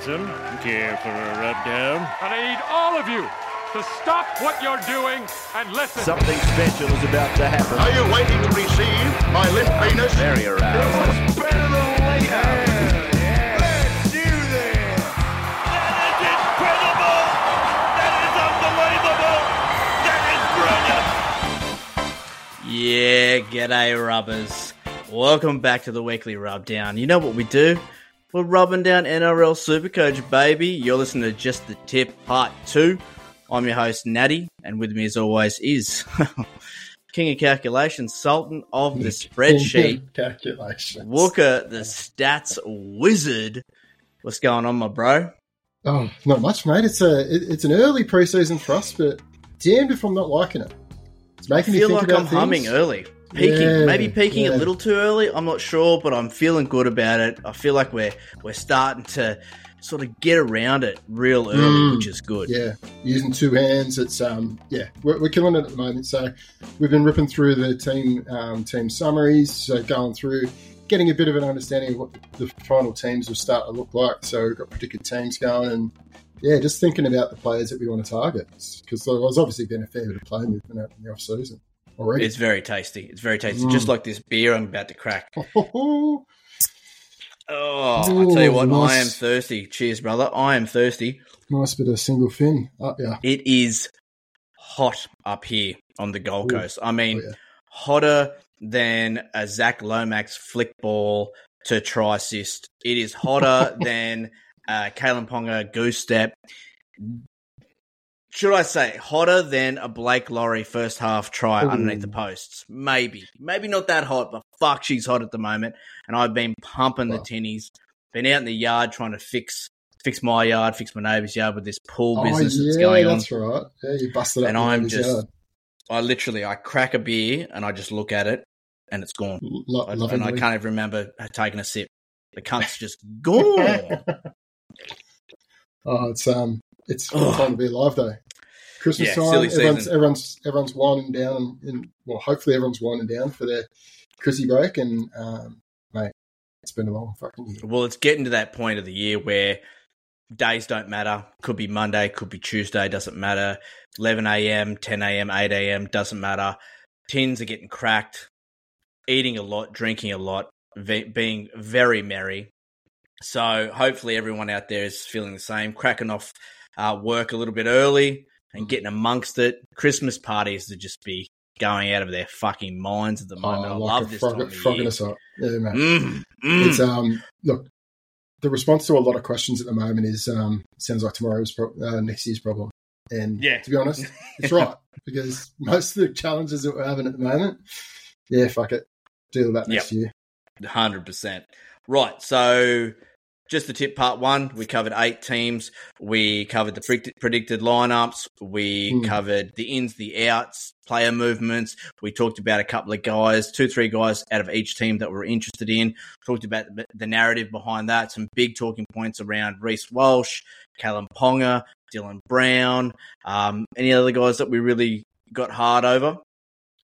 Robinson. Care for a rub down? I need all of you to stop what you're doing and listen. Something special is about to happen. Are you waiting to receive my limp penis? Very aroused. Better than later. Let's do this! That is incredible! That is unbelievable! That is brilliant! Yeah, g'day rubbers. Welcome back to the weekly rub down. You know what we do? We're rubbing down NRL Supercoach, baby. You're listening to Just the Tip Part 2. I'm your host, Natty, and with me as always is King of Calculations, Sultan of the Spreadsheet, calculations. Wooker, the Stats Wizard. What's going on, my bro? Oh, not much, mate. It's a it, it's an early preseason for us, but damned if I'm not liking it. It's I making feel me think like about I'm things. humming early. Peaking, Yeah, maybe peaking a little too early. I'm not sure, but I'm feeling good about it. I feel like we're we're starting to sort of get around it real early, Mm, which is good. Yeah, using two hands. It's um yeah, we're, we're killing it at the moment. So we've been ripping through the team um, team summaries, so going through, getting a bit of an understanding of what the final teams will start to look like. So we've got predicted teams going, and yeah, just thinking about the players that we want to target because there's obviously been a fair bit of play movement out in the off season already. It's very tasty. It's very tasty. Mm. Just like this beer I'm about to crack. Oh, Oh, I tell you what, Ooh, I am thirsty. Cheers, brother. I am thirsty. nice bit of single fin up, yeah. It is hot up here on the Gold Ooh. Coast. I mean, Oh, yeah. hotter than a Zac Lomax flick ball to try assist. It is hotter than uh, Kalyn Ponga goose step. Should I say hotter than a Blake Lawrie first half try Ooh. underneath the posts? Maybe, maybe not that hot, but fuck, she's hot at the moment. And I've been pumping the Wow. tinnies. Been out in the yard trying to fix fix my yard, fix my neighbour's yard with this pool Oh, business that's going on. that's right. Yeah, you busted up. And I'm just- yard. I literally I crack a beer and I just look at it and it's gone. Lo- I, and. I can't even remember taking a sip. The cunt's just gone. oh, it's um, it's Oh. time to be alive though. Christmas Yeah, time, everyone's, everyone's everyone's winding down, and well, hopefully everyone's winding down for their Chrissy break. And um, mate, it's been a long fucking year. well, it's getting to that point of the year where days don't matter. Could be Monday, could be Tuesday, doesn't matter. 11 a.m., 10 a.m., 8 a.m., doesn't matter. Tins are getting cracked, eating a lot, drinking a lot, ve- being very merry. So hopefully everyone out there is feeling the same, cracking off uh, work a little bit early and getting amongst it. Christmas parties to just be going out of their fucking minds at the moment. I Oh, love this frog, time of frogging year. us up. Yeah, mate. Mm, mm. It's um, look, the response to a lot of questions at the moment is um, sounds like tomorrow's pro- uh, next year's problem. And Yeah. to be honest, it's right because most of the challenges that we're having at the moment, yeah, fuck it, deal with that next year. Hundred percent. Right. So, just the tip part one. We covered eight teams. We covered the predict- predicted lineups. We Hmm. covered the ins, the outs, player movements. We talked about a couple of guys, two, three guys out of each team that we're interested in. Talked about the, narrative behind that. Some big talking points around Reece Walsh, Kalyn Ponga, Dylan Brown. Um, any other guys that we really got hard over?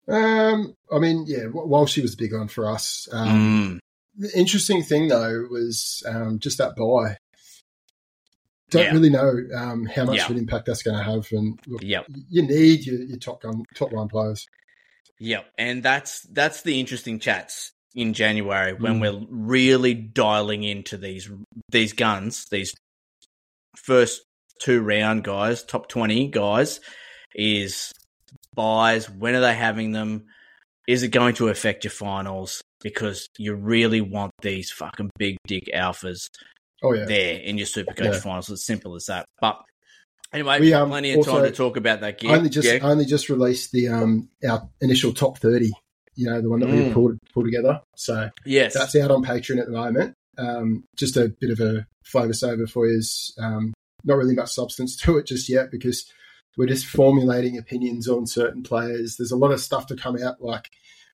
Um, I mean, yeah, wh- while she was a big one for us. Um, Mm. The interesting thing though was um, just that buy. Don't Yeah. really know um, how much Yeah. of an impact that's going to have, and look, Yep. you need your, your top gun, top line players. Yep, and that's that's the interesting chats in January when Mm. we're really dialing into these these guns, these first two round guys, top twenty guys, is buys. When are they having them? Is it going to affect your finals? Because you really want these fucking big dick alphas Oh yeah, there in your Supercoach Yeah. finals. It's simple as that. But anyway, We, um, plenty of time to talk about that only just yeah. Only just released the um our initial top thirty. You know, the one that Mm. we pulled pulled together. So yes, that's out on Patreon at the moment. Um, just a bit of a flavour saver for you. Um, not really much substance to it just yet because we're just formulating opinions on certain players. There's a lot of stuff to come out. Like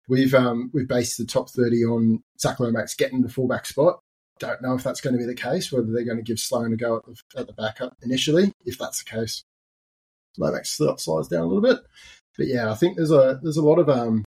we've um, we've based the top thirty on Zac Lomax getting the fullback spot. Don't know if that's going to be the case. Whether they're going to give Sloan a go at the, at the backup initially. If that's the case, Lomax sl- slides down a little bit. But yeah, I think there's a there's a lot of um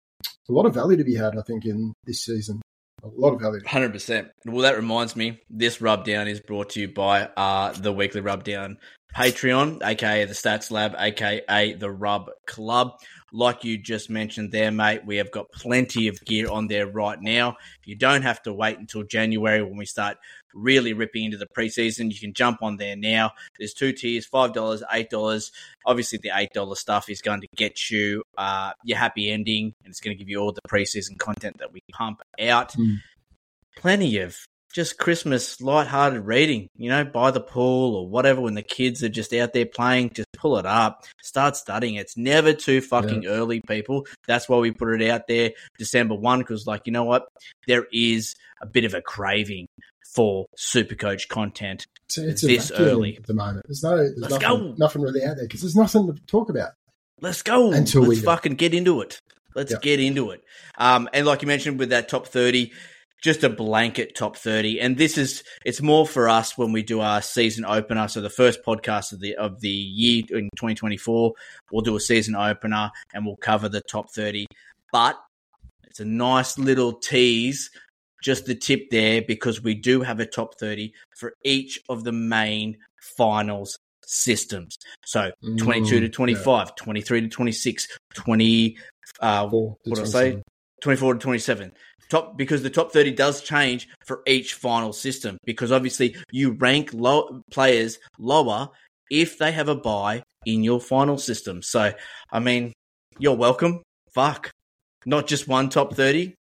a lot of value to be had. I think in this season. a lot of value. Hundred percent. Well, that reminds me. This rubdown is brought to you by uh, the weekly rubdown Patreon, aka the Stats Lab, aka the Rub Club. Like you just mentioned there, mate, we have got plenty of gear on there right now. You don't have to wait until January when we start really ripping into the preseason. You can jump on there now. There's two tiers, five dollars, eight dollars. Obviously, the eight dollar stuff is going to get you uh, your happy ending, and it's going to give you all the preseason content that we pump out. Mm. Plenty of just Christmas light-hearted reading, you know, by the pool or whatever when the kids are just out there playing, just pull it up, start studying. It's never too fucking early, people. That's why we put it out there December 1 because like, you know what? There is a bit of a craving for super coach content. It's, it's This early. at the moment. There's no, there's Let's nothing, go. nothing really out there because there's nothing to talk about. Let's go. Until we Let's do. fucking get into it. Let's Yeah. get into it. Um, and like you mentioned with that top 30, just a blanket top 30. And this is, it's more for us when we do our season opener. So the first podcast of the, of the year in 2024, we'll do a season opener and we'll cover the top 30. But it's a nice little tease, just the tip there, because we do have a top 30 for each of the main finals systems. So 22 to Mm, 25, 23 to 26, 20, uh, Four what did I say? 24 to 27. Top because the top 30 does change for each final system because obviously you rank low players lower if they have a buy in your final system. So, I mean, you're welcome. Fuck. Not just one top 30.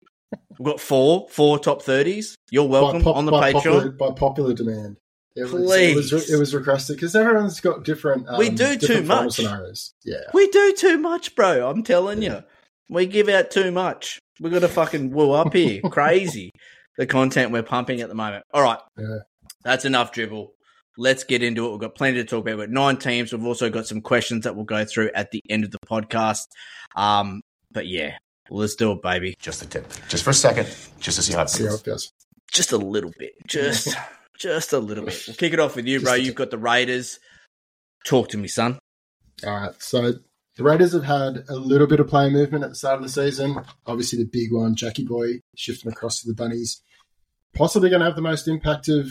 We've got four, four top 30s. You're welcome pop- on the by Patreon. Popular, by popular demand. It was, Please. It was, it was requested because everyone's got different. Um, We do different too much. Scenarios. Yeah. We do too much, bro. I'm telling you. We give out too much. We're going to fucking woo up here. Crazy. The content we're pumping at the moment. All right. Yeah. That's enough dribble. Let's get into it. We've got plenty to talk about. We've got nine teams. We've also got some questions that we'll go through at the end of the podcast. Um, but yeah, let's do it, baby. Just a tip. Just for a second, just to see how it See how feels. it feels. Just a little bit. Just, just a little bit. We'll kick it off with you, Just bro. You've got the Raiders. Talk to me, son. All right. So the Raiders have had a little bit of player movement at the start of the season. Obviously, the big one, Jackie Boy, shifting across to the Bunnies. Possibly going to have the most impact of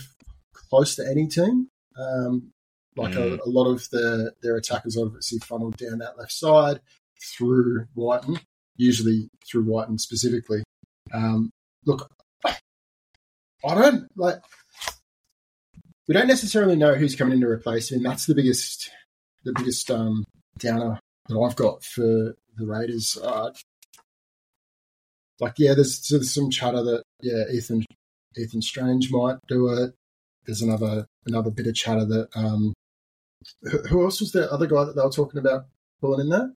close to any team. Um, like Mm. a, a lot of the their attackers obviously funneled down that left side through Wighton, usually through Wighton specifically. Um, look, I don't like. We don't necessarily know who's coming in to replace him. That's the biggest, the biggest um, downer that I've got for the Raiders. Uh, like, yeah, there's, there's some chatter that yeah, Ethan Ethan Strange might do it. There's another another bit of chatter that um, who, who else was the other guy that they were talking about pulling in there?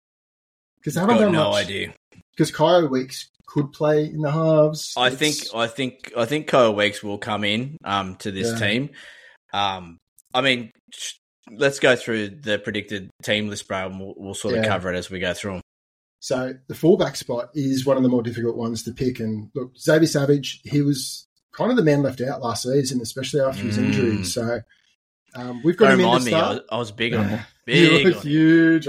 Because they haven't Got done no much. idea. Because Kyle Weekes could play in the halves. I It's- think I think I think Kyle Weekes will come in um to this Yeah. team. Um, I mean, let's go through the predicted team list, bro, and we'll, we'll sort of cover it as we go through them. So the fullback spot is one of the more difficult ones to pick. And look, Xavier Savage, he was kind of the man left out last season, especially after his Mm. injury. So um, we've got Don't him in remind to me, I start. was, I was big on Yeah. him. He Big was on huge.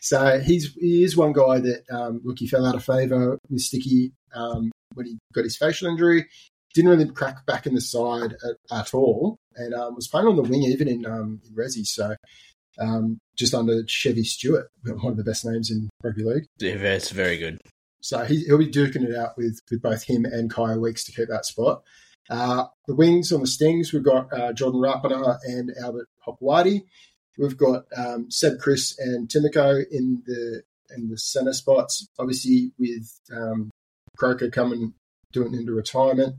So he's he is one guy that um, look he fell out of favour with Sticky um, when he got his facial injury. Didn't really crack back in the side at, at all, and um, was playing on the wing even in um, in Resi. So um, just under Chevy Stewart, one of the best names in rugby league. Yeah, It's very good. So he, he'll be duking it out with, with both him and Kyle Weekes to keep that spot. Uh, the wings on the Stings, we've got uh, Jordan Rapana and Albert Hopoate. We've got um, Seb Kris and Timoko in the in the centre spots. Obviously, with um, Croker coming doing into retirement,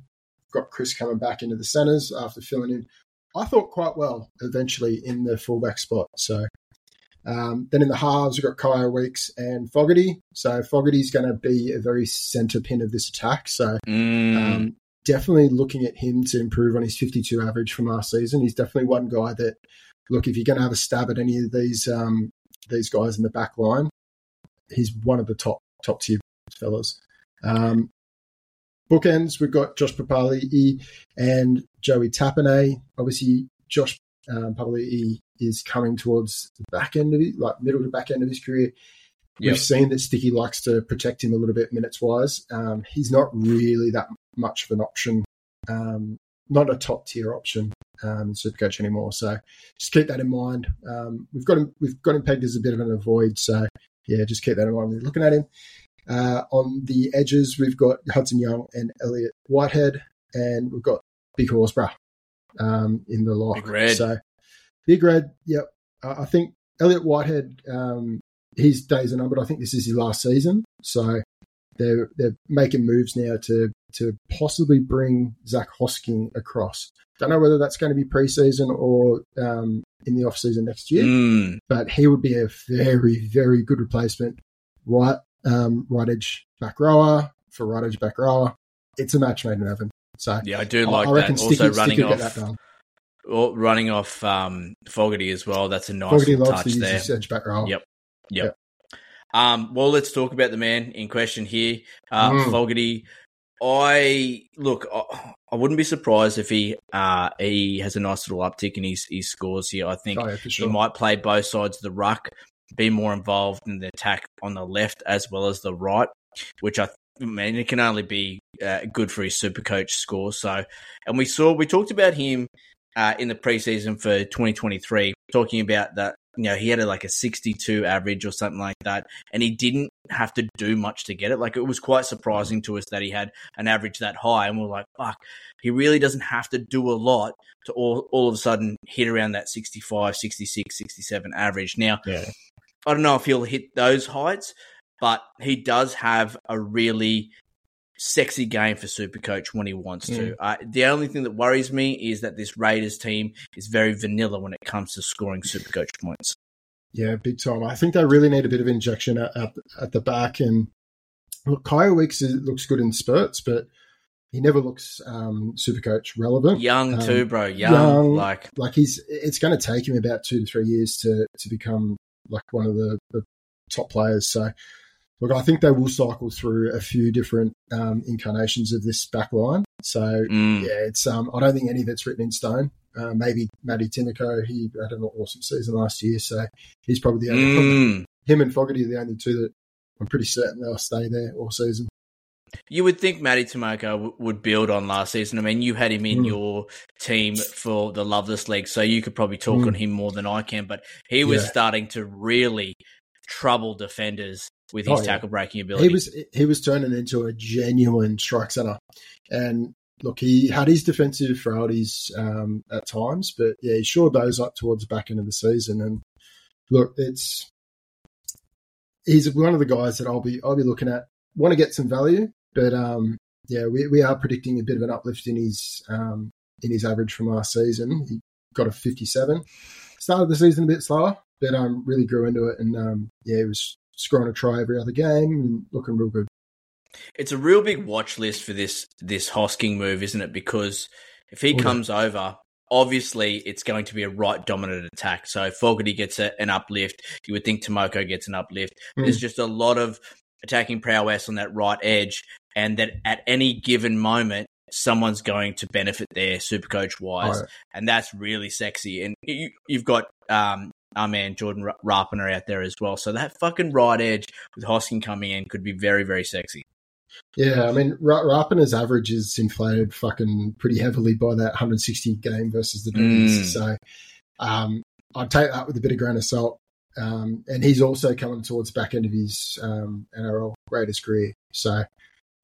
got Kris coming back into the centres after filling in. I thought quite well eventually in the fullback spot. So um, then in the halves, we've got Kyle Weekes and Fogarty. So Fogarty's going to be a very centre pin of this attack. So Mm, um, definitely looking at him to improve on his 52 average from last season. He's definitely one guy that, look, if you're going to have a stab at any of these um, these guys in the back line, he's one of the top top tier fellas. Um, bookends, we've got Josh Papalii and Joey Tapine. Obviously, Josh um, Papalii is coming towards the back end of it, like middle to back end of his career. Yep. We've seen that Sticky likes to protect him a little bit minutes wise. Um, he's not really that much of an option, um, not a top tier option um, in Supercoach anymore. So just keep that in mind. Um, we've got him we've got him pegged as a bit of an avoid. So yeah, just keep that in mind when you're looking at him. Uh, on the edges, we've got Hudson Young and Elliot Whitehead, and we've got Big Horsburgh um, in the lock. Big Red. So Big Red, yep. I think Elliot Whitehead, um, his days are numbered. I think this is his last season, so they're they're making moves now to to possibly bring Zac Hosking across. Don't know whether that's going to be preseason or um, in the off season next year, Mm, but he would be a very very good replacement. Right, um, right edge back rower for right edge back rower. It's a match made in heaven. So yeah, I do like I that. Also running Sticky will get off, or running off um, Fogarty as well. That's a nice Fogarty to touch use there. edge back rower. Yep. Yep. Um, well, let's talk about the man in question here, uh, Mm. Fogarty. I look. I, I wouldn't be surprised if he uh, he has a nice little uptick in his, his scores here. I think Oh, yeah, sure. he might play both sides of the ruck, be more involved in the attack on the left as well as the right, which I mean it can only be uh, good for his super coach score. So, and we saw we talked about him uh, in the preseason for 2023, talking about that. You know, he had a, like a 62 average or something like that, and he didn't have to do much to get it. Like it was quite surprising to us that he had an average that high, and we're like, fuck, he really doesn't have to do a lot to all, all of a sudden hit around that 65, 66, 67 average. Now, Yeah. I don't know if he'll hit those heights, but he does have a really sexy game for Supercoach when he wants to. Uh, the only thing that worries me is that this Raiders team is very vanilla when it comes to scoring Supercoach points. Yeah, big time. I think they really need a bit of injection at, at, at the back. And look, Kyle Weekes is, looks good in spurts, but he never looks um, super coach relevant. Young Um, too, bro. Young, young. like Like he's, it's going to take him about two to three years to to become like one of the, the top players. So, look, I think they will cycle through a few different um, incarnations of this back line. So, mm, yeah, it's um, I don't think any of it's written in stone. Uh, maybe Matty Timoko, he had an awesome season last year, so he's probably the only mm. him and Fogarty are the only two that I'm pretty certain they'll stay there all season. You would think Matty Timoko w- would build on last season. I mean, you had him in Mm. your team for the Loveless League, so you could probably talk Mm. on him more than I can. But he was Yeah. starting to really trouble defenders with his Oh, tackle breaking ability. He was he was turning into a genuine strike center, and look, he had his defensive frailties um, at times, but yeah, he shored those up towards the back end of the season. And look, it's he's one of the guys that I'll be I'll be looking at. Want to get some value, but um, yeah, we, we are predicting a bit of an uplift in his um, in his average from last season. He got a 57. Started the season a bit slower, but um, really grew into it, and um, yeah, he was scoring a try every other game and looking real good. It's a real big watch list for this this Hosking move, isn't it? Because if he Oh, comes over, obviously it's going to be a right dominant attack. So Fogarty gets a, an uplift. You would think Timoko gets an uplift. Mm. There's just a lot of attacking prowess on that right edge, and that at any given moment, someone's going to benefit there, super coach wise, Oh, and that's really sexy. And you, you've got um, our man Jordan Ra- Rapana out there as well. So that fucking right edge with Hosking coming in could be very, very sexy. Yeah, I mean, Ra- Rapana's average is inflated fucking pretty heavily by that 160 game versus the Dragons. Mm. So um, I'd take that with a bit of grain of salt. Um, and he's also coming towards back end of his um, NRL greatest career. So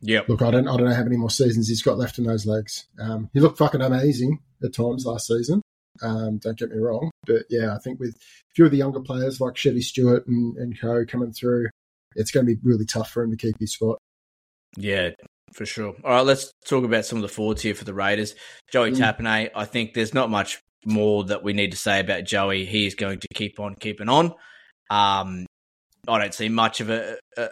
Yep. look, I don't, I don't know how many more seasons he's got left in those legs. Um, he looked fucking amazing at times last season. Um, don't get me wrong, but yeah, I think with a few of the younger players like Chevy Stewart and, and Co coming through, it's going to be really tough for him to keep his spot. Yeah, for sure. All right, let's talk about some of the forwards here for the Raiders. Joey Mm. Tapine, I think there's not much more that we need to say about Joey. He is going to keep on keeping on. Um, I don't see much of a, a,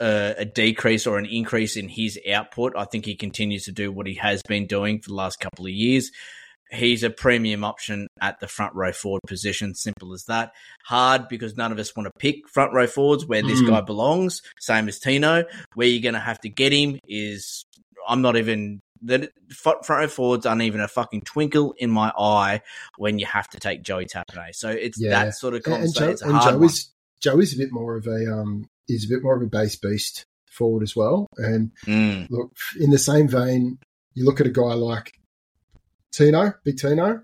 a, a decrease or an increase in his output. I think he continues to do what he has been doing for the last couple of years. He's a premium option at the front row forward position. Simple as that. Hard because none of us want to pick front row forwards where this Mm. guy belongs. Same as Tino. Where you're going to have to get him is I'm not even the front row forwards aren't even a fucking twinkle in my eye when you have to take Joey Tapine. So it's Yeah. that sort of And, and. Joe, and hard one. Joey's Joey's a bit more of a um, is a bit more of a base beast forward as well. And Mm. look, in the same vein, you look at a guy like Tino, Big Tino,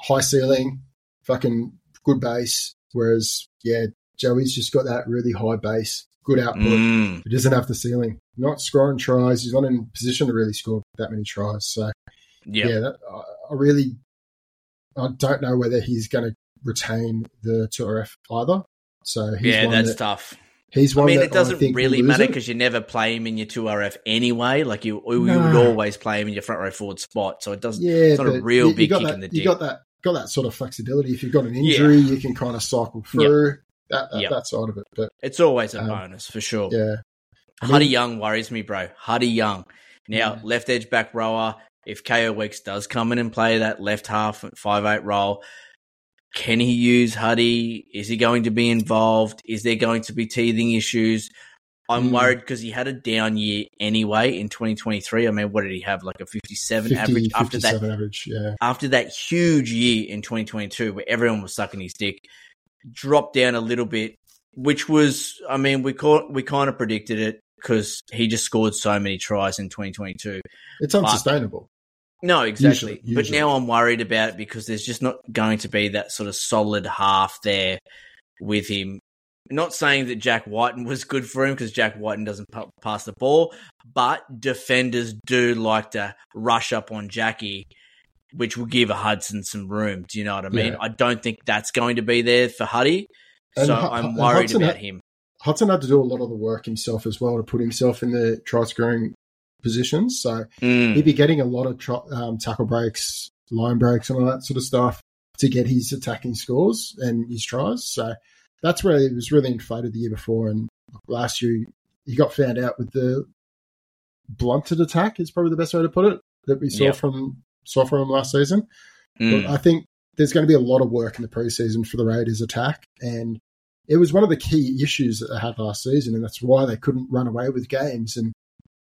high ceiling, fucking good base. Whereas, yeah, Joey's just got that really high base, good output. Mm. He doesn't have the ceiling. Not scoring tries. He's not in position to really score that many tries. So, Yeah. yeah, that, I, I really, I don't know whether he's going to retain the Tour F either. So he's Yeah, one that's that, tough. He's one. I mean, it doesn't really matter because you never play him in your two RF anyway. Like you, you would always play him in your front row forward spot. So it doesn't. Yeah, it's not a real you- you big got kick that, in the dick. You got that, got that sort of flexibility. If you've got an injury, you can kind of cycle through that, that, Yep. that side of it. But It's always a Um, bonus for sure. yeah, I Huddy Young worries me, bro. Huddy Young. Now, Yeah. left edge back rower. If KO Weekes does come in and play that left half five eight role, can he use Huddy? Is he going to be involved? Is there going to be teething issues? I'm Hmm. worried because he had a down year anyway in 2023. I mean, what did he have? Like a 57 50, average after that average. Yeah, after that huge year in 2022 where everyone was sucking his dick, dropped down a little bit, which was, I mean, we caught, we kind of predicted it because he just scored so many tries in 2022. it's unsustainable. No, exactly. Usually- But now I'm worried about it because there's just not going to be that sort of solid half there with him. Not saying that Jack Wighton was good for him because Jack Wighton doesn't pa- pass the ball, but defenders do like to rush up on Jackie, which will give Hudson some room. Do you know what I mean? Yeah. I don't think that's going to be there for Huddy, And so Hu- I'm worried Hudson about had- him. Hudson had to do a lot of the work himself as well to put himself in the try scoring positions. So Mm, he'd be getting a lot of tr- um, tackle breaks, line breaks, and all that sort of stuff to get his attacking scores and his tries. So that's where he was really inflated the year before. And last year, he got found out with the blunted attack, is probably the best way to put it, that we saw Yep. from saw from him last season. mm. But I think there's going to be a lot of work in the preseason for the Raiders attack. And it was one of the key issues that they had last season. And that's why they couldn't run away with games. And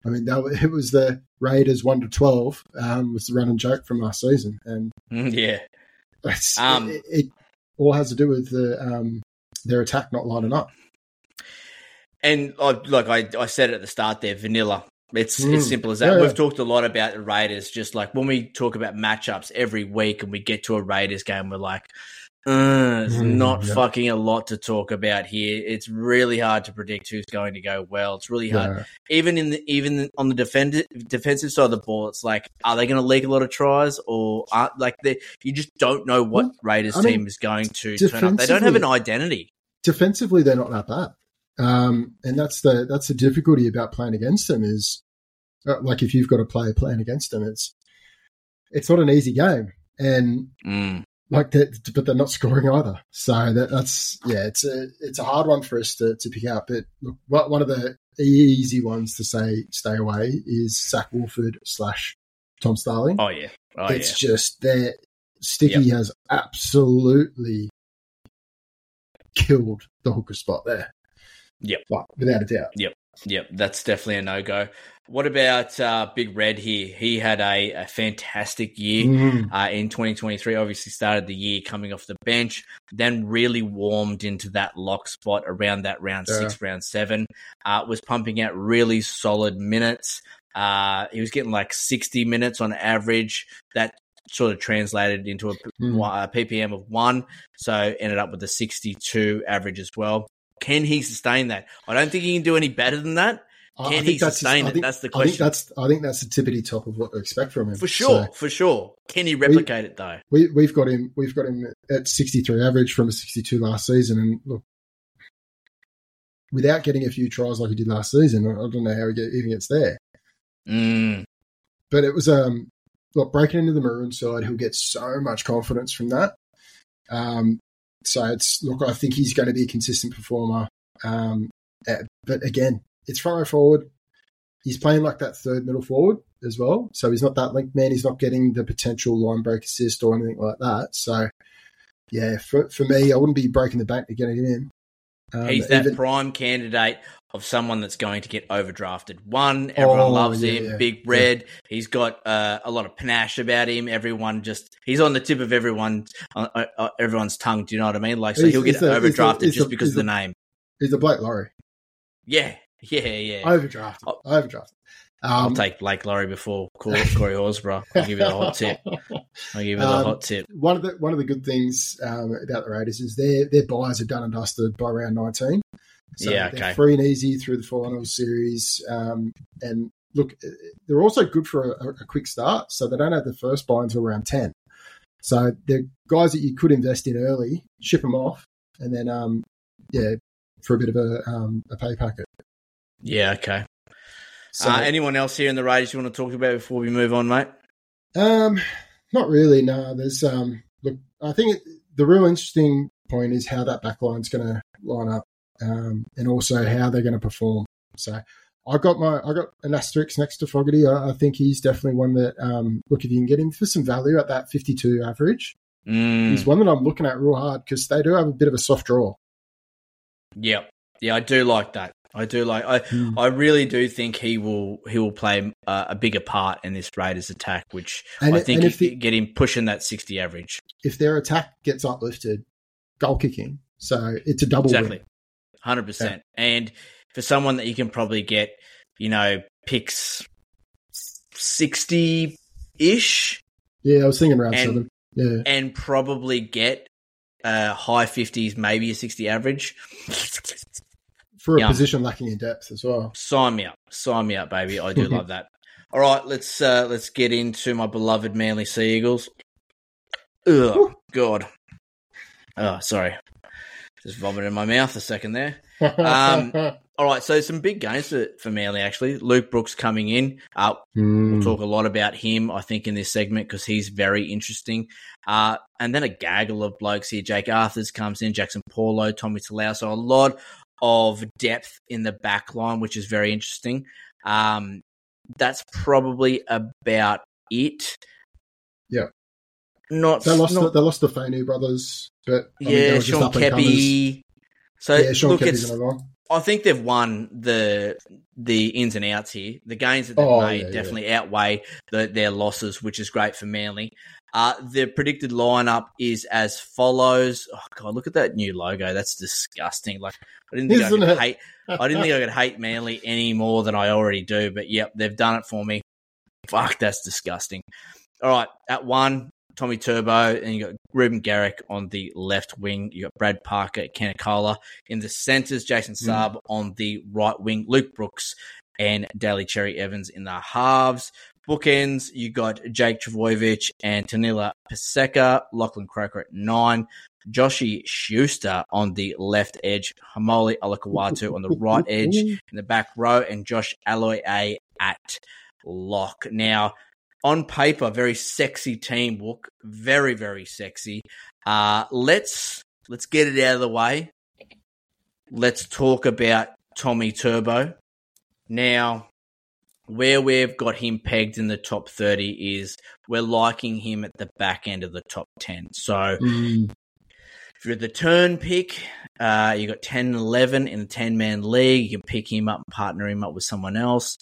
I mean, that, it was the Raiders 1 to 12 um, was the run and joke from last season. And Mm, yeah. Um, it, it all has to do with the, um, their attack not lining up. And I, like I, I said at the start there, vanilla. It's Mm. as simple as that. Yeah, We've yeah. talked a lot about the Raiders. Just like when we talk about matchups every week, and we get to a Raiders game, we're like, uh, "There's Mm, not yeah. fucking a lot to talk about here." It's really hard to predict who's going to go well. It's really hard, even in the even on the defend, defensive side of the ball. It's like, are they going to leak a lot of tries, or are, like they, you just don't know what Well, Raiders I mean, team is going to turn up. They don't have an identity. defensively they're not that bad. Um, and that's the that's the difficulty about playing against them is uh, like if you've got a player playing against them, it's it's not an easy game, and Mm. like that, but they're not scoring either. So that, that's yeah, it's a it's a hard one for us to, to pick out. But look, what- one of the easy ones to say stay away is Zac Woolford slash Tom Starling. Oh yeah, oh it's yeah. just that Sticky has absolutely killed the hooker spot there. Yep. Without a doubt. Yep, Yep. that's definitely a no go. What about uh, Big Red here? He had a, a fantastic year Mm. uh, in 2023. Obviously, started the year coming off the bench, then really warmed into that lock spot around that round Yeah. six, round seven. Uh, was pumping out really solid minutes. Uh, he was getting like 60 minutes on average. That sort of translated into a, Mm. a PPM of one, so ended up with a 62 average as well. Can he sustain that? I don't think he can do any better than that. Can I he that's sustain I it? think- That's the I think question. that's I think that's the tippity top of what to expect from him For sure, So for sure. Can he replicate it though? we we've got him we've got him at 63 average from a 62 last season, and look, without getting a few tries like he did last season, I I don't know how he get, even gets there. Mm, but it was um look breaking into the maroon side he'll get so much confidence from that um so it's look i think he's going to be a consistent performer um but again it's front row forward. He's playing like that third middle forward as well. So he's not that link man. He's not getting the potential line break assist or anything like that. So yeah for, for me i wouldn't be breaking the bank to get him in um, he's that even- prime candidate of someone that's going to get overdrafted. One, everyone Oh, loves yeah, him. yeah. Big Red. He's got uh, a lot of panache about him. Everyone just he's on the tip of everyone uh, uh, uh, everyone's tongue. Do you know what I mean? Like so, He's- he'll get he's the- he's the- overdrafted he's just the- because of the the- name. he's a Blake Lawrie Yeah, Yeah, yeah. Overdrafted. Overdrafted. I'll Um, take Blake Lawrie before Corey, Corey Horsburgh. I'll give you the hot tip. I'll give you the Um, hot tip. one of the one of the good things um, about the Raiders is their their buys are done and dusted by round nineteen. So Yeah, they're okay. free and easy through the finals series. Um, and look, they're also good for a, a quick start, so they don't have the first buy until round ten. So they're guys that you could invest in early, ship them off, and then um, yeah, for a bit of a um, a pay packet. Yeah, okay. So uh, anyone else here in the Raiders you want to talk about before we move on, mate? Um, not really. No, there's um. Look, I think it, the real interesting point is how that back line's going to line up, um, and also how they're going to perform. So, I got my I got an asterisk next to Fogarty. I, I think he's definitely one that um. Look, if you can get him for some value at that 52 average, Mm, he's one that I'm looking at real hard because they do have a bit of a soft draw. yep. Yeah, I do like that. I do like. I Hmm. I really do think he will he will play uh, a bigger part in this Raiders attack, which And I think if the- get him pushing that sixty average. If their attack gets uplifted, goal kicking, so it's a double Exactly, hundred percent. And for someone that you can probably get, you know, picks sixty ish, Yeah, I was thinking around And- seven. Yeah, and probably get uh, high fifties, maybe a sixty average. For a Yum. position lacking in depth as well. Sign me up, sign me up, baby. I do love that. All right, let's uh, let's get into my beloved Manly Sea Eagles. Ugh, God. Oh, sorry. Just vomited in my mouth a second there. Um, All right, so some big games for, for Manly actually. Luke Brooks coming in. Uh, Hmm. We'll talk a lot about him, I think, in this segment because he's very interesting. Uh, and then a gaggle of blokes here. Jake Arthurs comes in, Jaxson Paulo, Tommy Talau. So a lot of depth in the back line, which is very interesting. Um, that's probably about it. Yeah. Not, They lost. not the, they lost the Fainu brothers, but I yeah, just Sean. Keppie. So Yeah, Sean look, Keppie's it's. I think they've won the the ins and outs here. The gains that they've Oh, made yeah, definitely outweigh the, their losses, which is great for Manly. Uh, the predicted lineup is as follows. Oh god, look at that new logo. That's disgusting. Like I didn't think Isn't I could it? hate. I didn't think I could hate Manly any more than I already do. But yep, they've done it for me. Fuck, that's disgusting. All right, at one, Tommy Turbo, and you got Reuben Garrick on the left wing. You got Brad Parker, Canicola in the centres. Jason Saab on the right wing. Luke Brooks and Daly Cherry Evans in the halves. Bookends, you got Jake Trbojevic and Taniela Paseka, Lachlan Croker at nine, Joshi Schuster on the left edge, Haumole Olakau'atu on the right edge in the back row, and Josh Aloiai at lock. Now, on paper, very sexy team look, very very sexy. Uh, let's let's get it out of the way. Let's talk about Tommy Turbo. Now, where we've got him pegged in the top 30 is we're liking him at the back end of the top 10. So Mm, if you're the turn pick, uh, you got 10 and 11 in a 10 man league. You can pick him up and partner him up with someone else.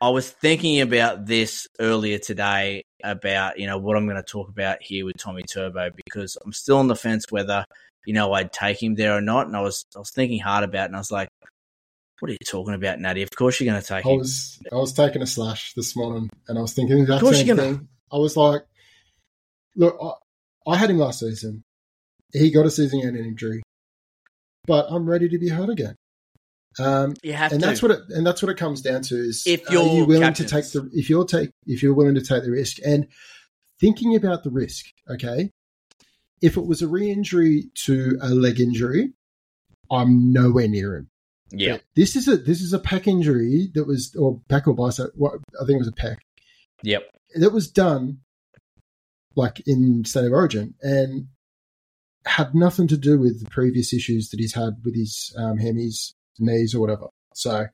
I was thinking about this earlier today about, you know, what I'm going to talk about here with Tommy Turbo because I'm still on the fence whether, you know, I'd take him there or not. And I was, I was thinking hard about it and I was like, what are you talking about, Natty? Of course you're going to take I him. was I was taking a slash this morning, and I was thinking the exact course same you're gonna- thing. I was like, look, I, I had him last season. He got a season-ending injury, but I'm ready to be hurt again. Um, You have and to. that's what it and that's what it comes down to is If you're you willing to take the if you're take if you're willing to take the risk and thinking about the risk okay if it was a re-injury to a leg injury i'm nowhere near him yeah. this is a this is a pec injury that was or pec or bicep what i think it was a pec Yep. that was done like in state of origin and had nothing to do with the previous issues that he's had with his um, hemis, knees, or whatever. So,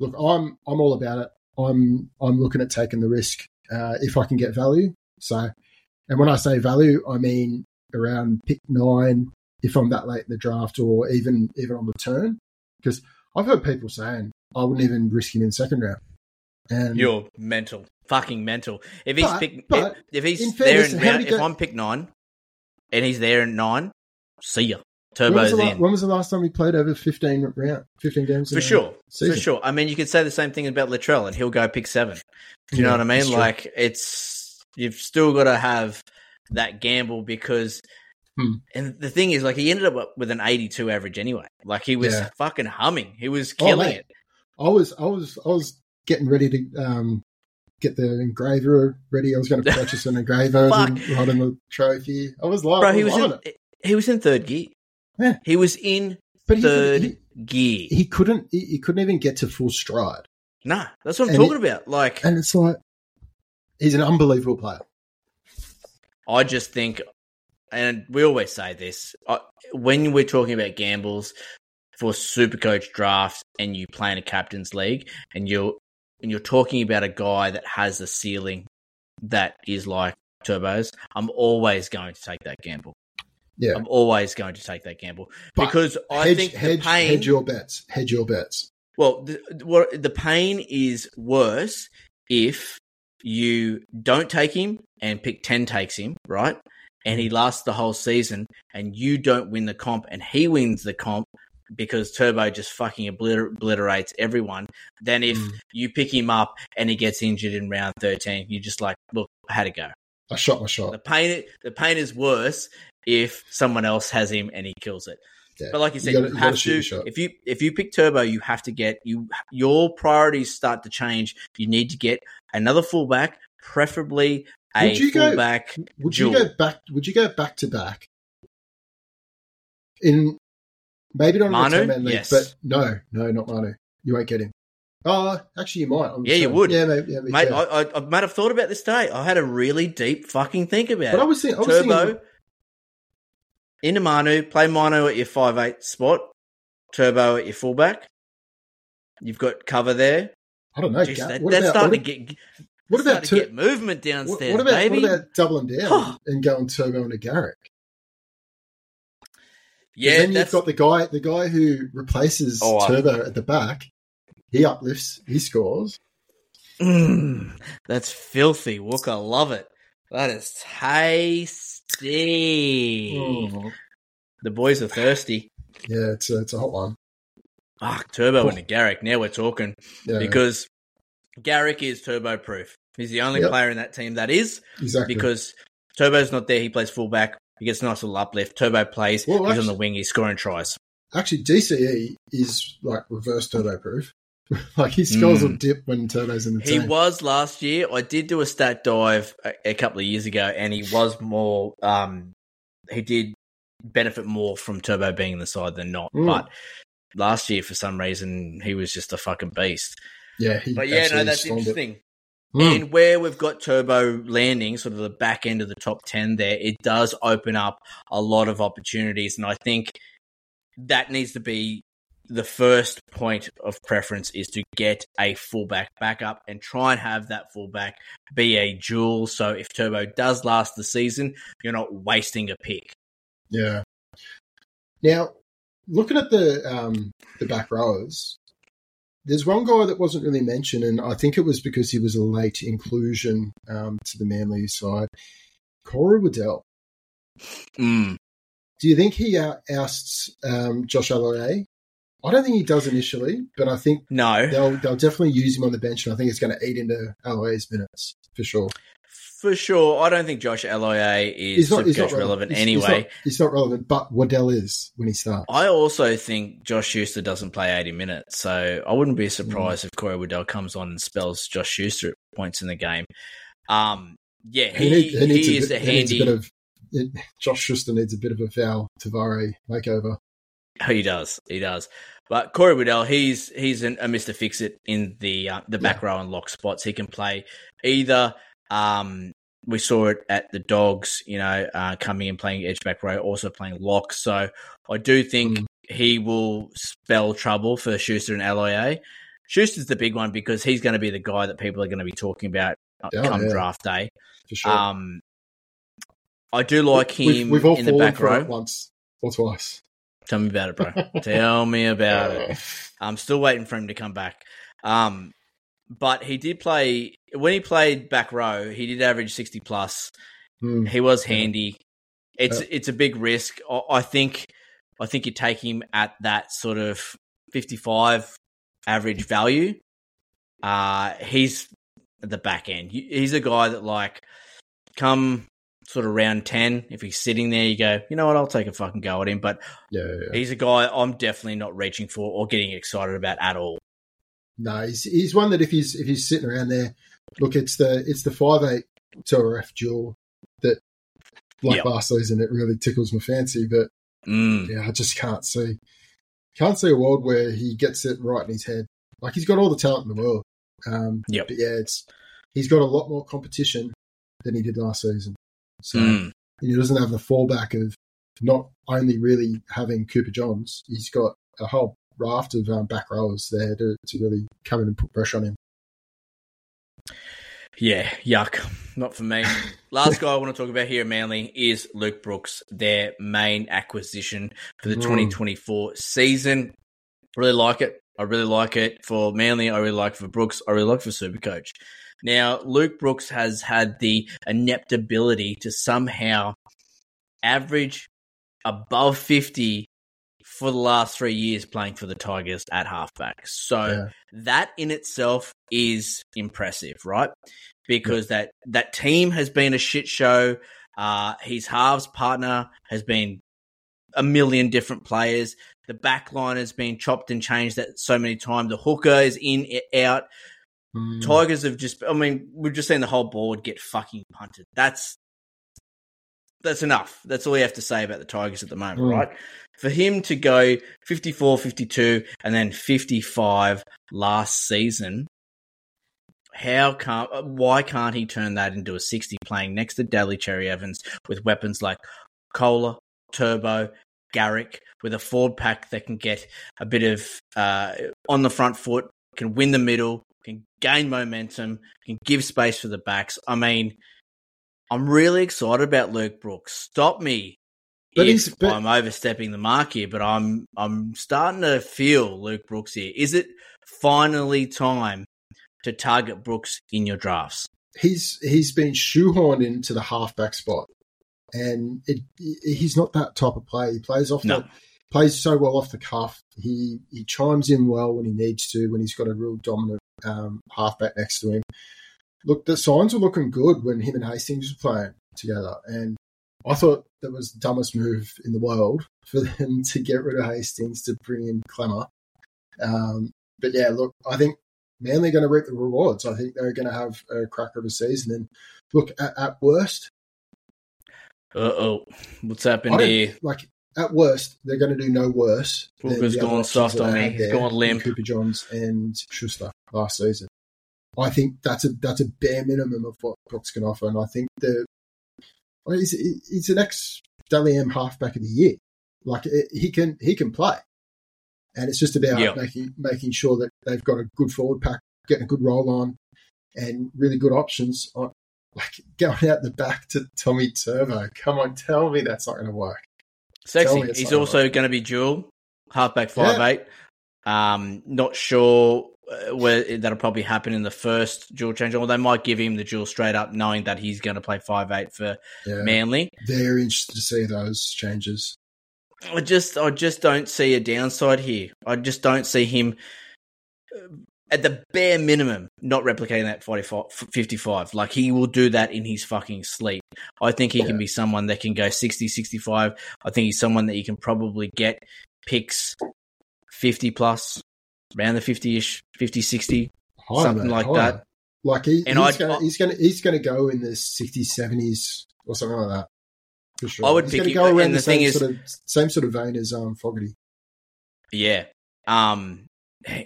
look, I'm I'm all about it. I'm I'm looking at taking the risk uh, if I can get value. So, and when I say value, I mean around pick nine if I'm that late in the draft, or even even on the turn, because I've heard people saying I wouldn't even risk him in second round. And You're mental. Fucking mental. If he's But- pick, but if, if he's in there in round, if go- I'm pick nine and he's there in nine, see ya. When was, Turbo's the la- in. when was the last time he played over 15 round, 15 games? For sure. For sure. I mean, you could say the same thing about Latrell and he'll go pick seven. Do you know what I mean? Like, it's, you've still got to have that gamble because, Hmm. and the thing is, like, he ended up with an 82 average anyway. Like, he was Yeah. fucking humming. He was Oh, killing mate. it. I was, I was, I was getting ready to um, get the engraver ready. I was going to purchase an engraver and write on the trophy. I was like, Bro, he was in, it. he was in third gear. Yeah. He was in But third he, gear. he couldn't, he, he couldn't even get to full stride. nah, that's what I'm and talking about. Like, And it's like, he's an unbelievable player. I just think, and we always say this I, when we're talking about gambles for super coach drafts and you play in a captain's league and you're and you're talking about a guy that has a ceiling that is like turbos, I'm always going to take that gamble. Yeah. I'm always going to take that gamble But because I hedge, think hedge, pain. hedge your bets. Hedge your bets. Well, the, what the pain is worse if you don't take him and pick 10 takes him, right? And he lasts the whole season and you don't win the comp and he wins the comp because Turbo just fucking obliter- obliterates everyone. Then if Mm. you pick him up and he gets injured in round 13, you're just like, look, I had to go. I shot my shot. The pain, the pain is worse if someone else has him and he kills it. Yeah. But like you said, You you, gotta- you have shoot to. If you if you pick Turbo, you have to get you. Your priorities start to change. You need to get another fullback, preferably a Would you go- fullback. Would duel. you go back? Would you go back to back in maybe not in Manu? the ten man league, Yes. but no, no, not Manu. You won't get him. Oh, actually, you might. I'm Yeah, you would. Yeah, maybe, yeah, Mate, yeah. I, I, I might have thought about this today. I had a really deep fucking think about but it. I was thinking, I was Turbo thinking, into Manu, play Manu at your five eight spot. Turbo at your fullback. You've got cover there. I don't know. Jeez, that, that's about starting what, to get. What about to get movement downstairs, what about baby? what about doubling down and going Turbo into Garrick? yeah, then you've got the guy, the guy who replaces Oh, I- Turbo at the back. He uplifts, he scores. Mm, that's filthy, Walker. Love it. That is tasty. Oh, The boys are thirsty. yeah, it's a, it's a hot one. Fuck, Turbo and Garrick. Now we're talking Yeah, because Garrick is turbo proof. He's the only Yep. player in that team that is exactly. because Turbo's not there. He plays fullback. He gets a nice little uplift. Turbo plays. Well, he's on the wing. He's scoring tries. Actually, DCE is like reverse turbo proof. like he scores Mm. a dip when turbo's in the He team. He was last year. I did do a stat dive a, a couple of years ago, and he was more. Um, he did benefit more from Turbo being in the side than not. Mm. But last year, for some reason, he was just a fucking beast. Yeah, he But yeah, no, that's it. interesting. Mm. And where we've got Turbo landing, sort of the back end of the top 10 there, it does open up a lot of opportunities. And I think that needs to be the first point of preference is to get a fullback backup and try and have that fullback be a jewel. So if Turbo does last the season, you're not wasting a pick. Yeah. Now, looking at the um, the back rowers, there's one guy that wasn't really mentioned, and I think it was because he was a late inclusion um, to the Manly side. Corey Waddell. Mm. Do you think he ousts um, Josh Aloiai? I don't think he does initially, but I think No. they'll they'll definitely use him on the bench, and I think it's going to eat into Aloiai's minutes for sure. For sure. I don't think Josh Loa is Supercoach relevant He's- anyway. He's not, he's not relevant, but Waddell is when he starts. I also think Josh Schuster doesn't play 80 minutes, so I wouldn't be surprised if Corey Waddell comes on and spells Josh Schuster at points in the game. Um, yeah, he, He, need- he, he needs, is a, a bit, he needs a bit of. It, Josh Schuster needs a bit of a Val Tavare makeover. he does, he does. But Corey Waddell, he's he's an, a Mister Fix It in the uh, the back row and lock spots. He can play either. Um, we saw it at the Dogs, you know, uh, coming and playing edge back row, also playing lock. So I do think Mm. he will spell trouble for Schuster and LIA. Schuster's the big one because he's going to be the guy that people are going to be talking about Oh, come yeah. draft day. For sure. Um, I do like him we've, we've all in the back for row. once or twice. Tell me about it, bro. Tell me about it. I'm still waiting for him to come back. Um, but he did play when he played back row. He did average sixty plus. Hmm. He was handy. It's Yeah. it's a big risk. I- I think I think you take him at that sort of 55 average value. Uh, he's at the back end. He's a guy that like come sort of round 10, if he's sitting there, you go, you know what, I'll take a fucking go at him. But yeah, yeah. he's a guy I'm definitely not reaching for or getting excited about at all. No, he's he's one that if he's if he's sitting around there, look, it's the it's the five eight 2RF duel that like Yep. last season it really tickles my fancy, but Mm. yeah, I just can't see can't see a world where he gets it right in his head. Like he's got all the talent in the world. Um Yep. but yeah, it's he's got a lot more competition than he did last season. So Mm. and he doesn't have the fallback of not only really having Cooper Johns, he's got a whole raft of um, back rowers there to, to really come in and put pressure on him. Yeah, yuck. Not for me. Last guy I want to talk about here at Manly is Luke Brooks, their main acquisition for the Mm. 2024 season. Really like it. I really like it for Manly. I really like it for Brooks. I really like it for Supercoach. Now, Luke Brooks has had the inept ability to somehow average above 50 for the last three years playing for the Tigers at halfback. So Yeah. that in itself is impressive, right? Because that that team has been a shit show. Uh, his halves partner has been a million different players. The back line has been chopped and changed that so many times. The hooker is in, out. Mm. Tigers have just, I mean, we've just seen the whole board get fucking punted. That's, that's enough. That's all you have to say about the Tigers at the moment, Mm. right? For him to go 54, 52, and then 55 last season, how can't, why can't he turn that into a 60 playing next to Daly Cherry Evans with weapons like Koula, Turbo, Garrick, with a forward pack that can get a bit of uh, on the front foot, can win the middle, can gain momentum, can give space for the backs. I mean, I'm really excited about Luke Brooks. Stop me But if he's- but- I'm overstepping the mark here, but I'm I'm starting to feel Luke Brooks here. Is it finally time to target Brooks in your drafts? he's he's been shoehorned into the halfback spot, and it, he's not that type of player. He plays off No. the plays so well off the cuff. He he chimes in well when he needs to when he's got a real dominant um, halfback next to him. Look, the signs were looking good when him and Hastings were playing together, and I thought that was the dumbest move in the world for them to get rid of Hastings to bring in Clemmer. Um, but yeah, look, I think Manly are going to reap the rewards. I think they're going to have a cracker of a season. And look, at, at worst, Uh oh, what's happened here? like at worst, they're going to do no worse. Walker's gone soft on me. He's gone limp. Cooper Johns and Schuster last season. I think that's a that's a bare minimum of what Brooks can offer, and I think the he's he's an ex Dally M halfback of the year. Like it, he can he can play, and it's just about Yeah. making making sure that they've got a good forward pack, getting a good roll on, and really good options. On, like going out the back to Tommy Turbo. Come on, tell me that's not going to work. Sexy. He's also going to be dual halfback five eight. Um, not sure where that'll probably happen in the first dual change, or they might give him the dual straight up, knowing that he's going to play five eight for Yeah. Manly. Very interested to see those changes. I just, I just don't see a downside here. I just don't see him uh, at the bare minimum not replicating that 45, 55. Like he will do that in his fucking sleep. I think he can be someone that can go 60, 65. I think he's someone that you can probably get picks 50 plus, around the 50 ish, 50, 60. Higher, Something mate, like higher. that. Like he, And he's, gonna, he's gonna he's gonna go in the 60s, 70s or something like that. For sure. I would he's pick him- go around and the, the thing same is- sort of same sort of vein as um Fogarty. Yeah. Um,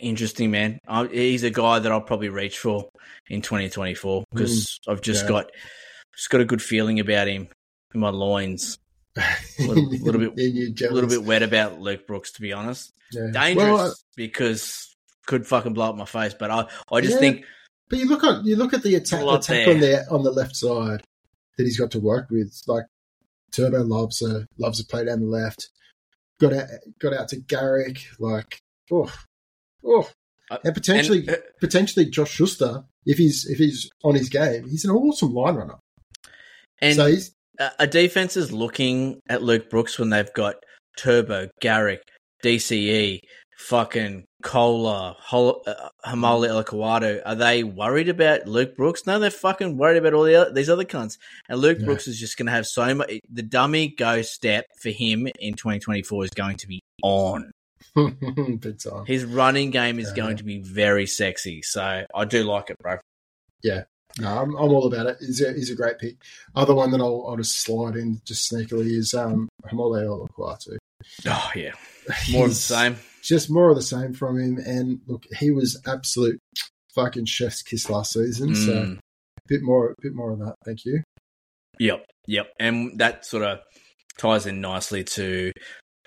interesting, man. I, he's a guy that I'll probably reach for in 2024 because I've just yeah. got just got a good feeling about him in my loins. Little- little bit- A little bit wet about Luke Brooks, to be honest. Yeah. Dangerous Well, uh, because could fucking blow up my face. But I, I just Yeah. think but you look at you look at the attack, attack there. on the on the left side that he's got to work with. Like Turbo loves a loves a play down the left. Got out got out to Garrick. Like oh oh, Uh, and potentially and, uh, potentially Josh Schuster if he's if he's on his game, he's an awesome line runner. and so he's a a defense is looking at Luke Brooks when they've got Turbo, Garrick, DCE, fucking Koula, Hol- uh, Olakau'atu, are they worried about Luke Brooks? No, they're fucking worried about all the other, these other cunts. And Luke Yeah. Brooks is just going to have so much. The dummy go step for him in 2024 is going to be on. His running game is Yeah. going to be very sexy. So I do like it, bro. No, I'm, I'm all about it. He's a, he's a great pick. Other one that I'll, I'll just slide in just sneakily is um, Haumole. Oh, yeah. More of the same. Just more of the same from him. And look, he was absolute fucking chef's kiss last season. So Mm. a bit more, a bit more of that. Thank you. Yep, yep, and that sort of ties in nicely to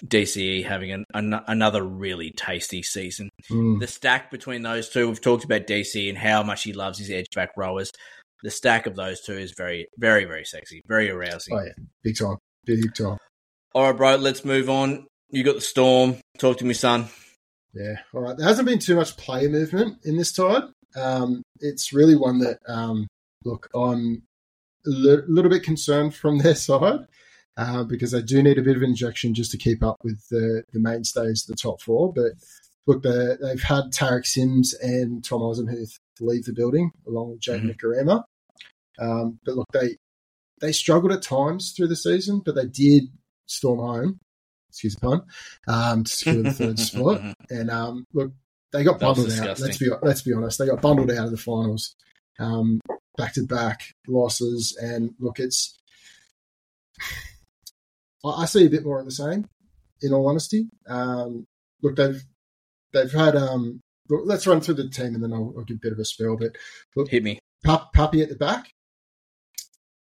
DCE having an, an, another really tasty season. Mm. The stack between those two, we've talked about DC and how much he loves his edge back rowers. The stack of those two is very, very, very sexy, very arousing. Oh yeah, big time, big time. All right, bro, let's move on. You got the storm. Talk to me, son. Yeah, all right. There hasn't been too much player movement in this tide. Um, it's really one that, um, look, I'm a li- little bit concerned from their side uh, because they do need a bit of an injection just to keep up with the, the mainstays the top four. But look, they- they've had Tariq Sims and Tom Eisenhuth leave the building along with Jake Mhm. Um, but look, they they struggled at times through the season, but they did storm home. Excuse the pun. Um, to secure the third spot. And um, look, they got bundled out. Let's be let's be honest, they got bundled out of the finals, um, back to back losses. And look, it's I, I see a bit more of the same. In all honesty, um, look, they've they've had. Um, look, let's run through the team and then I'll, I'll give a bit of a spell. But look, Hit me. Pup, Puppy at the back,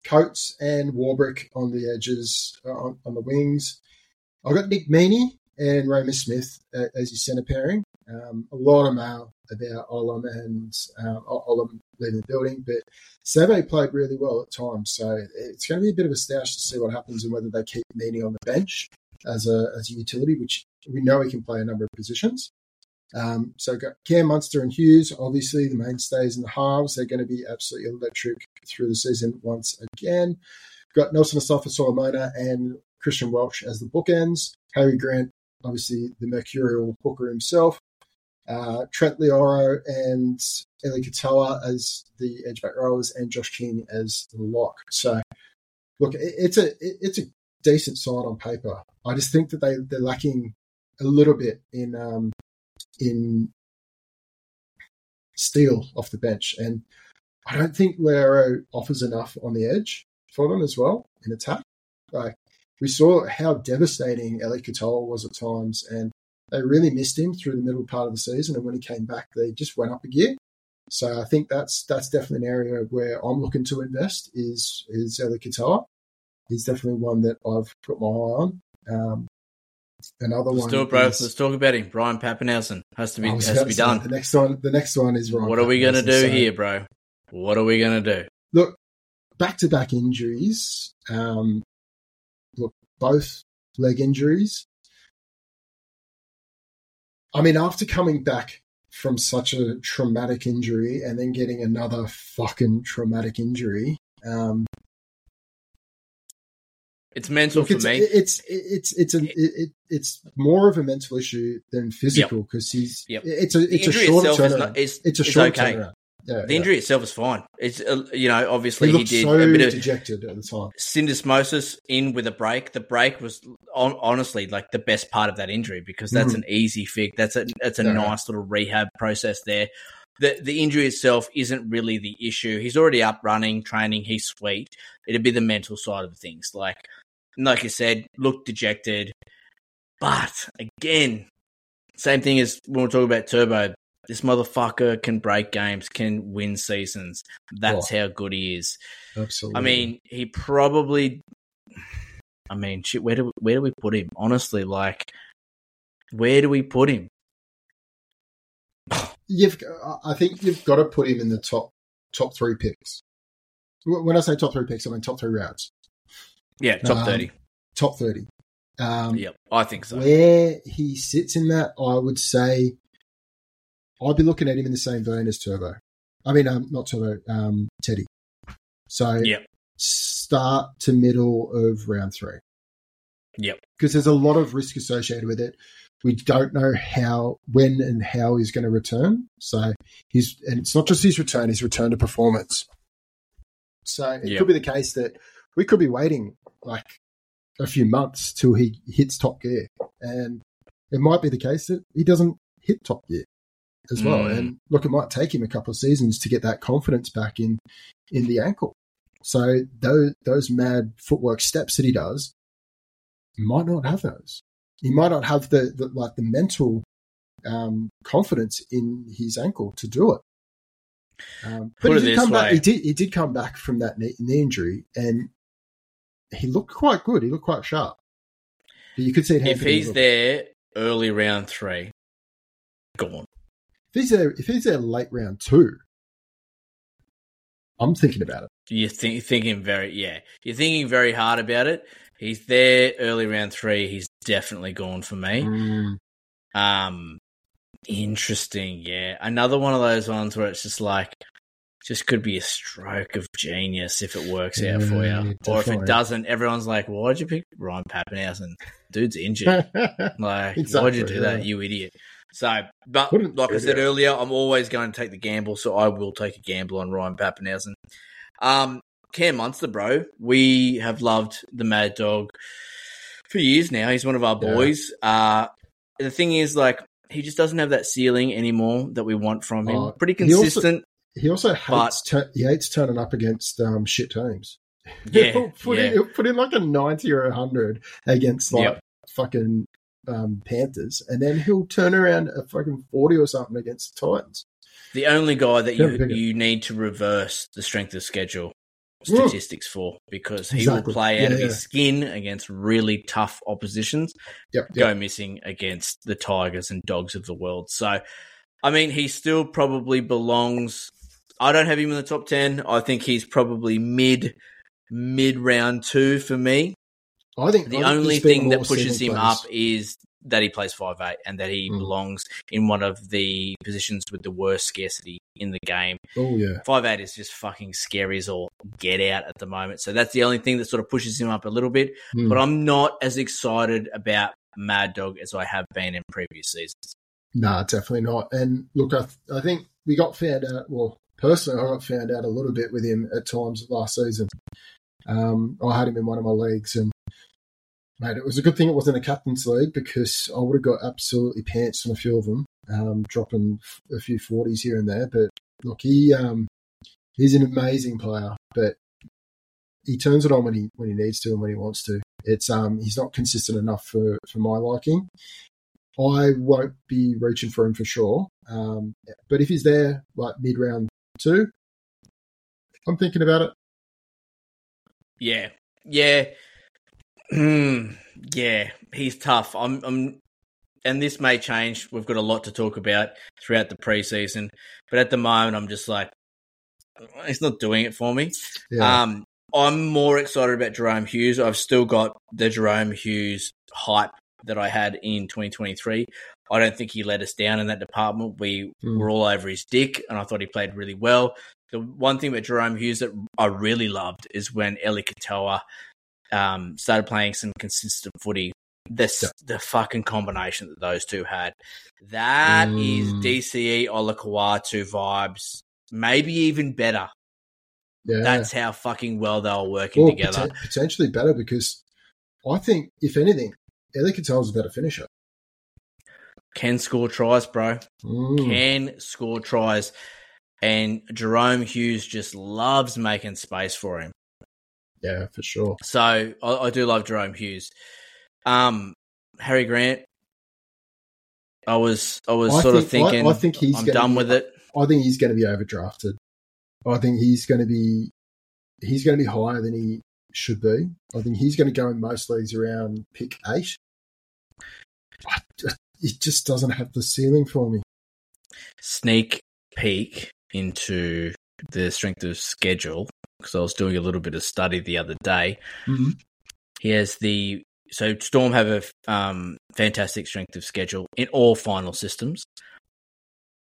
Coates and Warbrick on the edges, uh, on, on the wings. I've got Nick Meaney and Ramus Smith uh, as your centre pairing. Um, a lot of mail about Olam and um, Olam leaving the building, but Seve played really well at times, so it's going to be a bit of a stoush to see what happens and whether they keep Meaney on the bench as a as a utility, which we know he can play a number of positions. Um, so got Cam Munster and Hughes, obviously the mainstays in the halves. They're going to be absolutely electric through the season once again. Got Nelson Asofa Solomona and Christian Welch as the bookends. Harry Grant, obviously the mercurial hooker himself. Uh, Trent Loiero and Eli Katoa as the edge back rowers, and Josh King as the lock. So, look, it, it's a it, it's a decent side on paper. I just think that they they're lacking a little bit in um, in steel off the bench, and I don't think Loiero offers enough on the edge for them as well in attack. Like we saw how devastating Eli Katoa was at times, and they really missed him through the middle part of the season. And when he came back, they just went up a gear. So I think that's that's definitely an area where I'm looking to invest is is Eli Katoa. He's definitely one that I've put my eye on. Um, another Let's one. do it, bro. is- Let's talk about him. Brian Papenhuyzen has to be has to be done. The next one, the next one is Ryan. What are we gonna do So, here, bro? What are we gonna do? Look, back to back injuries. Um, both leg injuries. I mean, after coming back from such a traumatic injury and then getting another fucking traumatic injury, um, It's mental look, for it's, me. it's it's it's a it, it, it's more of a mental issue than physical because he's Yep. it's a it's a short itself is turnaround. not. It's, it's a short okay. turnaround. Yeah, The yeah. injury itself is fine. It's uh, you know obviously He he, did so a bit of dejected at the time. syndesmosis in with a break. The break was on, honestly like the best part of that injury because that's Mhm. an easy fix. That's a that's a Yeah. nice little rehab process there. The the injury itself isn't really the issue. He's already up running, training. He's sweet. It'd be the mental side of things. Like like you said, looked dejected. But again, same thing as when we're talking about Turbo. This motherfucker can break games, can win seasons. That's Oh. how good he is. Absolutely. I mean, he probably. I mean, shit. Where do where do we put him? Honestly, like, where do we put him? you've I think you've got to put him in the top top three picks. When I say top three picks, I mean top three rounds, Yeah, top Um, thirty. top thirty. Um, Yep, I think so. Where he sits in that, I would say, I'd be looking at him in the same vein as Turbo. I mean, um, not Turbo, um, Teddy. So Yep. start to middle of round three. Yep. Because there's a lot of risk associated with it. We don't know how, when, and how he's going to return. So he's, and it's not just his return; his return to performance. So it Yep. could be the case that we could be waiting like a few months till he hits top gear, and it might be the case that he doesn't hit top gear as well. Mm. And look, it might take him a couple of seasons to get that confidence back in in the ankle. So those those mad footwork steps that he does might not have those. He might not have the, the like the mental um, confidence in his ankle to do it. Um, but Put he did come back. He did. He did come back from that knee, knee injury, and he looked quite good. He looked quite sharp. But you could see it. If hampered him a he's there early round three, gone. If he's there, if he's there late round two, I'm thinking about it. You're think, thinking very, yeah, you're thinking very hard about it. He's there early round three. He's definitely gone for me. Mm. Um, interesting. Yeah, another one of those ones where it's just like, just could be a stroke of genius if it works out for Yeah, you, or if it doesn't, everyone's like, "Why'd you pick Ryan Papenhuyzen? Dude's injured. Like, why'd you do that, you idiot?" So, but like I said earlier, I'm always going to take the gamble, so I will take a gamble on Ryan Papenhuyzen. Um, Cam Munster, bro, we have loved the Mad Dog for years now. He's one of our Yeah. boys. Uh, the thing is, like, he just doesn't have that ceiling anymore that we want from him. Oh, Pretty he also- consistent. He also hates But- tur- he hates turning up against um, shit teams. yeah, he'll put yeah. in he'll put in like a ninety or a hundred against like Yep. fucking um, Panthers, and then he'll turn around a fucking forty or something against the Titans. The only guy that you you need to reverse the strength of schedule statistics for because he Exactly. will play out Yeah, of his yeah. skin against really tough oppositions. Yep, Go yep. missing against the Tigers and Dogs of the world. So, I mean, he still probably belongs. I don't have him in the top ten. I think he's probably mid mid round two for me. I think The I think only thing that pushes him place. up is that he plays five eight and that he Mm. belongs in one of the positions with the worst scarcity in the game. Oh yeah, Five eight is just fucking scary as all get out at the moment. So that's the only thing that sort of pushes him up a little bit. Hmm. But I'm not as excited about Mad Dog as I have been in previous seasons. Nah, definitely not. And look, I, I think we got found out. Well, personally, I got found out a little bit with him at times last season. Um, I had him in one of my leagues, and mate, it was a good thing it wasn't a captain's league because I would have got absolutely pants on a few of them, um, dropping a few forties here and there. But look, he um, he's an amazing player, but he turns it on when he when he needs to and when he wants to. It's um, he's not consistent enough for for my liking. I won't be reaching for him for sure. Um, but if he's there like mid round two, I'm thinking about it. Yeah, yeah, Hmm. yeah. He's tough. I'm, I'm, and this may change. We've got a lot to talk about throughout the preseason, but at the moment, I'm just like, he's not doing it for me. Yeah. Um, I'm more excited about Jahrome Hughes. I've still got the Jahrome Hughes hype that I had in 2023. I don't think he let us down in that department. We Mm. were all over his dick, and I thought he played really well. The one thing about Jahrome Hughes that I really loved is when Eli Katoa um, started playing some consistent footy. The, Yeah. the fucking combination that those two had. that is Mm. DCE Olakau'atu vibes. Maybe even better. yeah. That's how fucking well they were working Or together. poten- potentially better because I think, if anything, Eli Katoa's a better finisher. Can score tries, bro. Mm. Can score tries. And Jahrome Hughes just loves making space for him. Yeah, for sure. So I, I do love Jahrome Hughes. Um, Harry Grant. I was I was I sort of think- I- thinking I think he's I'm done be- with it. I think he's going to be overdrafted. I think he's going to be he's going to be higher than he should be. I think he's going to go in most leagues around pick eight. It just doesn't have the ceiling for me. Sneak peek into the strength of schedule because I was doing a little bit of study the other day. Mm-hmm. He has the so Storm have a um, fantastic strength of schedule in all final systems.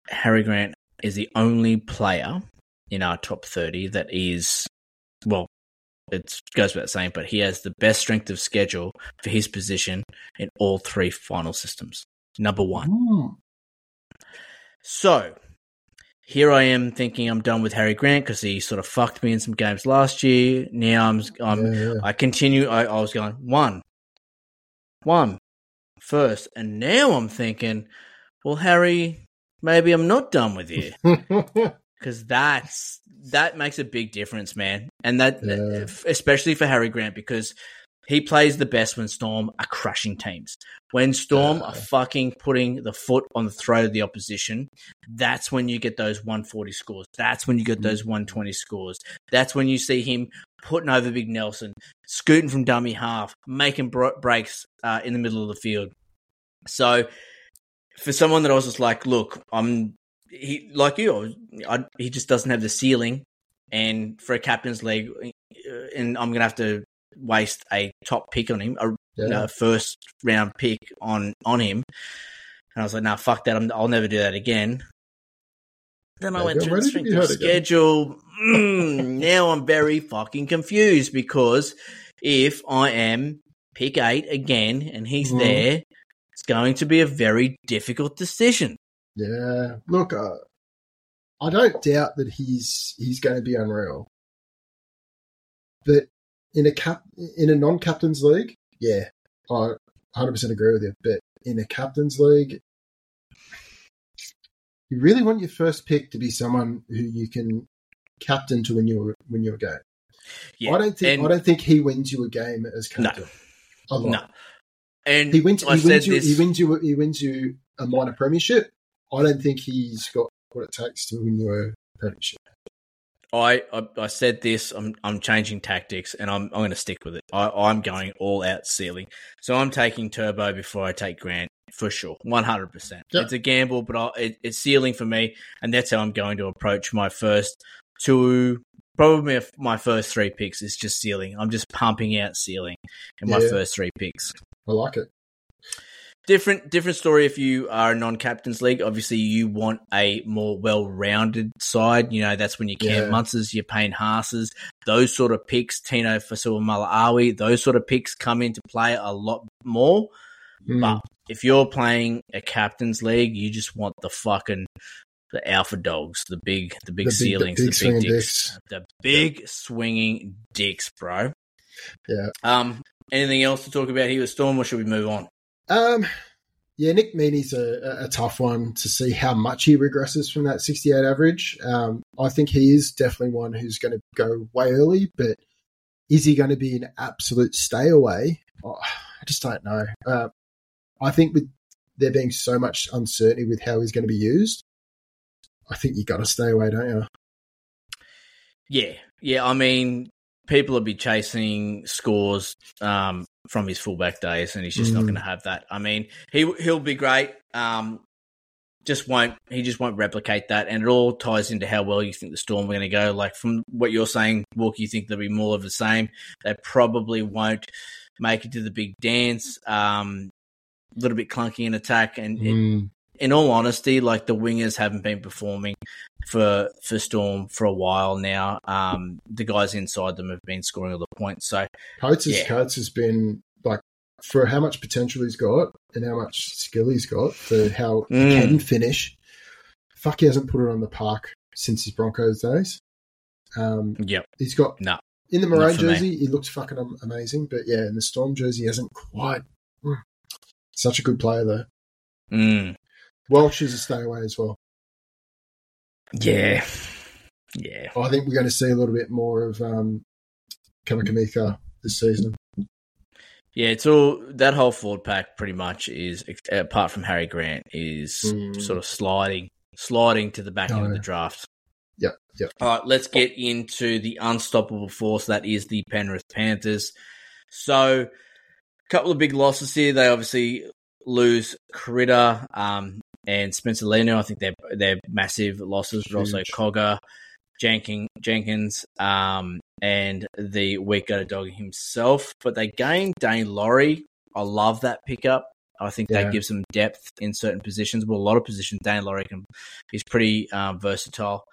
Harry Grant is the only player in our top thirty that is well it goes without saying, but he has the best strength of schedule for his position in all three final systems. Number one. Mm. So here I am thinking I'm done with Harry Grant because he sort of fucked me in some games last year. Now I'm, I'm Yeah, yeah. I continue. I, I was going one, one first, and now I'm thinking, well, Harry, maybe I'm not done with you because that's that makes a big difference, man, and that Yeah. especially for Harry Grant because he plays the best when Storm are crushing teams. When Storm Yeah. are fucking putting the foot on the throat of the opposition, that's when you get those 140 scores. That's when you get those 120 scores. That's when you see him putting over Big Nelson, scooting from dummy half, making bro- breaks uh, in the middle of the field. So, for someone that I was just like, look, I'm he like you, I I, he just doesn't have the ceiling, and for a captain's league, uh, and I'm gonna have to waste a top pick on him, a Yeah. a first round pick on on him. And I was like, nah, fuck that. I'm, I'll never do that again. Then I Yeah, went through the to strength of schedule. Mm, now I'm very fucking confused because if I am pick eight again and he's Mhm. there, it's going to be a very difficult decision. Yeah, look, uh, I don't doubt that he's he's going to be unreal, but in a cap in a non-captain's league, yeah, I 100 percent agree with you. But in a captain's league, you really want your first pick to be someone who you can captain to win your win your game. Yeah, I don't think and- I don't think he wins you a game as captain. A lot. No. And He wins. He wins you. this. He wins you. He wins you a minor premiership. I don't think he's got what it takes to win you a premiership. I, I I said this. I'm I'm changing tactics, and I'm I'm going to stick with it. I, I'm going all out ceiling. So I'm taking Turbo before I take Grant for sure, 100. percent It's a gamble, but I, it, it's ceiling for me, and that's how I'm going to approach my first two. Probably my- my first three picks is just ceiling. I'm just pumping out ceiling in my Yeah. first three picks. I like it. Different different story if you are a non-captains league obviously you want a more well-rounded side you know that's when you Cam Yeah. Munsters, your Payne Haas's those sort of picks Tino Fa'asuamaleaui those sort of picks come into play a lot more Mm. but if you're playing a captain's league you just want the fucking the alpha dogs the big the big The big- the ceilings big the big, swinging dicks, dicks. the big swinging dicks bro Yeah. um anything else to talk about here with Storm or should we move on Um. Yeah, Nick Meaney's a, a tough one to see how much he regresses from that 68 average. Um, I think he is definitely one who's going to go way early, but is he going to be an absolute stay away? Oh, I just don't know. Uh, I think with there being so much uncertainty with how he's going to be used, I think you got to stay away, don't you? Yeah, yeah. I mean, people will be chasing scores um, from his fullback days, and he's just not Mm. going to have that. I mean, he he'll be great. Um, just won't he just won't replicate that, and it all ties into how well you think the Storm are going to go. Like from what you're saying, Walker, you think there'll be more of the same. They probably won't make it to the big dance. Um, a little bit clunky in attack, and it, Mm. In all honesty, like the wingers haven't been performing for for Storm for a while now. Um, the guys inside them have been scoring all the points. So Coates, has, Yeah. Coates has been like for how much potential he's got and how much skill he's got for how he Mm. can finish. Fuck, he hasn't put it on the park since his Broncos days. Um, yep, he's got no, in the maroon for me. jersey, he looks fucking amazing, but yeah, in the storm jersey, he hasn't quite. Mm. Such a good player though. mm, Welch is a stay away as well. yeah, yeah. I think we're going to see a little bit more of um, Kamikamica this season. Yeah, it's all that whole forward pack pretty much is apart from Harry Grant is Mm. sort of sliding sliding to the back end Oh, of the draft. Yeah, yeah. All right, let's get into the unstoppable force that is the Penrith Panthers. So, a couple of big losses here. They obviously lose Critter um, and Spencer Leniu. I think they're they're massive losses, but also Cogger, Jenkins, Jenkins, um, and the weak go dog himself. But they gained Daine Laurie. I love that pickup. I think Yeah. that gives them depth in certain positions. Well, a lot of positions. Daine Laurie can He's pretty um, versatile.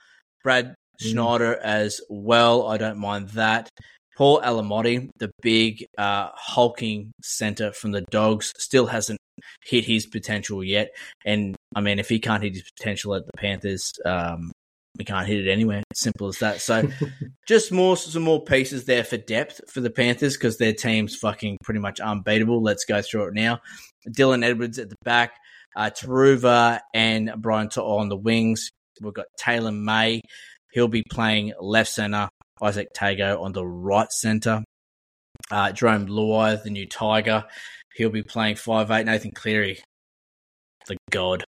Brad Mm. Schneider as well. I don't mind that. Paul Alamoti, the big uh, hulking center from the Dogs, still hasn't hit his potential yet. And I mean, if he can't hit his potential at the Panthers, um, we can't hit it anywhere. Simple as that. So, just more some more pieces there for depth for the Panthers because their team's fucking pretty much unbeatable. Let's go through it now. Dylan Edwards at the back, uh, Turuva and Brian To'o on the wings. We've got Taylor May. He'll be playing left center. Izack Tago on the right center. Uh, Jarome Luai, the new Tiger. He'll be playing five eight. Nathan Cleary, the god,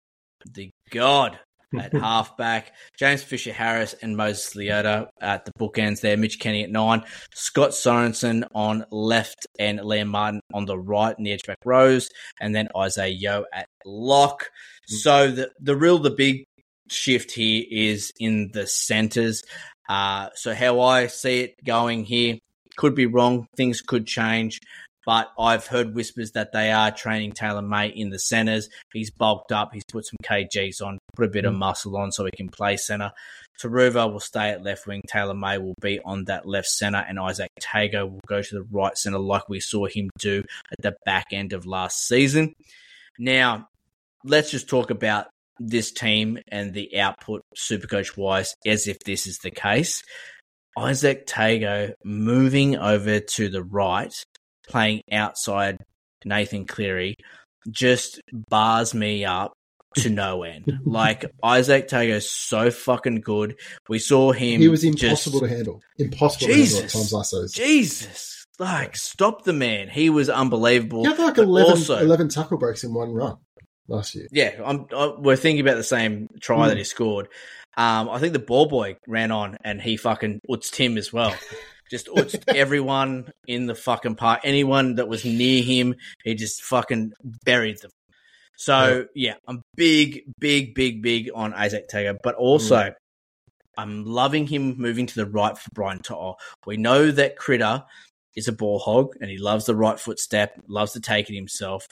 the god at halfback. James Fisher Harris and Moses Leota at the bookends there. Mitch Kenny at nine. Scott Sorensen on left and Liam Martin on the right in the edgeback rows. And then Isaah Yeo at lock. So the, the real, the big shift here is in the centers. Uh, so how I see it going here could be wrong. Things could change. But I've heard whispers that they are training Taylor May in the centres. He's bulked up. He's put some kgs on, put a bit of mm. muscle on so he can play centre. Turuva will stay at left wing. Taylor May will be on that left centre, and Izack Tago will go to the right centre, like we saw him do at the back end of last season. Now, let's just talk about this team and the output, Supercoach wise, as if this is the case. Izack Tago moving over to the right playing outside Nathan Cleary just bars me up to no end. like Izack Tago's so fucking good. We saw him. He was impossible just, to handle. Impossible Jesus, to handle at times last. Jesus. Like, stop the man. He was unbelievable. He had like 11, also, 11 tackle breaks in one run last year. Yeah, I'm, I, we're thinking about the same try mm. that he scored. Um, I think the ball boy ran on and he fucking utzed Tim as well. Just everyone in the fucking park, anyone that was near him, he just fucking buried them. So yeah, yeah I'm big, big, big, big on Izack Tago, but also mm. I'm loving him moving to the right for Brian To'o. We know that Critter is a ball hog and he loves the right foot step, loves to take it himself.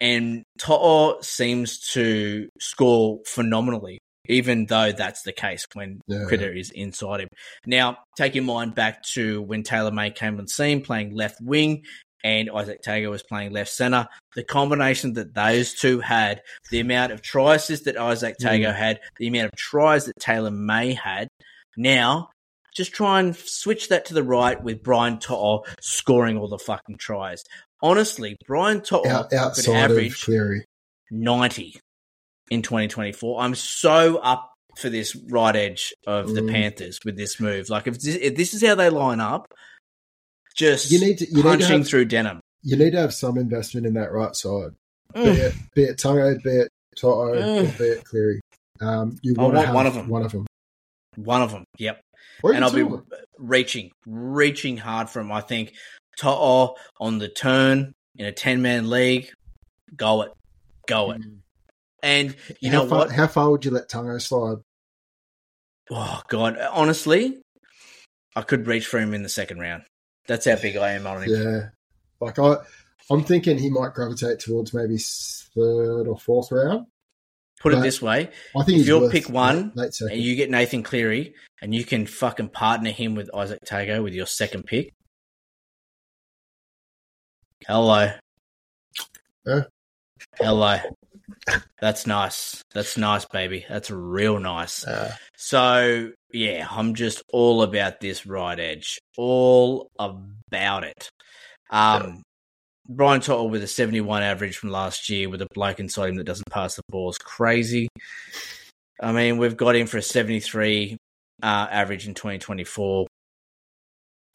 And To'o seems to score phenomenally even though that's the case when yeah. Critter is inside him. Now, take your mind back to when Taylor May came on scene playing left wing and Izack Tago was playing left center. The combination that those two had, the amount of tries that Izack Tago mm. had, the amount of tries that Taylor May had. Now, just try and switch that to the right with Brian To'o scoring all the fucking tries. Honestly, Brian To'o Out, could average Cleary. 90 in 2024. I'm so up for this right edge of the mm. Panthers with this move. Like if this, if this, is how they line up, just you need to, you punching need to have, through denim. You need to have some investment in that right side. Mm. Be, it, be it Tungo, be it To'o, mm. be it Cleary. Um, you want, want one of them. One of them. One of them. Yep. And I'll be reaching, reaching hard for him. I think To'o on the turn in a ten man league. Go it, go it. Mm. And you how know far, what? How far would you let Tungo slide? Oh God, honestly, I could reach for him in the second round. That's how big I am on him. Yeah, like I, I'm thinking he might gravitate towards maybe third or fourth round. Put but it this way: I think if you'll pick one late, late and you get Nathan Cleary, and you can fucking partner him with Izack Tago with your second pick. Hello. Yeah. Hello. That's nice. That's nice, baby. That's real nice. Uh, so, yeah, I'm just all about this right edge. All about it. Um, Brian To'o with a 71 average from last year with a bloke inside him that doesn't pass the ball is crazy. I mean, we've got him for a 73 uh, average in 2024.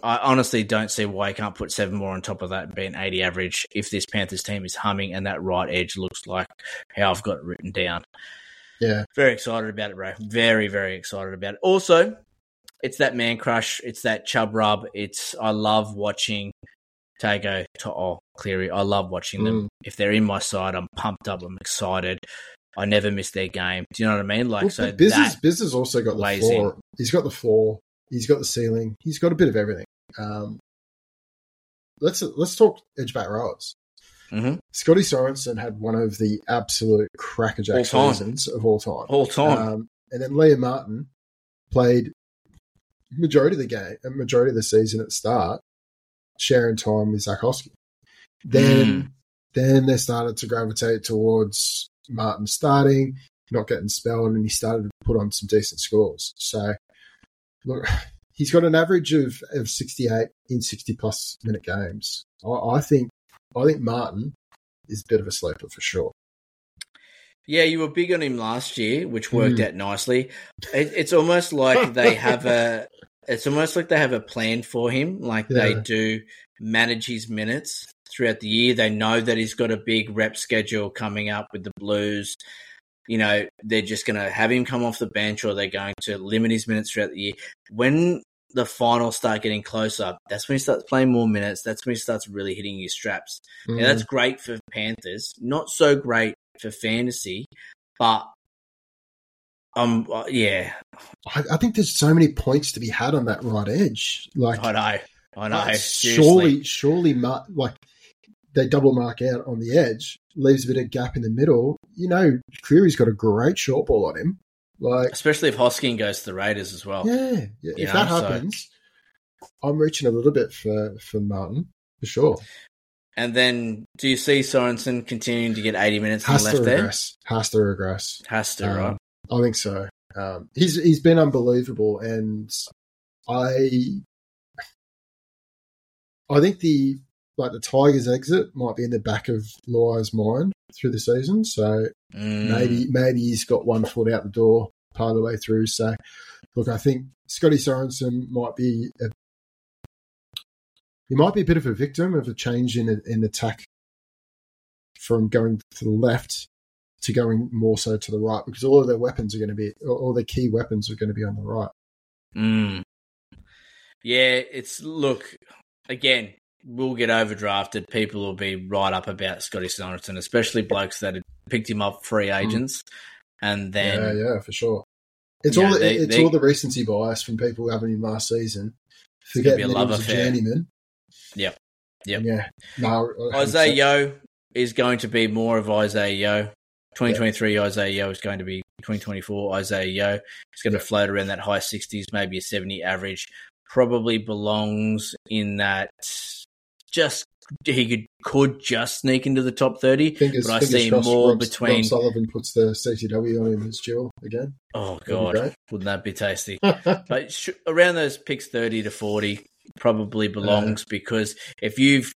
I honestly don't see why he can't put seven more on top of that and be an 80 average if this Panthers team is humming and that right edge looks like how I've got it written down. Yeah. Very excited about it, bro. Very, very excited about it. Also, it's that man crush. It's that chub rub. It's, I love watching Tago, To'o, Cleary. I love watching them. Mm. If they're in my side, I'm pumped up. I'm excited. I never miss their game. Do you know what I mean? Like, well, so business, business also got the floor. In. He's got the floor. He's got the ceiling. He's got a bit of everything. Um, let's let's talk edgeback rowers. Mm-hmm. Scotty Sorensen had one of the absolute crackerjack seasons of all time. All time. Um, and then Liam Martin played majority of the game, a majority of the season at start, sharing time with Hosky. Then, Mm. then they started to gravitate towards Martin starting, not getting spelled, and he started to put on some decent scores. So, look, he's got an average of, of 68 in 60 plus minute games. I, I think, I think Martin is a bit of a sleeper for sure. Yeah, you were big on him last year, which worked Mm. out nicely. It, it's almost like they have a. It's almost like they have a plan for him. Like they do manage his minutes throughout the year. They know that he's got a big rep schedule coming up with the Blues. You know, they're just going to have him come off the bench, or they're going to limit his minutes throughout the year. When the finals start getting closer, that's when he starts playing more minutes. That's when he starts really hitting his straps. Mm. Now that's great for Panthers, not so great for fantasy, but um, uh, yeah, I, I think there's so many points to be had on that right edge. Like, I know, I know. surely, surely, like they double mark out on the edge, leaves a bit of gap in the middle. You know, Cleary's got a great short ball on him. Like, especially if Hosking goes to the Raiders as well. yeah, yeah. If know, that so- happens, I'm reaching a little bit for for Martin for sure. And then, do you see Sorensen continuing to get eighty minutes Has the to there? regress. Has to regress. Has to, Um, right? I think so. Um, he's he's been unbelievable, and I I think the like the Tigers exit might be in the back of Luai's mind through the season. So Mm. maybe maybe he's got one foot out the door part of the way through. So look, I think Scotty Sorensen might be a, he might be a bit of a victim of a change in in attack from going to the left to going more so to the right because all of their weapons are going to be all their key weapons are going to be on the right. Mm. Yeah, it's look again. We'll get overdrafted. People will be right up about Scotty Sorensen, especially blokes that had picked him up free hmm. agents, and then yeah, yeah, for sure. It's Yeah, all the, they- it's they- all the recency bias from people having him last season. It's Forgetting a that he love was a affair. journeyman. Yep. Yep. Yeah. No, Isaah Yeo is going to be more of Isaah Yeo. 2023 Isaah Yeo is going to be 2024 Isaah Yeo. He's going to float around that high 60s, maybe a 70 average. Probably belongs in that just he could could just sneak into the top 30, Fingers, but I see more Rob, between. Rob Sullivan puts the CTW on him as dual again. oh god, wouldn't that be tasty? but sh- around those picks 30 to 40 probably uh, belongs because if you've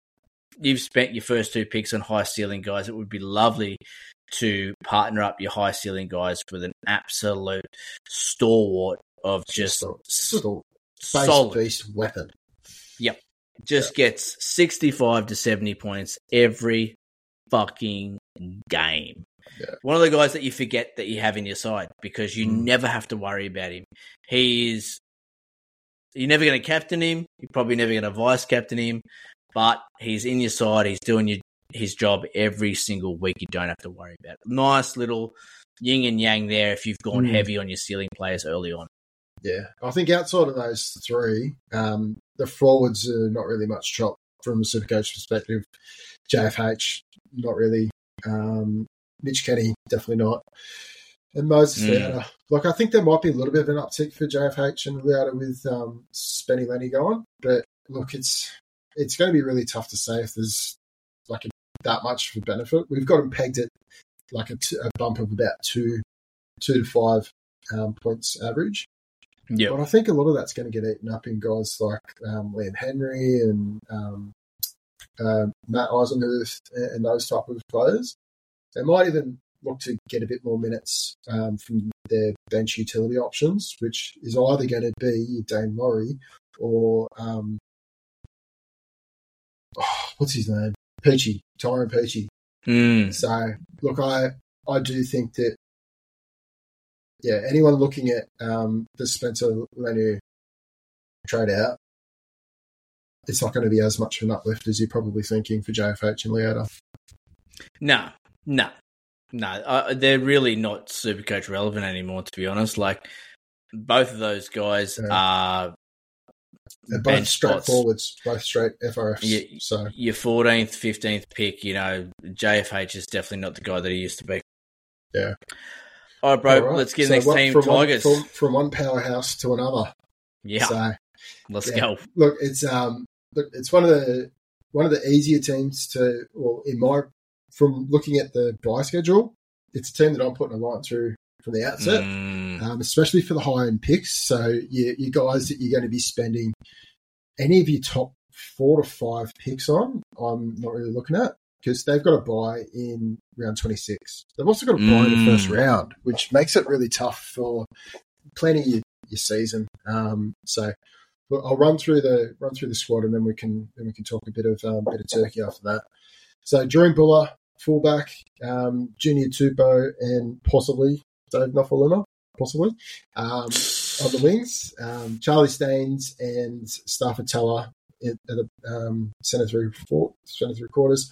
you've spent your first two picks on high ceiling guys it would be lovely to partner up your high ceiling guys with an absolute stalwart of just Just a- s- a Base solid beast weapon. Just gets 65 to 70 points every fucking game. Yeah. One of the guys that you forget that you have in your side because you Mm. never have to worry about him. He is, you're never going to captain him. You're probably never going to vice captain him, but he's in your side. He's doing your, his job every single week. You don't have to worry about it. Nice little yin and yang there if you've gone Mm. heavy on your ceiling players early on. Yeah, I think outside of those three, um, the forwards are not really much chop from a super coach perspective. JFH, not really. Um, Mitch Kenny, definitely not. And Moses Mm. Leota. Like, I think there might be a little bit of an uptick for JFH and Leota with um, Spenny Lenny going. But look, it's it's going to be really tough to say if there's like a, that much for benefit. We've got them pegged at like a, t- a bump of about two, two to five um, points average. Yeah. But I think a lot of that's going to get eaten up in guys like um, Liam Henry and um, uh, Matt Eisenhuth and, those type of players. They might even look to get a bit more minutes um, from their bench utility options, which is either going to be Daine Laurie or um, oh, what's his name, Peachey, Tyrone Peachey. Mm. So, look, I I do think that yeah, anyone looking at um, the Spencer Leniu trade out, it's not going to be as much of an uplift as you're probably thinking for JFH and Leota. No, no, no. Uh, they're really not super coach relevant anymore, to be honest. Like both of those guys Yeah. are They're both straight spots. forwards, both straight FRFs. Yeah. So Your fourteenth, fifteenth pick, you know, JFH is definitely not the guy that he used to be. Yeah. All right, bro. all right. Let's get So the next what- team. from one, from, from one powerhouse to another. Yeah, So let's yeah. go. look, it's um, look, it's one of the one of the easier teams to. Well, in my from looking at the buy schedule, it's a team that I'm putting a line through from the outset, Mm, um, especially for the high end picks. So you, you guys that you're going to be spending any of your top four to five picks on, I'm not really looking at because they've got a buy in round 26. They've also got a buy in the first Mm. round, which makes it really tough for planning your, your season. Um, so I'll run through the run through the squad and then we can then we can talk a bit of um, bit of turkey after that. So Drew Buller, fullback, um, Junior Tupou, and possibly Dave Nofoaluma, possibly um, on the wings. Um, Charlie Staines and Starford To'a at, the um, centre through four, centre through quarters.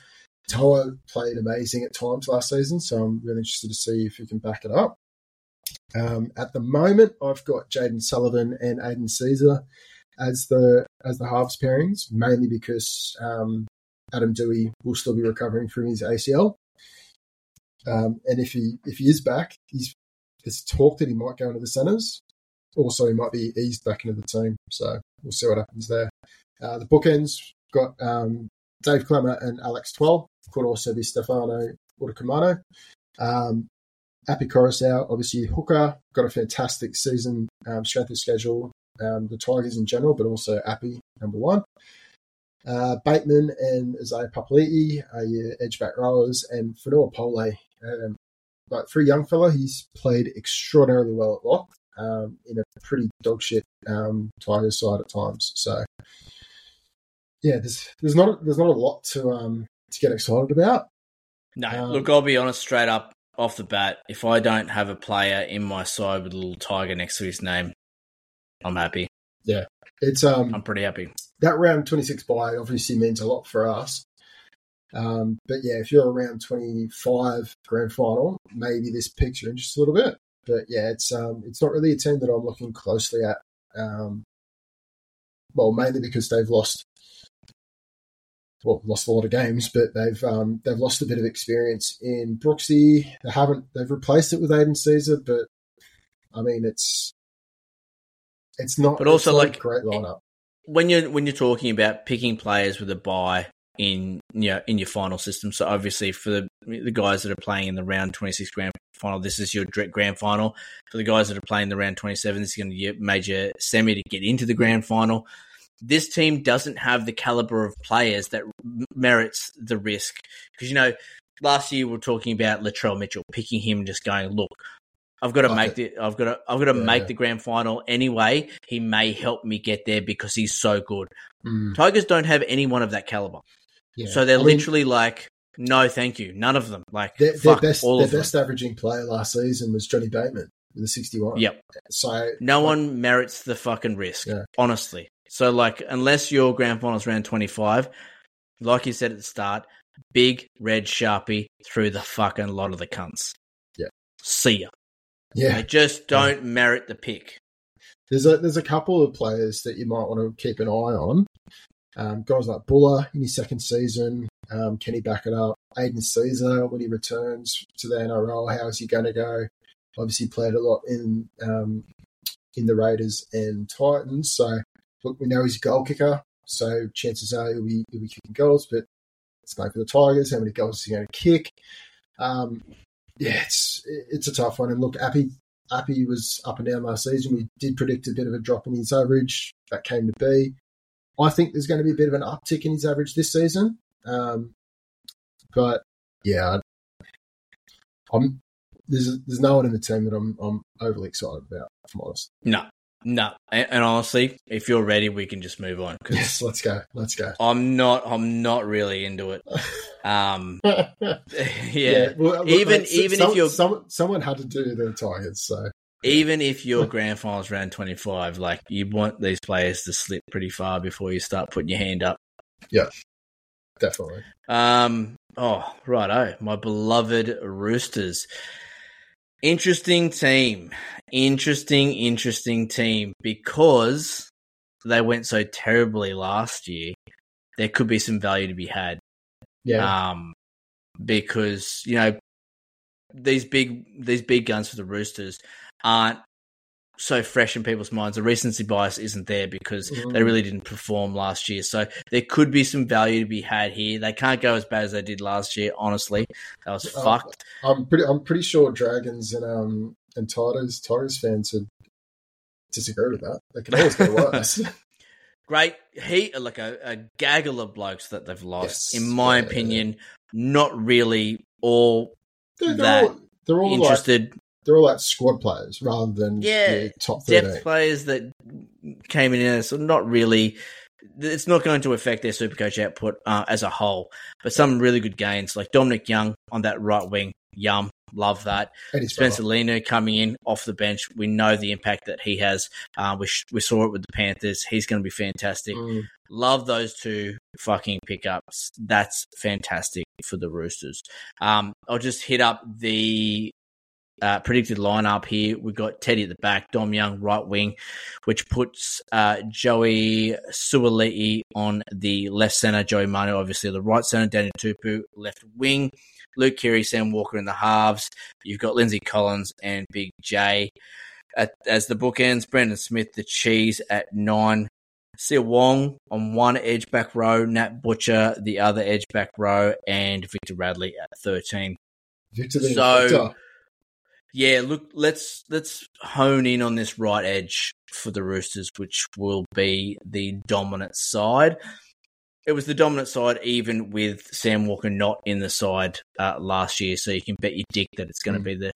To'a played amazing at times last season, so I'm really interested to see if he can back it up. Um, at the moment, I've got Jayden Sullivan and Aidan Sezer as the as the halves pairings, mainly because um, Adam Doueihi will still be recovering from his ACL. Um, and if he if he is back, he's there's talk that he might go into the centres. Also, he might be eased back into the team. So we'll see what happens there. Uh, the bookends got um, Dave Klemmer and Alex Twal. Could also be Stefano Utoikamanu. Um, Api Koroisau, obviously hooker, got a fantastic season, um, strength of schedule. Um, the Tigers in general, but also Api number one. Uh, Bateman and Isaiah Papali'i are your edge back rowers, and Fonua Pole, um, like for a young fella, he's played extraordinarily well at lock um, in a pretty dogshit um, Tigers side at times. So, yeah, there's there's not there's not a lot to um to get excited about. no, Um, look, I'll be honest, straight up off the bat. If I don't have a player in my side with a little tiger next to his name, I'm happy. Yeah, it's um I'm pretty happy. that round 26 buy obviously means a lot for us. Um, but yeah, if you're around 25 grand final, maybe this piques your interest a little bit. But yeah, it's um, it's not really a team that I'm looking closely at. Um, well, mainly because they've lost, well, lost a lot of games, but they've um, they've lost a bit of experience in Brooksy. They haven't they've replaced it with Aidan Sezer, but I mean it's it's not. But also, a like, great lineup. when you're when you're talking about picking players with a buy in you know, in your final system, so obviously for the the guys that are playing in the round 26 grand final, this is your direct grand final. For the guys that are playing the round 27, this is going to be your major semi to get into the grand final. This team doesn't have the caliber of players that merits the risk because you know last year we were talking about Latrell Mitchell, picking him and just going, look. I've got to Fuck make the I've got to I've got to Yeah, make the grand final anyway. He may help me get there because he's so good. Mm, Tigers don't have anyone of that caliber. yeah. So they're I mean, literally like, no, thank you. None of them. Like, Their, their best, all their of them. best averaging player last season was Johnny Bateman with a 61. Yep. So No one merits the fucking risk, Yeah. honestly. So, like, unless your grand finals round 25, like you said at the start, big red sharpie through the fucking lot of the cunts. Yeah. See ya. yeah, They just don't merit the pick. there's a there's a couple of players that you might want to keep an eye on. Um, guys like Bula in his second season, um, can he back it up? Aidan Sezer when he returns to the NRL, how is he going to go? Obviously played a lot in um, in the Raiders and Titans. So look, we know he's a goal kicker, so chances are he'll be, he'll be kicking goals. But it's going for the Tigers. How many goals is he going to kick? Um, yeah, it's it's a tough one. And look, Api Api was up and down last season. We did predict a bit of a drop in his average. That came to be. I think there's going to be a bit of an uptick in his average this season. Um, but yeah, I'm there's there's no one in the team that I'm I'm overly excited about. If I'm honest. No, no. And, and honestly, if you're ready, we can just move on Yes, let's go. Let's go. I'm not. I'm not really into it. Um, yeah. yeah. well, Even- mate, even if some- you're- some, someone had to do the Tigers, so Even if your grand finals round 25, like you want these players to slip pretty far before you start putting your hand up. Yeah definitely. Um. Oh, righto. My beloved Roosters. Interesting team. Interesting, interesting team because they went so terribly last year. There could be some value to be had. Yeah, Um, because you know these big these big guns for the Roosters aren't so fresh in people's minds. The recency bias isn't there because Mm. they really didn't perform last year. So there could be some value to be had here. They can't go as bad as they did last year. Honestly, that was Oh. fucked. I'm pretty. I'm pretty sure Dragons and um and Tigers Tigers fans would disagree with that. They can always go worse. Great heat, like a, a gaggle of blokes that they've lost. Yes. In my Yeah. opinion, not really all they're, they're That all, they're all like interested. They're all like squad players rather than Yeah, top depth players that came in there, so not really. It's not going to affect their Supercoach output uh, as a whole, but some really good gains like Dominic Young on that right wing. Yum, love that. Spencer. Leniu coming in off the bench. We know the impact that he has. Uh, we sh- we saw it with the Panthers. He's going to be fantastic. Mm. Love those two fucking pickups. That's fantastic for the Roosters. Um, I'll just hit up the uh, predicted lineup here. We've got Teddy at the back, Dom Young right wing, which puts uh, Joey Suaalii on the left centre, Joey Manu obviously the right centre, Daniel Tupou left wing, Luke Keary, Sam Walker in the halves. You've got Lindsay Collins and Big J at, as the bookends. Brandon Smith, the cheese at nine. Siua Wong on one edge back row, Nat Butcher the other edge back row, and Victor Radley at thirteen. Victor So- Infector. Yeah, look, let's let's hone in on this right edge for the Roosters, which will be the dominant side. It was the dominant side, even with Sam Walker not in the side uh, last year, so you can bet your dick that it's going to Mm. be the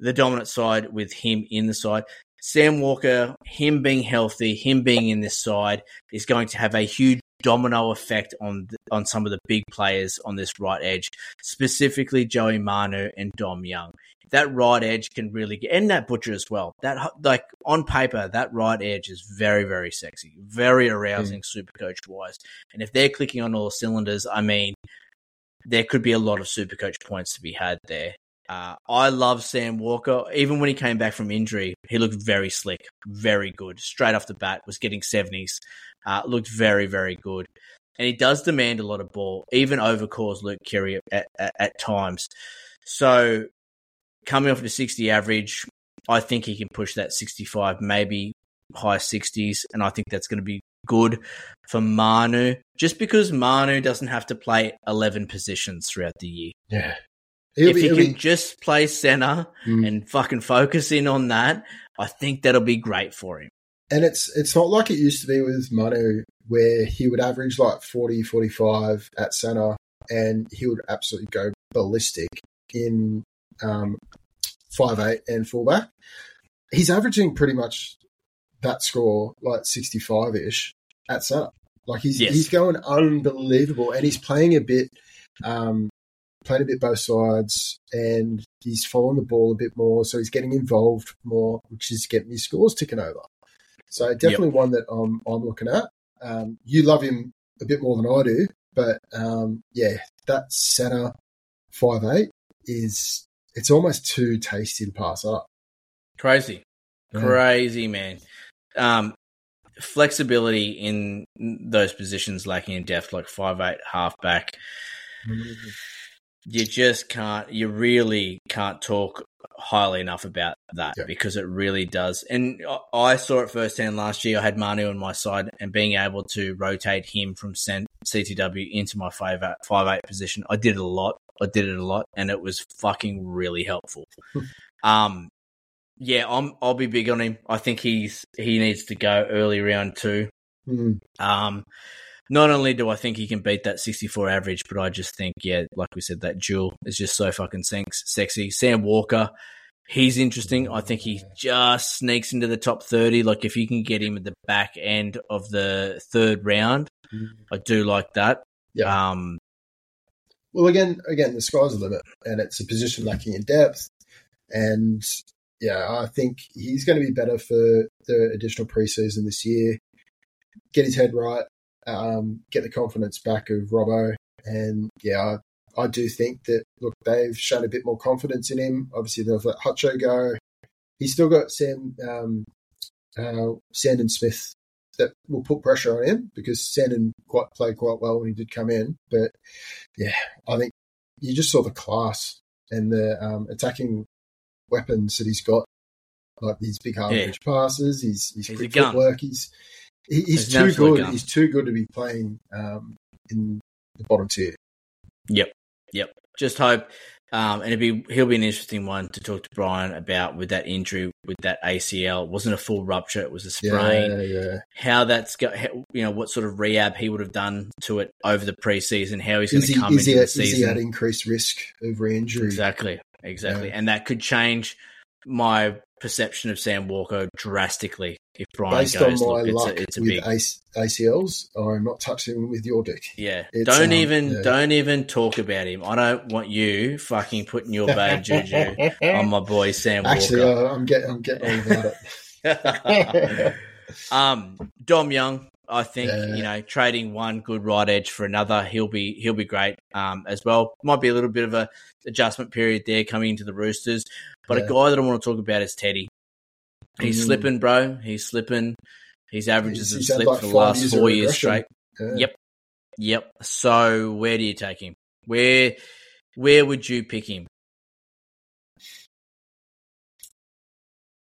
the dominant side with him in the side. Sam Walker, him being healthy, him being in this side is going to have a huge domino effect on on some of the big players on this right edge, specifically Joey Manu and Dom Young. That right edge can really get, and that butcher as well. That like on paper, that right edge is very very sexy, very arousing, super coach wise. And if they're clicking on all cylinders, I mean, there could be a lot of super coach points to be had there. Uh, I love Sam Walker. Even when he came back from injury, he looked very slick, very good. Straight off the bat, was getting 70s. Uh, looked very, very good. And he does demand a lot of ball, even overcalls Luke Keary at, at, at times. So, coming off the 60 average, I think he can push that 65, maybe high 60s. And I think that's going to be good for Manu, just because Manu doesn't have to play 11 positions throughout the year Yeah. He'll if be- he can be- just play center Mm. and fucking focus in on that, I think that'll be great for him. and it's it's not like it used to be with Manu where he would average like 40 45 at center and he would absolutely go ballistic in um, five eight and fullback. He's averaging pretty much that score like 65 ish at center. Like he's Yes. he's going unbelievable and he's playing a bit um playing a bit both sides and he's following the ball a bit more so he's getting involved more which is getting his scores ticking over. So definitely one that I'm I'm looking at. Um, you love him a bit more than I do, but um, yeah, that center five eight is it's almost too tasty to pass up. Crazy, Yeah. crazy man. Um, flexibility in those positions lacking in depth, like five eight halfback. You just can't. You really can't talk highly enough about that Yeah. because it really does. And I- saw it firsthand last year. I had Manu on my side, and being able to rotate him from CTW into my five eight, five eight position, I did it a lot. I did it a lot, and it was fucking really helpful. um, yeah, I'm. I'll be big on him. I think he's he needs to go early round two. Mm. Um, not only do I think he can beat that 64 average, but I just think, yeah, like we said, that duel is just so fucking sex- sexy. Sam Walker, he's interesting. I think he just sneaks into the top 30. Like, if you can get him at the back end of the third round, I do like that. Yeah. Um, Well, again, again, the sky's the limit, and it's a position lacking in depth. And yeah, I think he's going to be better for the additional preseason this year. Get his head right, um, get the confidence back of Robbo, and yeah, I, I do think that look, they've shown a bit more confidence in him. Obviously, they've let Hutcho go. He's still got Sam, um, uh, Sandon Smith that will put pressure on him because Sandon quite played quite well when he did come in, but yeah, I think you just saw the class and the um, attacking weapons that he's got Like these big half range passes, he's he's, He's quick footwork. He's he, he's He's too good. He's too good to be playing um, in the bottom tier. Yep, yep. Just hope, um, and it'd be he'll be an interesting one to talk to Brian about with that injury with that ACL. It wasn't a full rupture; it was a sprain. Yeah, yeah. How that's got, how- you know, what sort of rehab he would have done to it over the preseason. How he's going to come is, into he the at, is he at increased risk of re-injury? Exactly, exactly, Yeah. and that could change my perception of Sam Walker drastically if Brian Based on goes. my Look, it's luck a, it's a with big. ACLs, I'm not touching him with your dick. Yeah, It's, don't um, even yeah. don't even talk about him. I don't want you fucking putting your bad juju on my boy Sam Actually, Walker. uh, I'm getting I'm getting all about it. um, Dom Young, I think Yeah. you know trading one good right edge for another, he'll be he'll be great um, as well. Might be a little bit of a adjustment period there coming into the Roosters, but Yeah. a guy that I want to talk about is Teddy. He's Mm. slipping, bro. He's slipping. His averages He's- have he's slipped like for the last years four years straight. Yeah. Yep. Yep. So where do you take him? Where where would you pick him?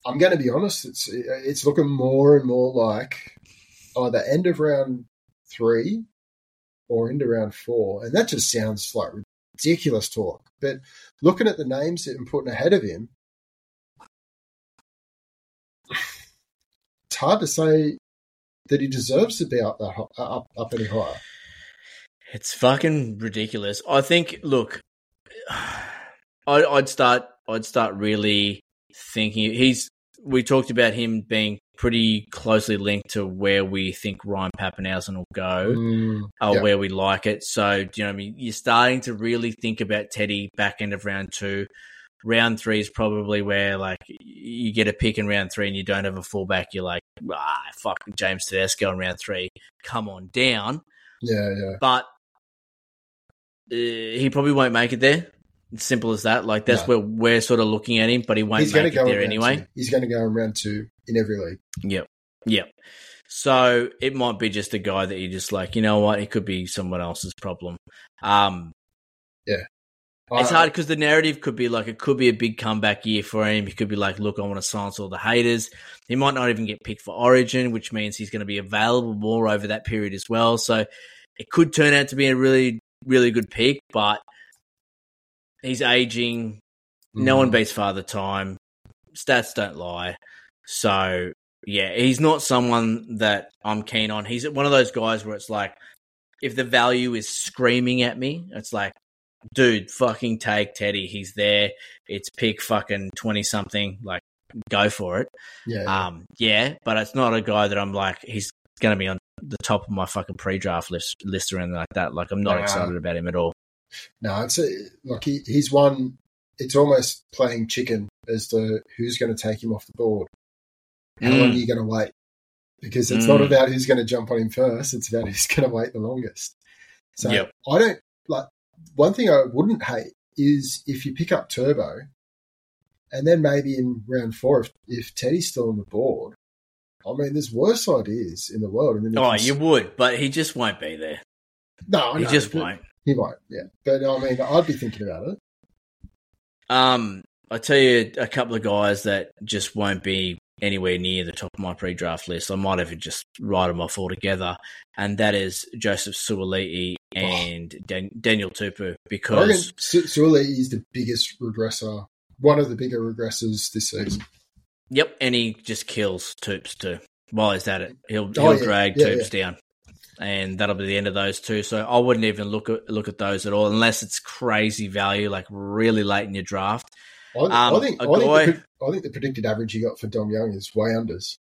I'm going to be honest. It's it's looking more and more like either end of round three or into round four, and that just sounds like ridiculous talk. But looking at the names that I'm putting ahead of him, it's hard to say that he deserves to be up that uh, up up any higher. It's fucking ridiculous. I think. Look, I, I'd start. I'd start really thinking. He's. We talked about him being pretty closely linked to where we think Ryan Papenhuyzen will go, Mm, or yeah. where we like it. So, do you know what I mean? You're starting to really think about Teddy back end of round two. Round three is probably where like you get a pick in round three and you don't have a fullback. You're like, ah, fuck James Tedesco in round three. Come on down yeah, yeah. but uh, he probably won't make it there. Simple as that. Like that's No. where we're sort of looking at him, but he won't He's make go it there anyway. two. He's going to go in round two in every league. Yep, yep. So it might be just a guy that you just like, you know what? It could be someone else's problem. Um, yeah. it's hard because the narrative could be like it could be a big comeback year for him. He could be like, look, I want to silence all the haters. He might not even get picked for Origin, which means he's going to be available more over that period as well. So it could turn out to be a really, really good pick, but he's aging. No Mm. one beats Father Time. Stats don't lie. So yeah, he's not someone that I'm keen on. He's one of those guys where it's like, if the value is screaming at me, it's like, dude, fucking take Teddy. He's there. It's pick fucking twenty something. Like, go for it. Yeah, Um, yeah, but it's not a guy that I'm like, he's going to be on the top of my fucking pre-draft list, list or anything like that. Like, I'm not excited about him at all. No, it's a, like he, he's one. It's almost playing chicken as to who's going to take him off the board. How long are Mm. you going to wait? Because it's Mm. not about who's going to jump on him first. It's about who's going to wait the longest. So Yep. I don't like. One thing I wouldn't hate is if you pick up Turbo, and then maybe in round four, if, if Teddy's still on the board. I mean, there's worse ideas in the world. I mean, Oh, you would, but he just won't be there. no, I He know, just won't. He won't. Yeah, but I mean, I'd be thinking about it. Um, I tell you a couple of guys that just won't be anywhere near the top of my pre-draft list. I might even just write them off altogether, and that is Joseph Suaalii and Dan- Daniel Tupou because Su- Suole is the biggest regressor, one of the bigger regressors this season. yep, and he just kills Toops too. While he's at it, he'll he'll Oh, yeah. drag Yeah, Toops down. And that'll be the end of those two. So I wouldn't even look at look at those at all, unless it's crazy value, like really late in your draft. I, Um, I think I think, the, I think the predicted average you got for Dom Young is way unders.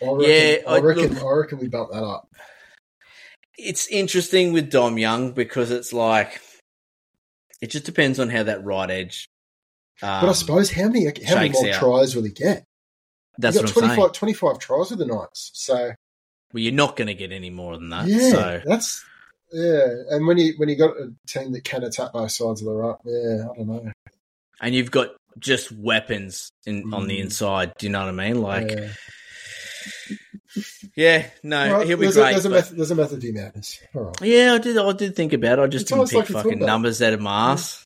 I reckon, Yeah, I I- reckon, look- I reckon we bump that up. it's interesting with Dom Young because it's like it just depends on how that right edge. Um, But I suppose how many how many more out. tries will he get? that's he got I'm 25, saying. 25 tries with the Knights. So Well, you're not going to get any more than that. yeah, So that's yeah. And when you when you got a team that can attack both sides of the right, yeah, I don't know. and you've got just weapons in on the Mm. inside. Do you know what I mean? Like, yeah, yeah. no, he'll be there's, great. A, there's, a method, there's a method to madness. All right. yeah, I did. I did think about. it. I just It's didn't pick like fucking numbers out of my ass.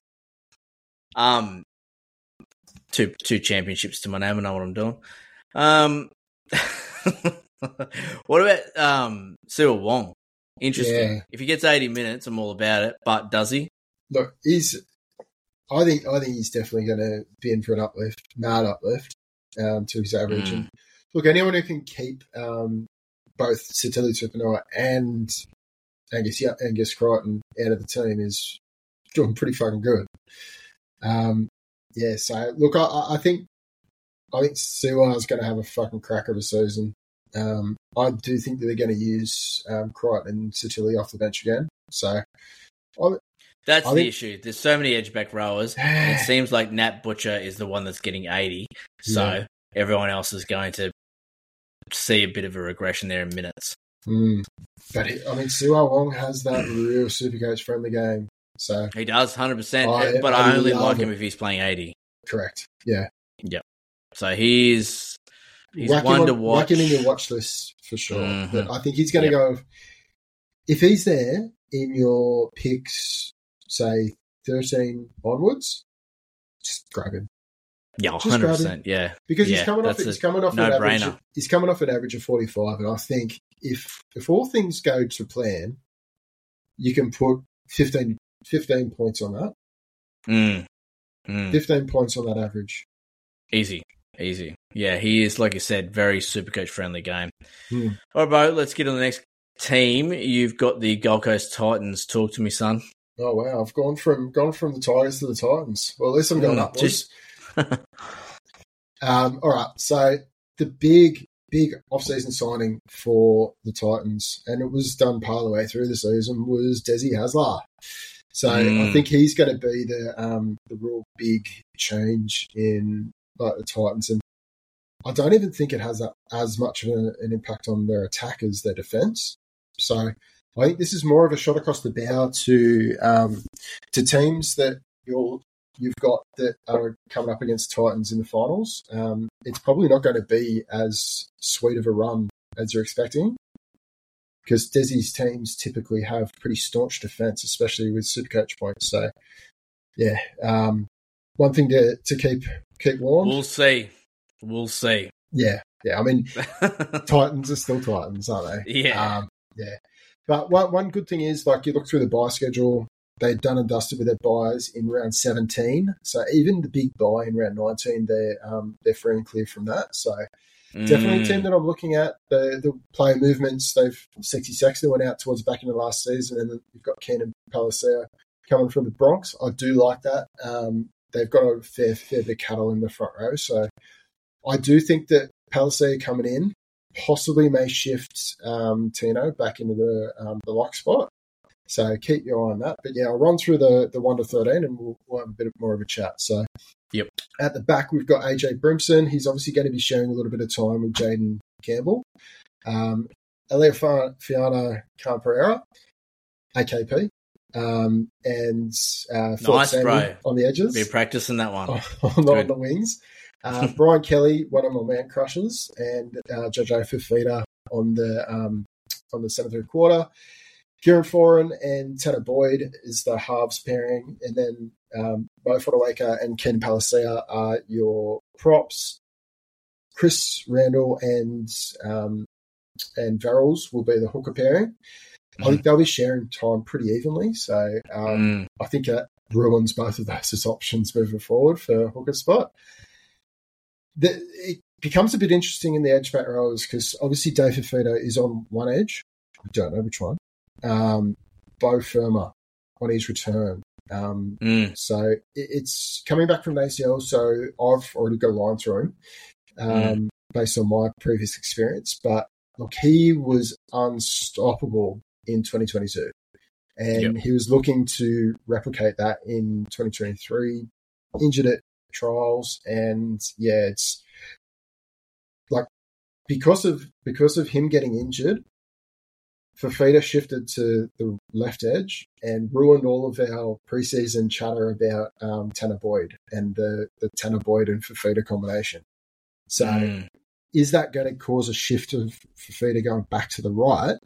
Um, two two championships to my name. I know what I'm doing. Um, what about um Cyril Wong? Interesting. Yeah. If he gets 80 minutes, I'm all about it. But does he? Look, he's. I think I think he's definitely going to be in for an uplift, mad uplift um, to his average. Mm. And look, anyone who can keep um, both Sitili Tupouniua and Angus yeah, Angus Crichton out of the team is doing pretty fucking good. Um, yeah, so look, I- I, think I think is going to have a fucking crack of a season. Um, I do think that they're going to use um, Crichton and Sitili off the bench again. So I, That's I the think- issue. There's so many edge back rowers. it seems like Nat Butcher is the one that's getting 80. So Yeah. everyone else is going to see a bit of a regression there in minutes. Mm. But I mean, Siua Wong has that real Supercoach friendly game. So He does 100%. I- but I only like him it. if he's playing 80. correct, yeah. Yep. So he's he's whack one him to watch. whack him in your watch list for sure. Mhm. But I think he's going to Yep. go. If he's there in your picks, say thirteen onwards, just grab him yeah, grab 100%. Yeah. because he's coming off. He's coming off an average. He's coming off an average of forty five, and I think if if all things go to plan, you can put 15, 15 points on that. Mm. Mm. Fifteen points on that average. Easy. Easy. Yeah, he is, like you said, very super coach friendly game. Hmm. All right, bro, let's get on the next team. You've got the Gold Coast Titans. Talk to me, son. Oh wow, I've gone from gone from the Tigers to the Titans. Well, at least I'm going Mm, upwards. just- um, all right, so the big big off-season signing for the Titans, and it was done part of the way through the season, was Desi Hasler. So I Mm. think he's going to be the um, the real big change in like the Titans, and I don't even think it has that, as much of a, an impact on their attack as their defense. So I think this is more of a shot across the bow to um, to teams that you're you've got that are coming up against Titans in the finals. Um, it's probably not going to be as sweet of a run as you're expecting because Desi's teams typically have pretty staunch defense, especially with Supercoach points. So, yeah, um, one thing to, to keep keep warm. We'll see. We'll see. yeah, yeah. I mean, Titans are still Titans, aren't they? Yeah. Um, yeah. But one, one good thing is, like, you look through the buy schedule, they've done and dusted with their buys in round 17. So even the big buy in round 19, they're, um, they're free and clear from that. So definitely a Mm. team that I'm looking at. The, the player movements, they've, Sexy Sexton went out towards the back end of last season, and you've got Keenan Palasia coming from the Bronx. I do like that. Um, they've got a fair, fair bit of cattle in the front row. So I do think that Palasia coming in possibly may shift um, Tino back into the um, the lock spot. So keep your eye on that. But yeah, I'll run through the, the 1 to 13 and we'll, we'll have a bit more of a chat. So Yep. at the back, we've got AJ Brimson. He's obviously going to be sharing a little bit of time with Jayden Campbell. Um, Elea Khan Pereira, AKP. Um, and uh, Nice, bro. on the edges Be practicing that one. on, on the- on the wings. Uh, Brian Kelly, one of my man crushes, and uh, Jojo Fifita on the um, on the centre third quarter. Kieran Foran and Tanner Boyd is the halves pairing, and then um, Mo Fotuaika and Ken Palasia are your props. Chris Randall and um, and Verrills will be the hooker pairing. I think they'll be sharing time pretty evenly, so um, Mm. I think that ruins both of those as options moving forward for hooker spot. The, it becomes a bit interesting in the edge back rows because obviously David Fifita is on one edge. I don't know which one. Um, Beau Fermor on his return. Um, Mm. so it, it's coming back from an ACL, so I've already got a line through him um, based on my previous experience. But look, he was unstoppable in 2022. And Yep. he was looking to replicate that in 2023. Injured at trials, and yeah, it's like because of because of him getting injured, Fifita shifted to the left edge and ruined all of our preseason chatter about um, Tanner Boyd and the, the Tanner Boyd and Fifita combination. So, Mm. is that going to cause a shift of Fifita going back to the right,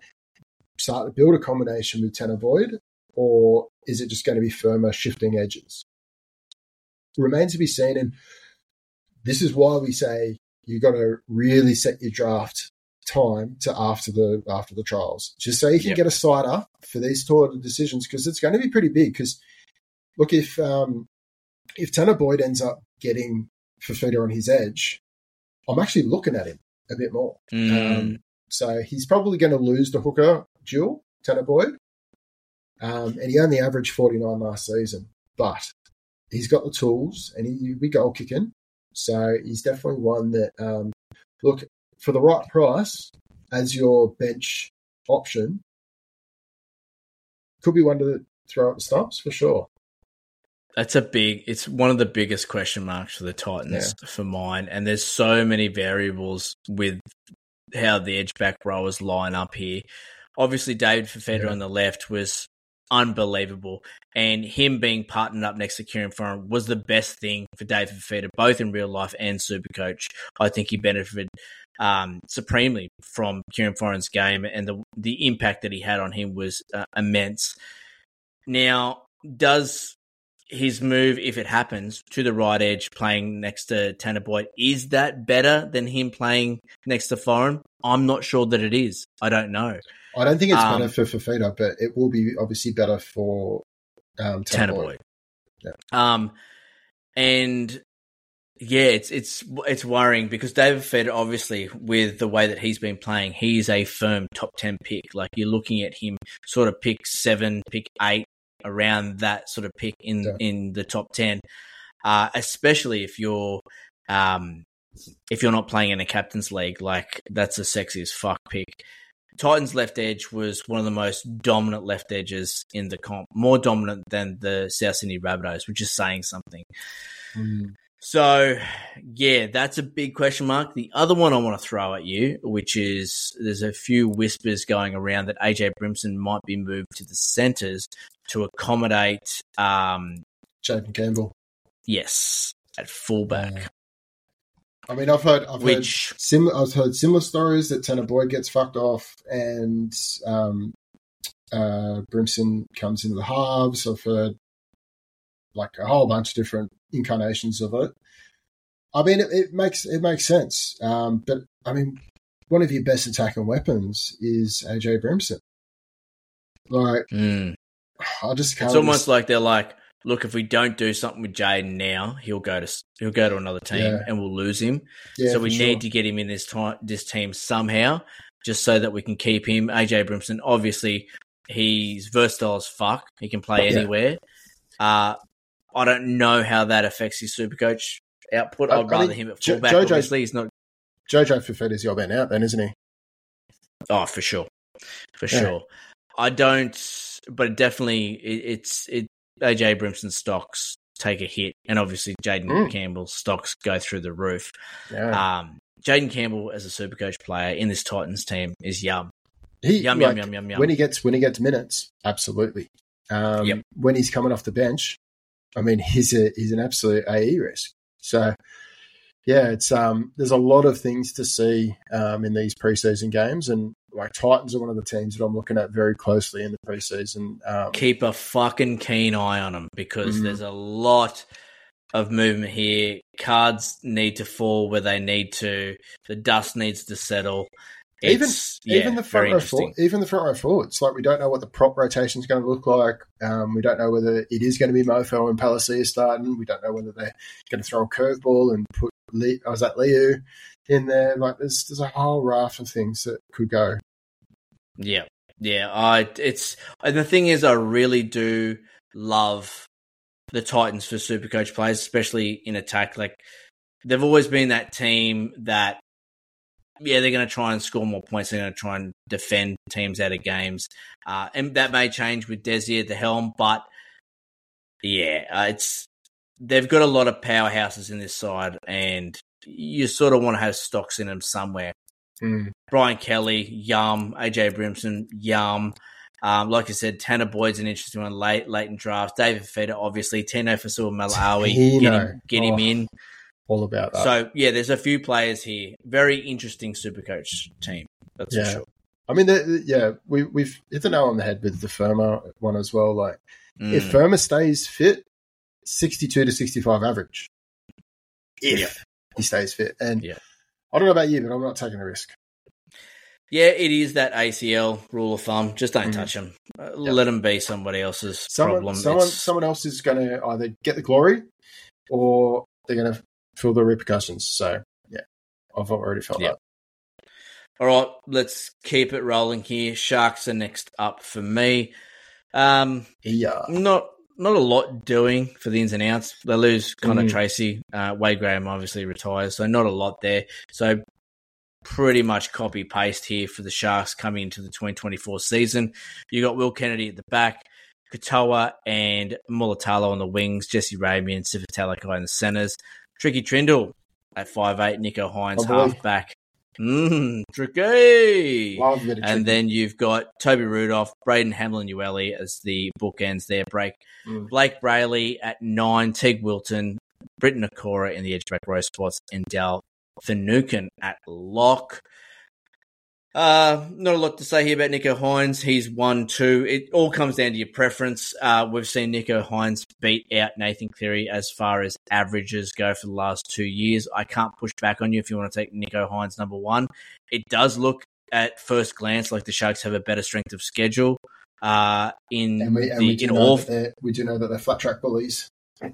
start to build a combination with Tanner Boyd, or is it just going to be Fermor shifting edges? Remains to be seen. And this is why we say you've got to really set your draft time to after the after the trials, just so you can Yep. get a sider for these sort of decisions because it's going to be pretty big. Because look, if um, if Tanner Boyd ends up getting Fifita on his edge, I'm actually looking at him a bit more. Mm, Um, so he's probably going to lose the hooker duel, Tanner Boyd. Um, and he only averaged 49 last season, but he's got the tools and he be goal kicking. So he's definitely one that, um, look, for the right price as your bench option, could be one to throw up the stumps for sure. That's a big. It's one of the biggest question marks for the Titans for mine, and there's so many variables with how the edge back rowers line up here. Obviously, David Fifita Yeah. on the left was unbelievable, and him being partnered up next to Kieran Foran was the best thing for David Fifita, both in real life and Supercoach. I think he benefited um, supremely from Kieran Foran's game, and the the impact that he had on him was uh, immense. Now, does his move, if it happens, to the right edge, playing next to Tanner Boyd, is that better than him playing next to Foran? I'm not sure that it is. I don't know. I don't think it's Um, better for Fifita, but it will be obviously better for um, Boyd. Boyd. Um, and yeah, it's it's it's worrying because David Fifita, obviously, with the way that he's been playing, he's a firm top ten pick. Like you're looking at him, sort of pick seven, pick eight, around that sort of pick in Yeah. in the top ten. Uh, especially if you're um, if you're not playing in a captain's league, like that's a sexy as fuck pick. Titans left edge was one of the most dominant left edges in the comp, more dominant than the South Sydney Rabbitohs, which is saying something. Mm. So, yeah, that's a big question mark. The other one I want to throw at you, which is there's a few whispers going around that AJ Brimson might be moved to the centres to accommodate, um, Jayden Campbell. yes, at fullback. Yeah. I mean, I've heard, I've Which- heard similar, I've heard similar stories that Tanner Boyd gets fucked off and um, uh, Brimson comes into the halves. I've heard like a whole bunch of different incarnations of it. I mean, it, it makes it makes sense, um, but I mean, one of your best attacking weapons is AJ Brimson. Like, Mm. I just can't. It's almost like they're like, look, if we don't do something with Jayden now, he'll go to he'll go to another team Yeah. and we'll lose him. yeah, so we sure. need to get him in this time, this team somehow, just so that we can keep him. AJ Brimson, obviously, he's versatile as fuck. He can play Yeah. anywhere. Uh, I don't know how that affects his super coach output. I'd I rather him at Jo- fullback. Jojo's- obviously, he's not. Jojo Fifita's your man out, then, isn't he? Oh, for sure, for sure. I don't, but definitely, it, it's it. AJ Brimson stocks take a hit, and obviously Jayden Mm. Campbell's stocks go through the roof. Yeah. Um, Jayden Campbell as a super coach player in this Titans team is yum. He, Yum, like, yum, yum, yum, yum. When he gets when he gets minutes, absolutely. Um, Yep. When he's coming off the bench, I mean, he's a he's an absolute AE risk. So, yeah, it's um, there's a lot of things to see um, in these preseason games, and like Titans are one of the teams that I'm looking at very closely in the preseason. Um, Keep a fucking keen eye on them because Mhm. there's a lot of movement here. Cards need to fall where they need to. The dust needs to settle. even yeah, even the front row forward, even the front row forwards, like we don't know what the prop rotation is going to look like. Um, we don't know whether it is going to be Mofo and Palasia starting. We don't know whether they're going to throw a curveball and put Le- oh, is that Liu in there. Like there's there's a whole raft of things that could go. Yeah, yeah. I it's and the thing is, I really do love the Titans for Super Coach players, especially in attack. Like they've always been that team that, yeah, they're going to try and score more points. They're going to try and defend teams out of games, uh, and that may change with Desi at the helm. But yeah, uh, it's they've got a lot of powerhouses in this side, and you sort of want to have stocks in them somewhere. Mm. Brian Kelly, yum. AJ Brimson, yum. Um, like I said, Tanner Boyd's an interesting one late, late in draft. David Fifita, obviously. Tino Fa'asuamaleaui, get him, get him Oh. in. All about that. So, yeah, there's a few players here. Very interesting Supercoach team. That's Yeah. for sure. I mean, the, the- yeah, we, we've hit the nail on the head with the Fermor one as well. Like Mm. if Fermor stays fit, sixty-two to sixty-five average. If he stays fit. And Yeah. I don't know about you, but I'm not taking a risk. Yeah, it is that ACL rule of thumb. Just don't Mhm. touch him. Uh, Let him be somebody else's Someone, problem. someone, It's- someone else is going to either get the glory or they're going to feel the repercussions. So, yeah, I've already felt Yeah. that. All right, let's keep it rolling here. Sharks are next up for me. Um, Yeah. not not a lot doing for the ins and outs. They lose Connor Mm. Tracey. Uh, Wade Graham obviously retires, so not a lot there. So pretty much copy paste here for the Sharks coming into the 2024 season. You got Will Kennedy at the back, Katoa and Mulitalo on the wings, Jesse Ramien and Sifa Talakai in the centres, Tricky Trindall at 5'8", Nicho Hynes Oh, boy. Mmm, tricky. Love a bit of And then you've got Toby Rudolph, Braden Hamlin Uele as the bookends there. Break Mm. Blayke Brailey at nine, Teig Wilton, Briton Nikora in the edge back row spots, and Dal Finucane at lock. Uh, not a lot to say here about Nicho Hynes. He's one, two. It all comes down to your preference. Uh, we've seen Nicho Hynes beat out Nathan Cleary as far as averages go for the last two years. I can't push back on you if you want to take Nicho Hynes number one. It does look at first glance like the Sharks have a better strength of schedule. Uh, in And we, and the we, do in all we do know that they're flat track bullies.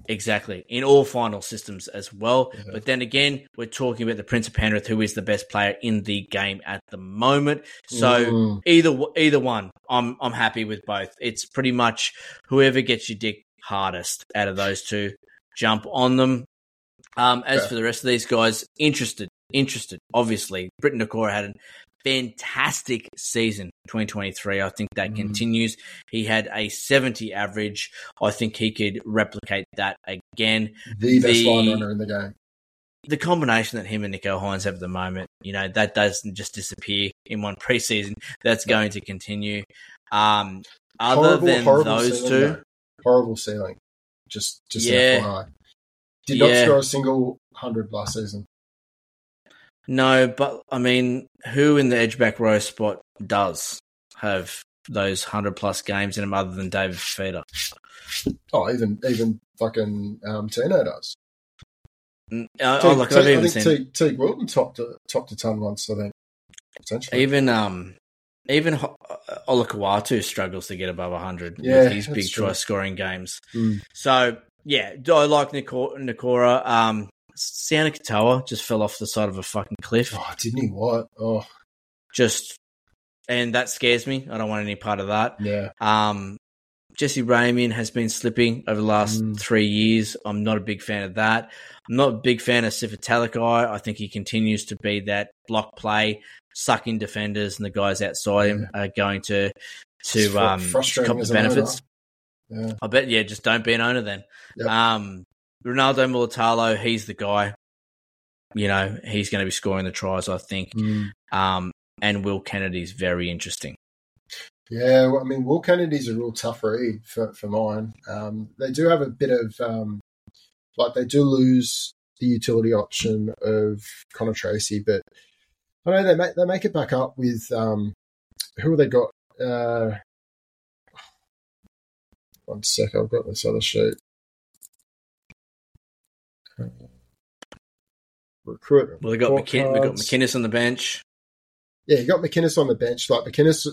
Exactly. In all final systems as well. Yeah. But then again, we're talking about the Prince of Penrith, who is the best player in the game at the moment. So Mm. either either one, I'm I'm happy with both. It's pretty much whoever gets your dick hardest out of those two, jump on them. Um, as Yeah. for the rest of these guys, interested, interested. Obviously, Briton Nikora had a fantastic season 2023. I think that Mhm. continues. He had a 70 average. I think he could replicate that again. the best the- line runner in the game. The combination that him and Nicho Hynes have at the moment, you know, that doesn't just disappear in one preseason. That's going to continue. Um, other Horrible, than horrible those ceiling, two, though. horrible ceiling. Just, just Yeah. Did not Yeah. score a single hundred last season. No, but I mean, who in the edgeback row spot does have those 100 plus games in him other than David Fifita? Oh, even even fucking um, Tino does. Mm, uh, Teig- oh, look, Teig- I've I even think seen Teig, Teig Wilton topped a, topped a ton once. I think potentially. even um even Ho- uh, Olakau'atu struggles to get above 100 Yeah, with his big true. try scoring games. Mm. So yeah, do I like Nikora? Nikora um, Sione Katoa just fell off the side of a fucking cliff. Oh, didn't he? What? Oh, Just and that scares me. I don't want any part of that. yeah. Um, Jesse Ramien has been slipping over the last Mm. three years. I'm not a big fan of that. I'm not a big fan of Sifa Talakai. I think he continues to be that block play, sucking defenders, and the guys outside him are going to to um cop the benefits. Yeah. I bet, yeah, just don't be an owner then. Yep. Um, Ronaldo Mulitalo, he's the guy. You know, he's going to be scoring the tries, I think. Mm. Um, and Will Kennedy's very interesting. Yeah, well, I mean, Will Kennedy's a real tough read for, for mine. Um, they do have a bit of, um, like, they do lose the utility option of Connor Tracey, but I know they make they make it back up with um, who have they got? Uh, one sec, I've got this other sheet. Recruitment. Well, they got McKin- we got scorecards. McInnes on the bench. Yeah, you got McInnes on the bench. Like McInnes,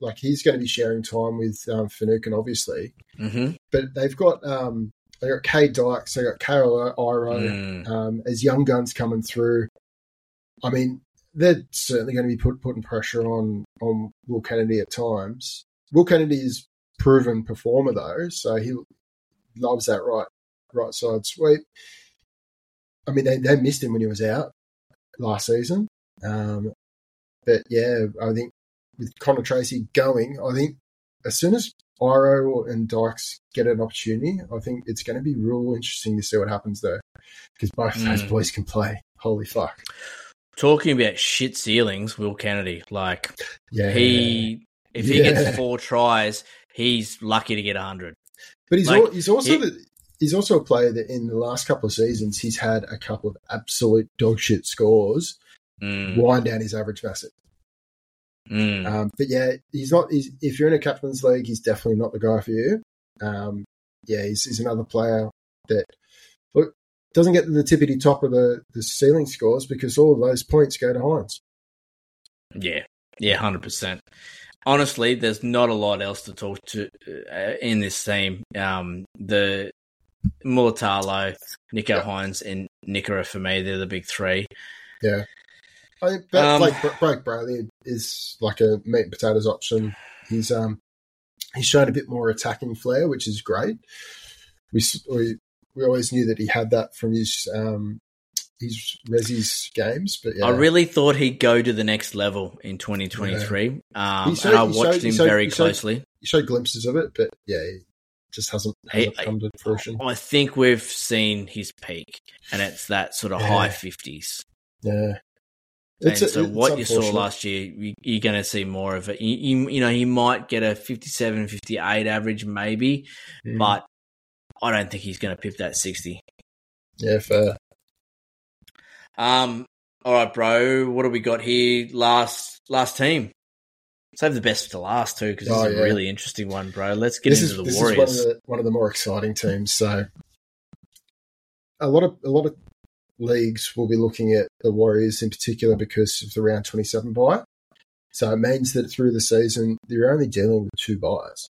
like he's going to be sharing time with um, Finucane, obviously. Mm-hmm. But they've got um, they got Kay Dykes, they got Carol Iro Mm. um, as young guns coming through. I mean, they're certainly going to be put, putting pressure on on Will Kennedy at times. Will Kennedy is proven performer though, so he loves that right right side sweep. I mean, they, they missed him when he was out last season. Um, but yeah, I think with Connor Tracey going, I think as soon as Iro and Dykes get an opportunity, I think it's going to be real interesting to see what happens there because both those Mm. boys can play. Holy fuck! Talking about shit ceilings, Will Kennedy, like Yeah, he, if he Yeah. gets four tries, he's lucky to get hundred. but he's like, al- he's also he- the, he's also a player that in the last couple of seasons he's had a couple of absolute dog shit scores Mm, wind down his average massive. mm. Um, but yeah, he's not. He's, if you're in a captain's league, he's definitely not the guy for you. Um, yeah, he's, he's another player that look. doesn't get to the tippity top of the, the ceiling scores because all of those points go to Hynes. Yeah, yeah, hundred percent. Honestly, there's not a lot else to talk to uh, in this team. Um, the Mulitalo, Nicho Yeah. Hynes, and Nikora for me, they're the big three. Yeah. I think but Um, like Blayke Brailey is like a meat and potatoes option. He's um he's shown a bit more attacking flair, which is great. We we we always knew that he had that from his um his Resi's games, but yeah, I really thought he'd go to the next level in 2023. Um, He showed- and I he watched showed- him showed- very he closely. he showed glimpses of it, but yeah, just hasn't, hasn't come to fruition. I think we've seen his peak, and it's that sort of Yeah. high 50s. Yeah. And so it's what you saw last year, you, you're going to see more of it. You, you, you know, he might get a 57, 58 average, maybe, Mm. but I don't think he's going to pip that 60. yeah, fair. Um, all right, bro. What do we got here? Last last team. Save the best for last too, because this Oh, is a yeah. really interesting one, bro. Let's get this into is the this Warriors. is one of the one of the more exciting teams. So a lot of a lot of leagues will be looking at the Warriors in particular because of the round twenty seven buy. So it means that through the season you're only dealing with two buys.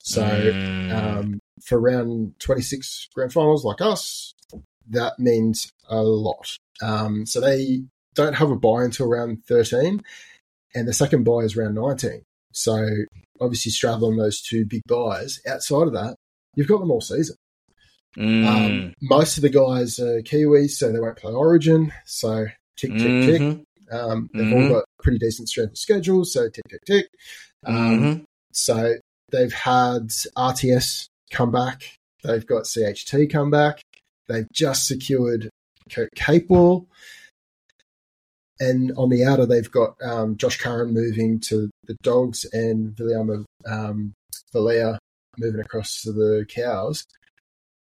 So Mm. um, for round twenty six grand finals like us, that means a lot. Um, so they don't have a buy until round thirteen, and the second buy is round nineteen. So obviously straddling those two big buys. Outside of that, you've got them all season. Mm. Um, most of the guys are Kiwis, so they won't play Origin. So tick, tick, tick. Mhm. Um, they've Mhm. all got pretty decent strength of schedule, so tick, tick, tick. Um, Mhm. So they've had RTS come back. They've got CHT come back. They've just secured Kurt Capewell. And on the outer, they've got um, Josh Curran moving to the Dogs and Viliami um, Vailea moving across to the Cows.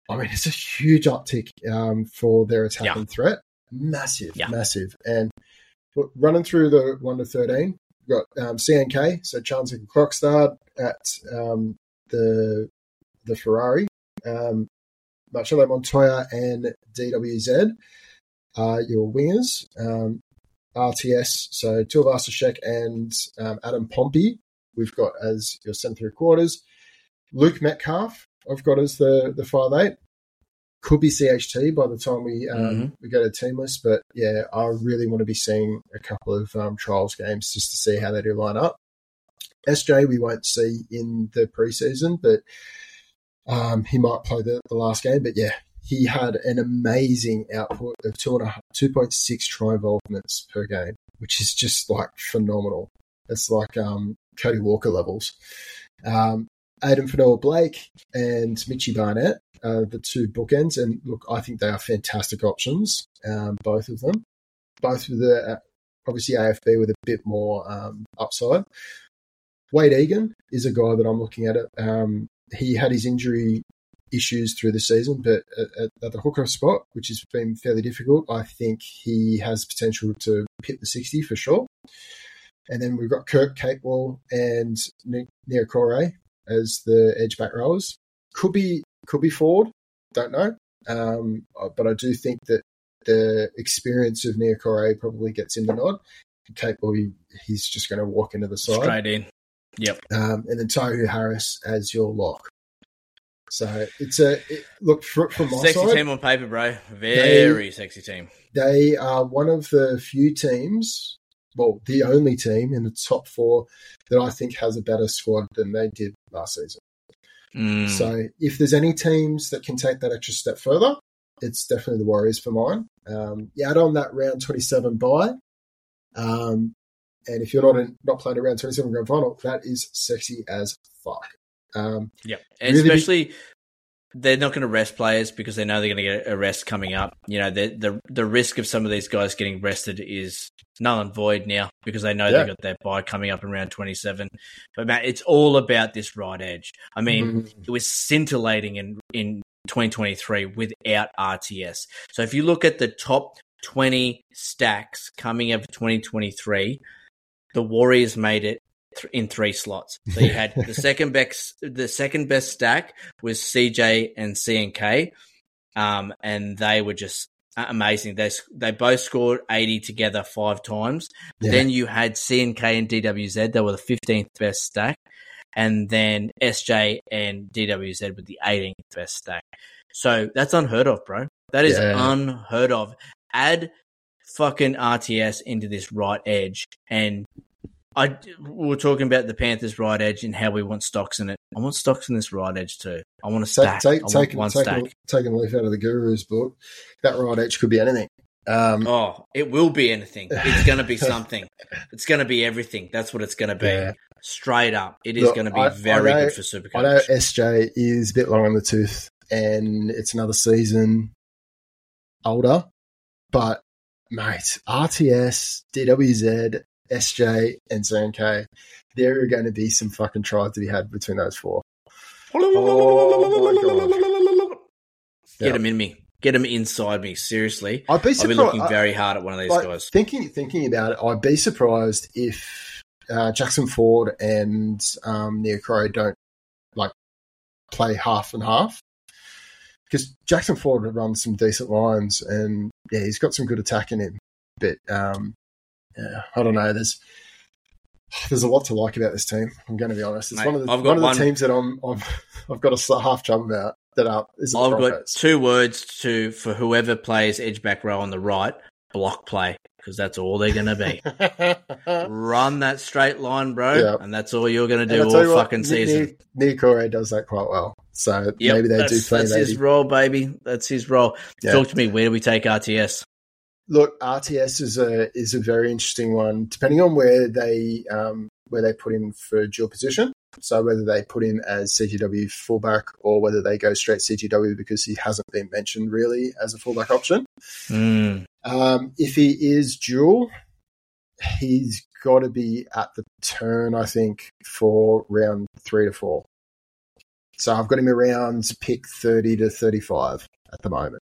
I mean, it's a huge uptick um, for their attacking threat. Massive, Yeah. massive. And look, running through the 1 to 13, we've got um, CNK, so Charnze Nicoll-Klokstad at um, the the Ferrari. Um, Marcelo Montoya and DWZ are your wingers. Um, RTS, so Tuivasa-Sheck and um, Adam Pompey, we've got as your centre three quarters. Luke Metcalf, I've got as the the five eight. Could be CHT by the time we um, Mhm. we go to team list, but yeah, I really want to be seeing a couple of um, trials games just to see how they do line up. SJ we won't see in the preseason, but um, he might play the, the last game. But yeah, he had an amazing output of two and two point six try involvements per game, which is just like phenomenal. It's like um, Cody Walker levels. Um, Addin Fonua-Blake and Mitchy Barnett are the two bookends, and look, I think they are fantastic options, um, both of them. Both with the uh, obviously AFB with a bit more um, upside. Wade Egan is a guy that I'm looking at. It. Um, he had his injury issues through the season, but at, at, the hooker spot, which has been fairly difficult, I think he has potential to hit the 60 for sure. And then we've got Kurt Capewell and Niukore as the edge back rowers. Could be could be Ford, don't know. Um, but I do think that the experience of Niukore probably gets in the nod. Capewell, he, he's just going to walk into the side. Straight in. Yep. Um, and then Tohu Harris as your lock. So it's a it, look for, from my Sexy side. team on paper, bro. Very sexy team. They are one of the few teams, well, the only team in the top four that I think has a better squad than they did last season. Mm. So if there's any teams that can take that extra step further, it's definitely the Warriors for mine. Um, you add on that round 27 bye, um, and if you're not in, not playing a round 27 grand final, that is sexy as fuck. Um, Yeah, and Really big- especially they're not going to rest players because they know they're going to get a rest coming up. You know, the the the risk of some of these guys getting rested is null and void now because they know Yeah. they've got their buy coming up in round twenty seven. But Matt, it's all about this right edge. I mean, Mhm. it was scintillating in in 2023 without RTS. So if you look at the top 20 stacks coming out of 2023, the Warriors made it th- in three slots. So you had the second best, the second best stack was CJ and CNK. um, and they were just amazing. They they both scored eighty together five times. Yeah. Then you had CNK and DWZ. They were the fifteenth best stack, and then SJ and DWZ were the eighteenth best stack. So that's unheard of, bro. That is Yeah. unheard of. Add fucking RTS into this right edge, and I we were talking about the Panthers right edge and how we want stocks in it. I want stocks in this right edge too. I want to Take, stack. take, I want take, one take, stack. a, take a leaf out of the guru's book. That right edge could be anything. Um, Oh, it will be anything. It's going to be something. It's going to be everything. That's what it's going to be. Yeah. Straight up. It is Look, going to be I- I very know- good for Supercoach. I know SJ is a bit long on the tooth and it's another season older, but mate, RTS, DWZ, SJ, and CNK, there are going to be some fucking tries to be had between those four. Oh Get Yeah. him in me. Get him inside me. Seriously. I'd be I'll be looking very hard at one of these like, guys. Thinking thinking about it, I'd be surprised if uh, Jackson Ford and um, Niukore don't like play half and half. Because Jackson Ford runs some decent lines, and yeah, he's got some good attack in him. But um, yeah, I don't know. There's there's a lot to like about this team. I'm going to be honest. It's Mate, one of the one of the one- teams that I'm I've, I've got a half jump about that up. Is I've got two words to for whoever plays edge back row on the right, block play, because that's all they're going to be. Run that straight line, bro, Yeah. and that's all you're going to do all what, fucking season. Ni- Niukore does that quite well. So Yep, maybe they do play That's maybe. his role, baby. That's his role. Yeah. Talk to me. Where do we take RTS? Look, RTS is a is a very interesting one, depending on where they um, where they put him for dual position. So whether they put him as CTW fullback or whether they go straight CTW because he hasn't been mentioned really as a fullback option. Mm. Um, if he is dual, he's got to be at the turn, I think, for round three to four. So I've got him around pick 30 to 35 at the moment.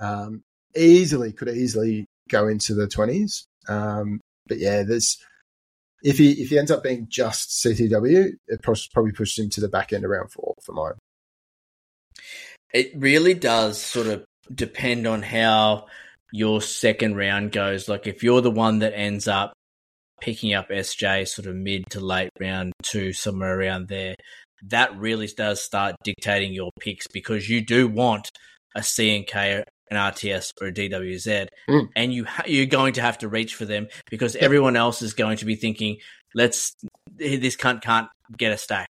Um, easily, could easily go into the 20s. Um, but yeah, there's. If he if he ends up being just CTW, it probably pushes him to the back end around four for mine. It really does sort of depend on how your second round goes. Like if you're the one that ends up picking up SJ sort of mid to late round two, somewhere around there, that really does start dictating your picks because you do want a CNK, an RTS, or a DWZ, Mm. and you ha- you're going to have to reach for them because everyone else is going to be thinking, "Let's this cunt can't get a stack."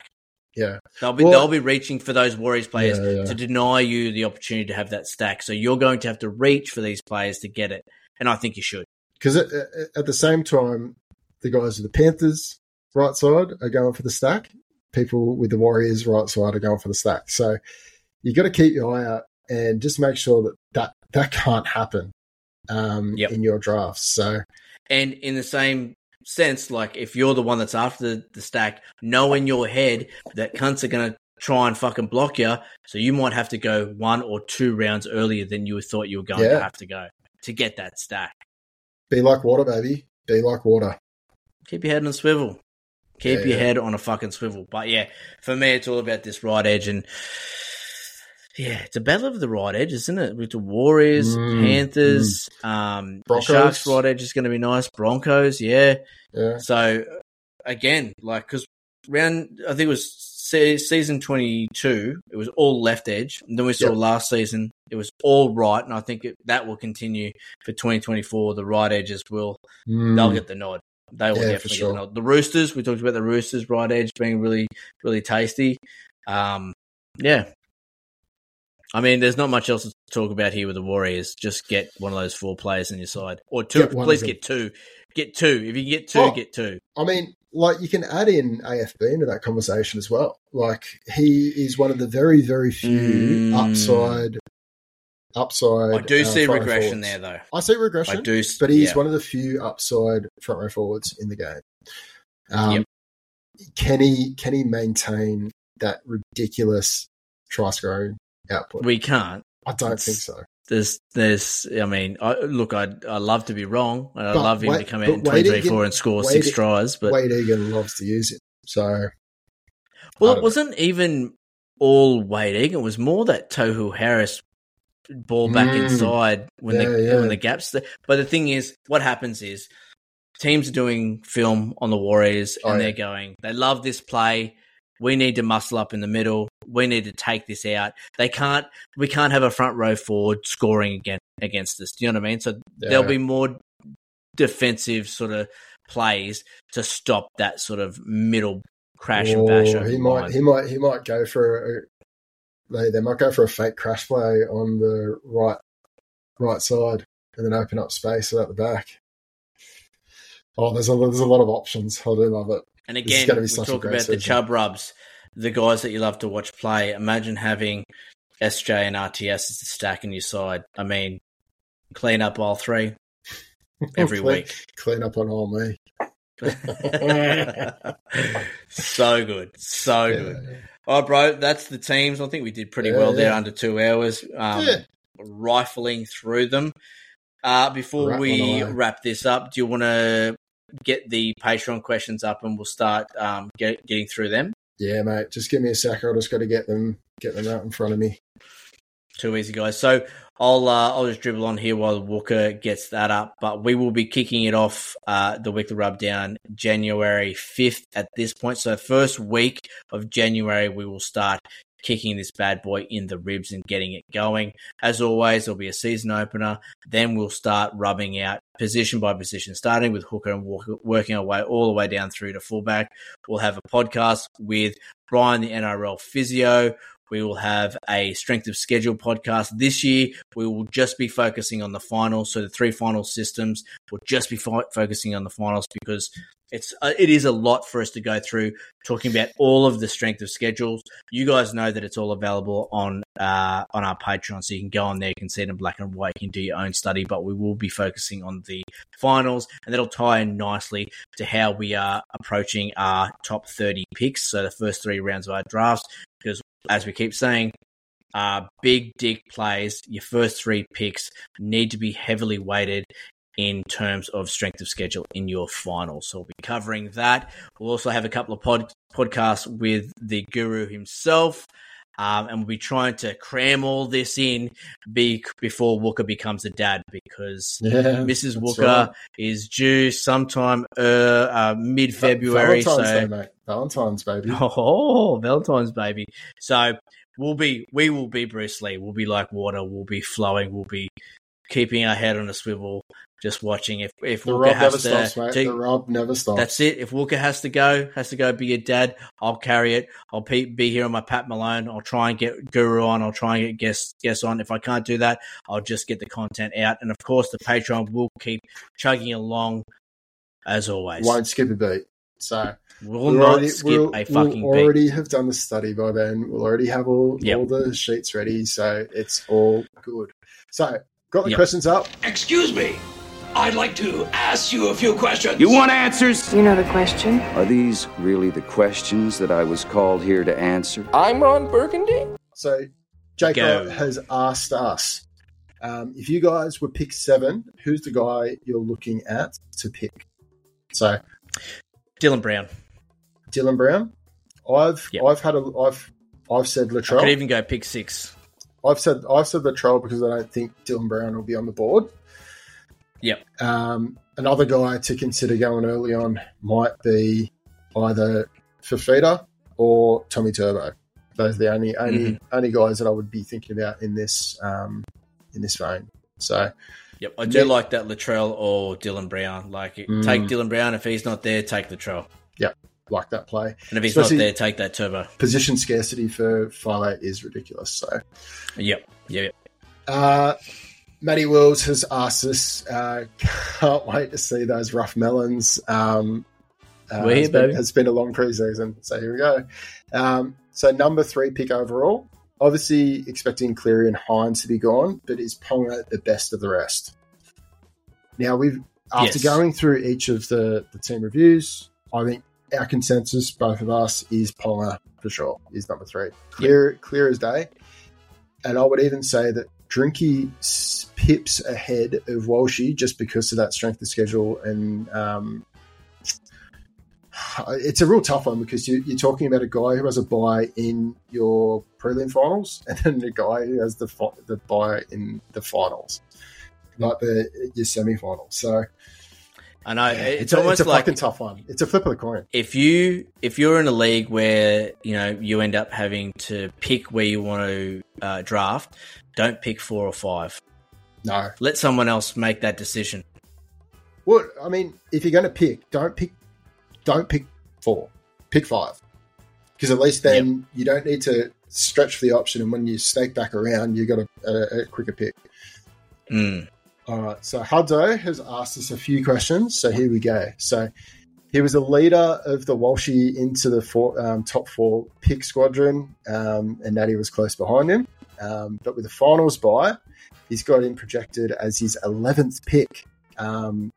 Yeah, They'll be Well- they'll be reaching for those Warriors players Yeah, yeah. to deny you the opportunity to have that stack. So you're going to have to reach for these players to get it, and I think you should. because at the same time, the guys with the Panthers right side are going for the stack. People with the Warriors right side are going for the stack. So you got to keep your eye out and just make sure that that, that can't happen um, Yep. in your drafts. So And in the same sense, like if you're the one that's after the, the stack, know in your head that cunts are going to try and fucking block you. So you might have to go one or two rounds earlier than you thought you were going to have to go to get that stack. be like water, baby. Be like water. Keep your head on a swivel. Keep Yeah, your yeah. head on a fucking swivel. But yeah, for me, it's all about this right edge. And yeah, it's a battle of the right edge, isn't it? With the Warriors, Mm, Panthers, um, the Sharks right edge is going to be nice. Broncos, yeah. Yeah. So again, like, because round, I think it was se- season 22, it was all left edge. And then we saw Yep. last season, it was all right. And I think it, that will continue for 2024. The right edges will Mm. they'll get the nod. They will Yeah, definitely sure. get the nod. The Roosters, we talked about the Roosters right edge being really, really tasty. Um, yeah. I mean, there's not much else to talk about here with the Warriors. Just get one of those four players on your side, or two. Get Please get two. Get two. If you can get two, Oh. get two. I mean, like you can add in AFB into that conversation as well. Like he is one of the very, very few Mm. upside, upside. I do uh, see regression there, though. I see regression. I do, but he's yeah. one of the few upside front row forwards in the game. Um, Yep. Can he can he maintain that ridiculous try scoring output? We can't. I don't it's- think so. There's, there's. I mean, I, look, I, I love to be wrong, and I love him Wade- to come out in Wade 2024 and score Wade six tries. But Wade Egan loves to use it. So Well, it wasn't even all Wade Egan. It was more that Tohu Harris ball back Mm. inside when Yeah, the yeah. when the gaps. There. But the thing is, what happens is teams are doing film on the Warriors and Oh, yeah. they're going, they love this play. We need to muscle up in the middle. We need to take this out. They can't. We can't have a front row forward scoring against against us. Do you know what I mean? So there'll be more defensive sort of plays to stop that sort of middle crash and bash. He might line. he might he might go for a, they they might go for a fake crash play on the right right side and then open up space at the back. Oh, there's a there's a lot of options. I do love it. And again, we talk about the season. chub rubs, the guys that you love to watch play. Imagine having SJ and RTS as the stack in your side. I mean, clean up all three every Clean- week. Clean up on all me. so good, so Yeah, good. All right, bro, that's the teams. I think we did pretty Yeah, well there yeah. under two hours, um, Yeah. rifling through them. Uh, before we wrap this up, do you want to get the Patreon questions up and we'll start um, get, getting through them? Yeah, mate. Just give me a sec. I just got to get them get them out in front of me. Too easy, guys. So I'll uh, I'll just dribble on here while Walker gets that up. But we will be kicking it off uh, the weekly rub down January fifth at this point. So first week of January we will start kicking this bad boy in the ribs and getting it going. As always, there'll be a season opener. Then we'll start rubbing out position by position, starting with hooker and walker, working our way all the way down through to fullback. We'll have a podcast with Brian, the NRL physio. We will have a strength of schedule podcast this year. We will just be focusing on the finals. So the three final systems will just be fo- focusing on the finals because it's uh, it is a lot for us to go through talking about all of the strength of schedules. You guys know that it's all available on uh, on our Patreon, so you can go on there, you can see it in black and white, you can do your own study. But we will be focusing on the finals, and that'll tie in nicely to how we are approaching our top thirty picks. So the first three rounds of our drafts, because as we keep saying, uh, big dig plays, your first three picks need to be heavily weighted in terms of strength of schedule in your final. So we'll be covering that. We'll also have a couple of pod- podcasts with the guru himself. Um, and we'll be trying to cram all this in be- before Walker becomes a dad because Yeah, Mrs. Walker right. is due sometime uh, uh, mid February. Valentine's So Day, mate. Valentine's, baby. Oh, Valentine's baby. So we'll be, we will be Bruce Lee. We'll be like water. We'll be flowing. We'll be keeping our head on a swivel, just watching. If if The Walker rub never has to, stops, mate. to- the rub never stops. that's it. If Walker has to go, has to go be a dad, I'll carry it. I'll be, be here on my Pat Malone. I'll try and get Guru on. I'll try and get guests guests on. If I can't do that, I'll just get the content out. And of course, the Patreon will keep chugging along as always. Won't skip a beat. So We'll we'll not already, skip we'll, a fucking we'll beat. already have done the study by then. We'll already have all, Yep. all the sheets ready, so it's all good. So, got the Yep. questions up. Excuse me. I'd like to ask you a few questions. You want answers? You know the question? Are these really the questions that I was called here to answer? I'm Ron Burgundy. So, Jacob Go. has asked us um, if you guys were pick seven, who's the guy you're looking at to pick? So, Dylan Brown. Dylan Brown. I've Yep. I've had a I've I've said I could even go pick six. I've said I've said Latrell because I don't think Dylan Brown will be on the board. Yep. Um, another guy to consider going early on might be either Fifita or Tommy Turbo. Those are the only only Mm-hmm. only guys that I would be thinking about in this um, in this vein. So Yep, I do Yeah. like that Latrell or Dylan Brown. Like, Mm. take Dylan Brown. If he's not there, take Latrell. Yep, like that play. And if he's Especially- not there, take that Turbo. Position scarcity for five eight is ridiculous. So Yep, yep. Uh, Matty Wills has asked us, uh, can't wait to see those rough melons. Um, uh, We're here, it's been. It's been a long preseason, so here we go. Um, so number three pick overall. Obviously expecting Cleary and Hynes to be gone, but is Ponga the best of the rest? Now we've after Yes. going through each of the, the team reviews, I think our consensus, both of us, is Ponga for sure. Is number three. Clear clear as day. And I would even say that Drinky pips ahead of Walshy just because of that strength of schedule and um, it's a real tough one because you, you're talking about a guy who has a buy in your prelim finals, and then a guy who has the the buy in the finals, like the your semi-finals. So I know yeah, it's, it's, a, almost it's a like fucking tough one. It's a flip of the coin. if you if you're in a league where you know you end up having to pick where you want to uh, draft, don't pick four or five. No, Let someone else make that decision. well, I mean, if you're going to pick, don't pick, don't pick four, pick five, because at least then you don't need to stretch for the option, and when you snake back around, you got a, a, a quicker pick. Mm. All right. So Hudzo has asked us a few questions. So here we go. So he was a leader of the Walshy into the four, um, top four pick squadron, um, and Natty was close behind him. Um, but with the finals bye, he's got him projected as his 11th pick. Um,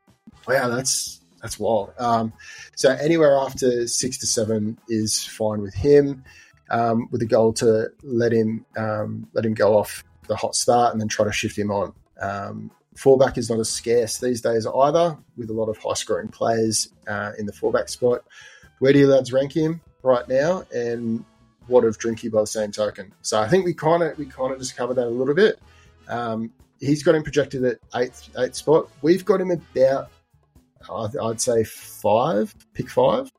wow, that's that's wild. Um, so anywhere after six to seven is fine with him, um, with the goal to let him um, let him go off the hot start and then try to shift him on. Um, fullback is not as scarce these days either, with a lot of high scoring players uh, in the fullback spot. Where do you lads rank him right now, and what of Drinky by the same token? So I think we kind of we kind of just covered that a little bit. Um, he's got him projected at eighth eighth spot. We've got him about I'd, I'd say five, pick five,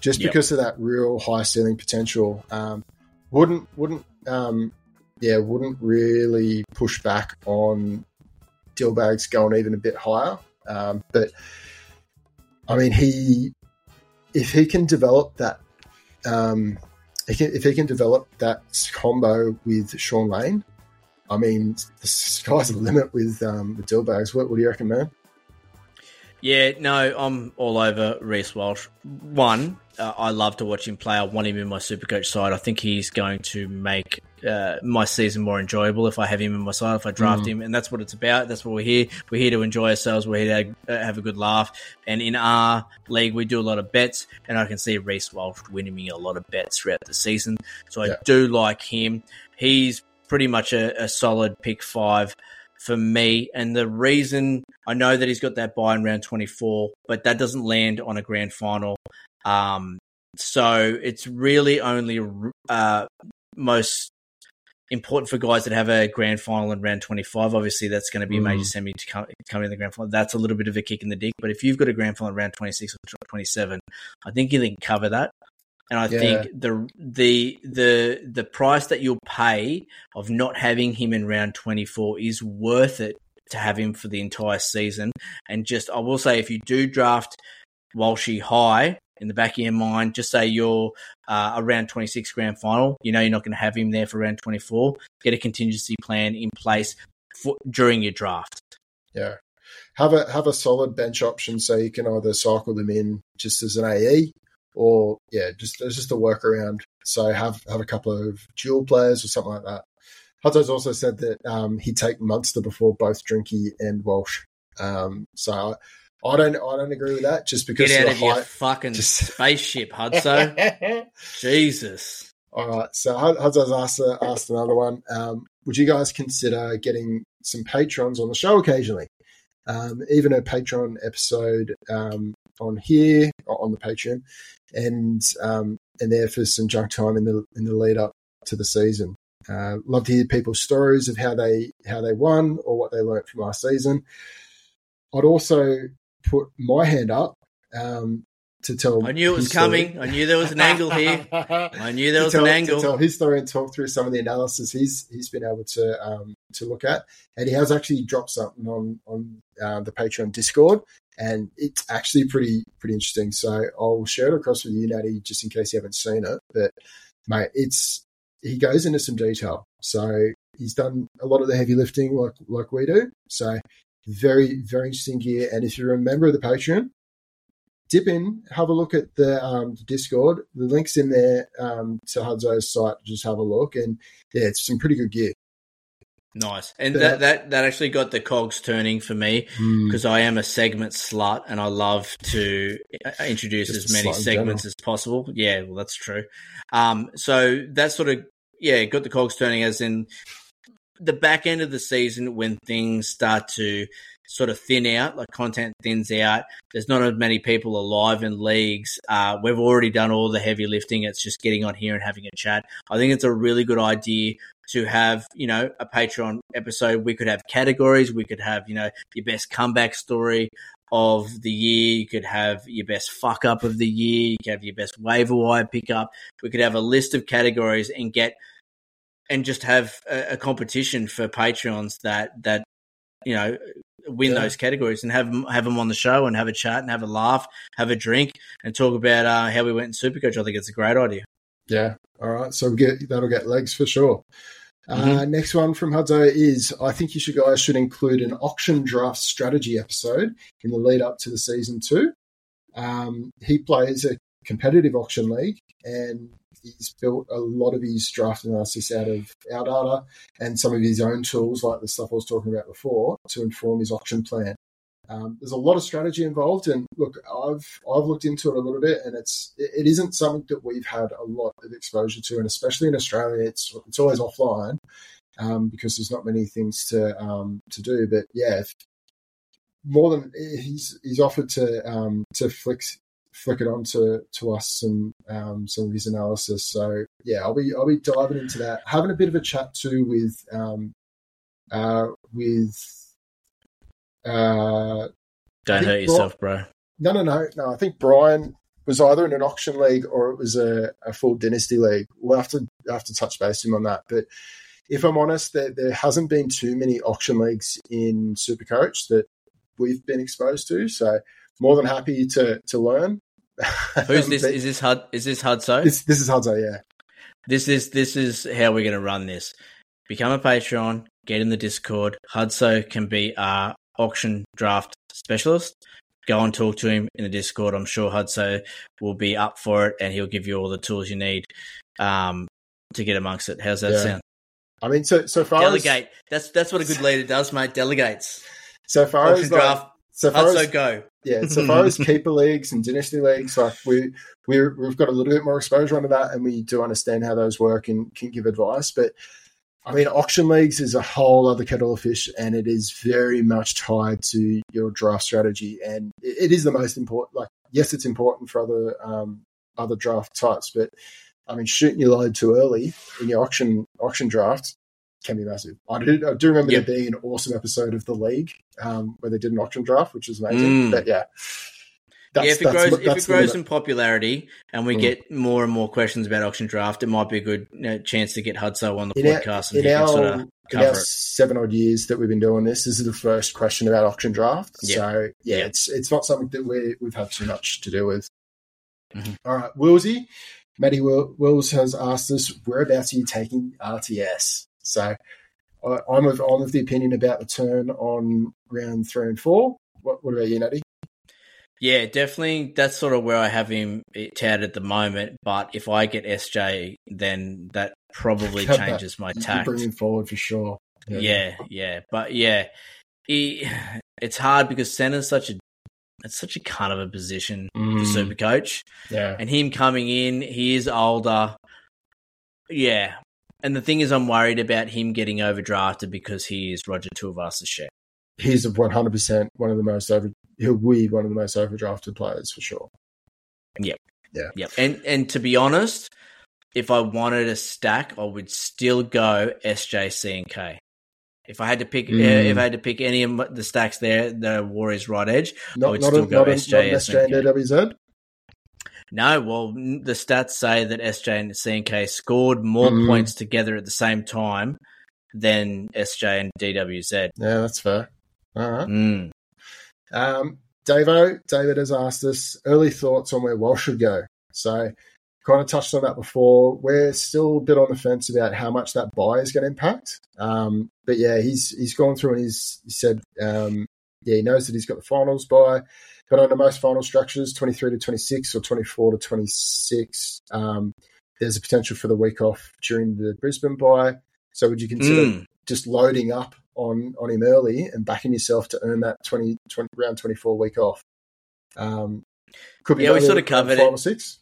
just Yep. because of that real high ceiling potential. Um, wouldn't wouldn't um, yeah wouldn't really push back on Dillbags going even a bit higher. Um, but I mean, he if he can develop that, um, if he can develop that combo with Sean Lane, I mean, the sky's the limit with um, with Dillbags. What, what do you reckon, man? Yeah, no, I'm all over Reece Walsh. One, uh, I love to watch him play. I want him in my Supercoach side. I think he's going to make uh, my season more enjoyable if I have him in my side, if I draft Mm. him. And that's what it's about. That's what we're here. We're here to enjoy ourselves. We're here to uh, have a good laugh. And in our league, we do a lot of bets, and I can see Reece Walsh winning me a lot of bets throughout the season. So I Yeah. do like him. He's pretty much a, a solid pick five for me. And the reason I know that he's got that buy in round 24, but that doesn't land on a grand final. Um, so it's really only uh, most important for guys that have a grand final in round 25. Obviously, that's going to be a major Mm. semi to come, come in the grand final. That's a little bit of a kick in the dick. But if you've got a grand final in round 26 or 27, I think you can cover that. And I Yeah. think the the the the price that you'll pay of not having him in round 24 is worth it to have him for the entire season. And just, I will say, if you do draft Walshy high in the back of your mind, just say you're uh, around 26 grand final, you know you're not going to have him there for round 24. Get a contingency plan in place for, during your draft. Yeah, have a have a solid bench option so you can either cycle them in just as an AE or yeah, just just a workaround. So have have a couple of dual players or something like that. Hutto's also said that um, he'd take Munster before both Drinky and Walsh. Um, so I, don't I don't agree with that just because Get out of of the your height. fucking Just- spaceship, Hudso. Jesus. All right. So Hud- Hudzo's asked, uh, asked another one. Um, would you guys consider getting some patrons on the show occasionally? Um, even a Patreon episode um, on here or on the Patreon, and um, and there for some junk time in the in the lead up to the season. Uh, love to hear people's stories of how they how they won or what they learned from last season. I'd also put my hand up um, to tell. I knew it was his story. coming. I knew there was an angle here. I knew there was tell, an angle. to tell his story and talk through some of the analysis he's he's been able to um, to look at, and he has actually dropped something on on uh, the Patreon Discord, and it's actually pretty pretty interesting. So I'll share it across with you, Natty, just in case you haven't seen it. But mate, it's he goes into some detail. So he's done a lot of the heavy lifting, like like we do. So very very interesting gear. And if you're a member of the Patreon, dip in, have a look at the, um, the Discord. The link's in there um, to Hudzo's site. Just have a look, and yeah, it's some pretty good gear. Nice. And Yeah. that, that, that actually got the cogs turning for me Hmm. because I am a segment slut and I love to uh, introduce as many segments as possible. Yeah, well, that's true. Um, so that sort of, yeah, got the cogs turning as in the back end of the season when things start to sort of thin out, like content thins out. There's not as many people alive in leagues. Uh, we've already done all the heavy lifting. It's just getting on here and having a chat. I think it's a really good idea to have, you know, a Patreon episode. We could have categories. We could have, you know, your best comeback story of the year. You could have your best fuck up of the year. You could have your best waiver wire pickup. We could have a list of categories and get and just have a, a competition for Patreons that that you know win Yeah. those categories and have 'em- have them on the show and have a chat and have a laugh, have a drink, and talk about uh, how we went in Supercoach. I think it's a great idea. Yeah. All right. So get that'll get legs for sure. Uh, Mhm. next one from Hudzo is I think you should guys should include an auction draft strategy episode in the lead up to the season two. Um, he plays a competitive auction league and he's built a lot of his draft analysis out of our data and some of his own tools, like the stuff I was talking about before, to inform his auction plan. Um, there's a lot of strategy involved, and look, I've I've looked into it a little bit, and it's it, isn't something that we've had a lot of exposure to, and especially in Australia, it's it's always offline um, because there's not many things to um, to do. But yeah, if, more than he's he's offered to um, to flick flick it on to, to us and um, some of his analysis. So yeah, I'll be I'll be diving into that, having a bit of a chat too with um, uh, with uh, Don't hurt yourself, bro. no, no, no, no. I think Brian was either in an auction league or it was a, a full dynasty league. We'll have to have to touch base him on that. But if I'm honest, there, there hasn't been too many auction leagues in Supercoach that we've been exposed to. So more than happy to to learn. Who's this? Is this Hud? Is this Hudso? this, this is Hudso, yeah. This is this is how we're going to run this. Become a Patreon, get in the Discord. Hudso can be our auction draft specialist. Go and talk to him in the Discord. I'm sure Hudso will be up for it, and he'll give you all the tools you need um, to get amongst it. How's that Yeah. sound? I mean, so so far Delegate. That's that's what a good leader does, mate. Delegates. so far Auction as like, draft. So far as go. yeah, so far as keeper leagues and dynasty leagues, like we we we've got a little bit more exposure onto that, and we do understand how those work and can give advice. But I mean, auction leagues is a whole other kettle of fish, and it is very much tied to your draft strategy, and it, it is the most important. Like, yes, it's important for other um, other draft types, but I mean, shooting your load too early in your auction auction draft can be massive. I do, I do remember Yep. there being an awesome episode of the league um, where they did an auction draft, which was amazing. Mm. But yeah, yeah, if it grows, if it grows in popularity and we Mm. get more and more questions about auction draft, it might be a good you know, chance to get Hudso on the in our, podcast and he can our, sort of cover our it. seven odd years that we've been doing this, this is the first question about auction draft. Yeah. So yeah, Yeah. it's it's not something that we we've had too much to do with. Mhm. All right, Matty Will, Wills has asked us whereabouts are you taking RTS? So I, I'm of I'm of the opinion about the turn on round three and four. What, what about you, Natty? Yeah, definitely. That's sort of where I have him touted at the moment. But if I get SJ, then that probably Cut that. changes my tact. bring him forward for sure. Yeah, yeah, but yeah, he, it's hard because center's such a it's such a kind of a position Mm. for super coach, yeah. and him coming in, he is older. Yeah, and the thing is, I'm worried about him getting overdrafted because he is Roger Tuivasa shit. He's 100% one of the most over. He'll be one of the most overdrafted players for sure. Yep. Yeah. Yep. And and to be honest, if I wanted a stack, I would still go SJC and K. If I had to pick, Mm. uh, if I had to pick any of the stacks there, the Warriors right edge. Not, would not, still a, go not, a, SJ not an SJ and and DWZ. No, well, the stats say that SJ and CNK scored more Mm. points together at the same time than SJ and DWZ. Yeah, that's fair. All right. Mm. Um, Davo, David has asked us early thoughts on where Walsh should go. So, kind of touched on that before. We're still a bit on the fence about how much that buy is going to impact. Um, but yeah, he's he's gone through and he's he said, um, yeah, he knows that he's got the finals buy, but under most final structures, twenty three to twenty six or twenty four to twenty six, um, there's a potential for the week off during the Brisbane buy. So, would you consider Mm. just loading up on on him early and backing yourself to earn that 20, 20 round 24 week off. Um, could be Yeah, we sort of covered five it. or six.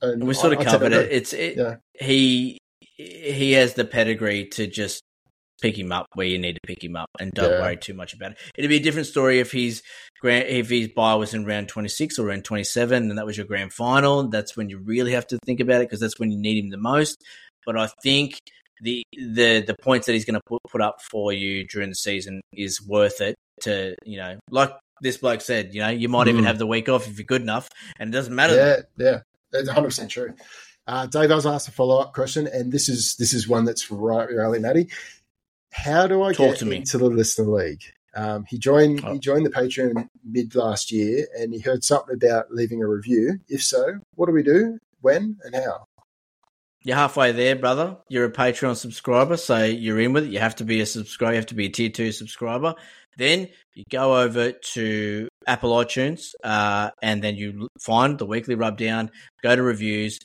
And we sort I- of I tend to covered it. It's it, Yeah. he he has the pedigree to just pick him up where you need to pick him up, and don't Yeah. worry too much about it. It'd be a different story if he's grand, if his buy was in round twenty six or round twenty seven, and that was your grand final. That's when you really have to think about it because that's when you need him the most. But I think the the the points that he's going to put put up for you during the season is worth it. To you know, like this bloke said, you know, you might even Mm. have the week off if you're good enough, and it doesn't matter. Yeah, yeah, it's 100 percent true. Uh, Dave, I was asked a follow up question, and this is this is one that's right alley, Matty. How do I Talk get to me. into the listener league? Um, he joined Oh. he joined the Patreon mid last year, and he heard something about leaving a review. If so, what do we do? When and how? You're halfway there, brother. You're a Patreon subscriber, so you're in with it. You have to be a subscriber. You have to be a tier two subscriber. Then you go over to Apple iTunes, uh, and then you find the weekly rubdown. Go to reviews,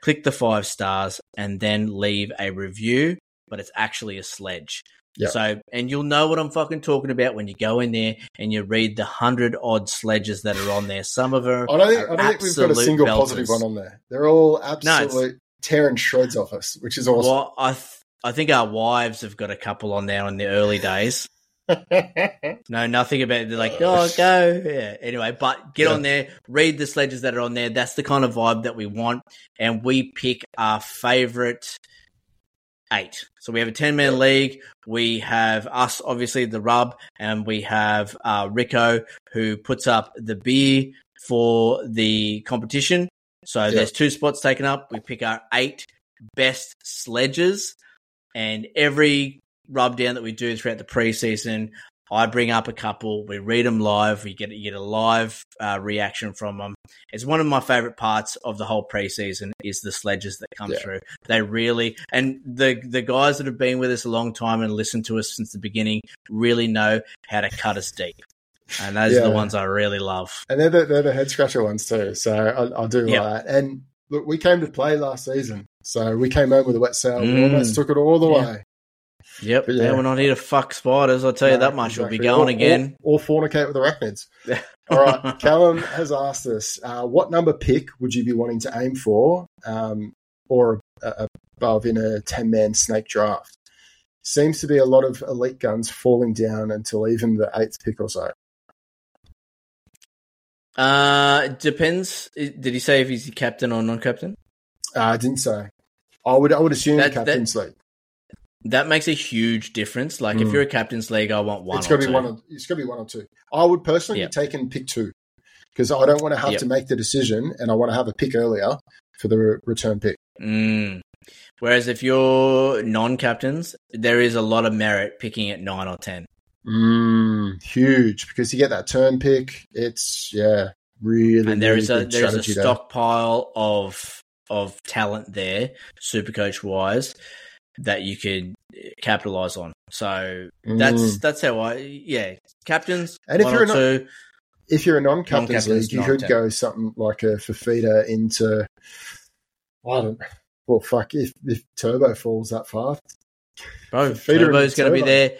click the five stars, and then leave a review. But it's actually a sledge. So, and you'll know what I'm fucking talking about when you go in there and you read the hundred odd sledges that are on there. Some of them I don't think I don't think we've got a single belters. positive one on there. They're all absolute tearing shreds off us, which is awesome. Well, I th- I think our wives have got a couple on there in the early days. No, nothing about it. they're like, uh, oh, go. Yeah. Anyway, but get Yeah. on there, read the sledges that are on there. That's the kind of vibe that we want. And we pick our favorite eight. So we have a 10 man league. We have us, obviously, the rub, and we have uh, Rico, who puts up the beer for the competition. So there's two spots taken up. We pick our eight best sledges, and every rub down that we do throughout the preseason, I bring up a couple. We read them live. We get you get a live uh, reaction from them. It's one of my favorite parts of the whole preseason is the sledges that come Yeah. through. They really and the the guys that have been with us a long time and listened to us since the beginning really know how to cut us deep. And those are the ones I really love. And they're the, they're the head scratcher ones too. So I, I do Yep. like that. And look, we came to play last season. So we came home with a wet sail. We Mm. almost took it all the Yeah. way. Yep. But yeah. yeah. we're not here to fuck spiders. I'll tell you that much. exactly. We'll be going Or- again. Or, or fornicate with the arachnids. All right. Callum has asked us, uh, what number pick would you be wanting to aim for um, or uh, above in a 10 man snake draft? Seems to be a lot of elite guns falling down until even the eighth pick or so. Uh, it depends. Did he say if he's the captain or non-captain? Uh, I didn't say. I would I would assume That- captain's league. That makes a huge difference. Like if Mm. you're a captain's league, I want one. It's to be two. one. Or, it's to be one or two. I would personally Yep. be taking pick two because I don't want to have Yep. to make the decision, and I want to have a pick earlier for the re- return pick. Mm. Whereas if you're non-captains, there is a lot of merit picking at nine or ten. Mm, huge because you get that turn pick. It's yeah, really. and there really is a there is a strategy there. stockpile of of talent there, super coach wise, that you could capitalize on. So that's Mm. that's how I yeah captains And if you're not- two. If you're a non-captain's league, you could go something like a Fifita into. I don't. Well, fuck if if Turbo falls that far. Bro, Feeder Turbo's going to be there.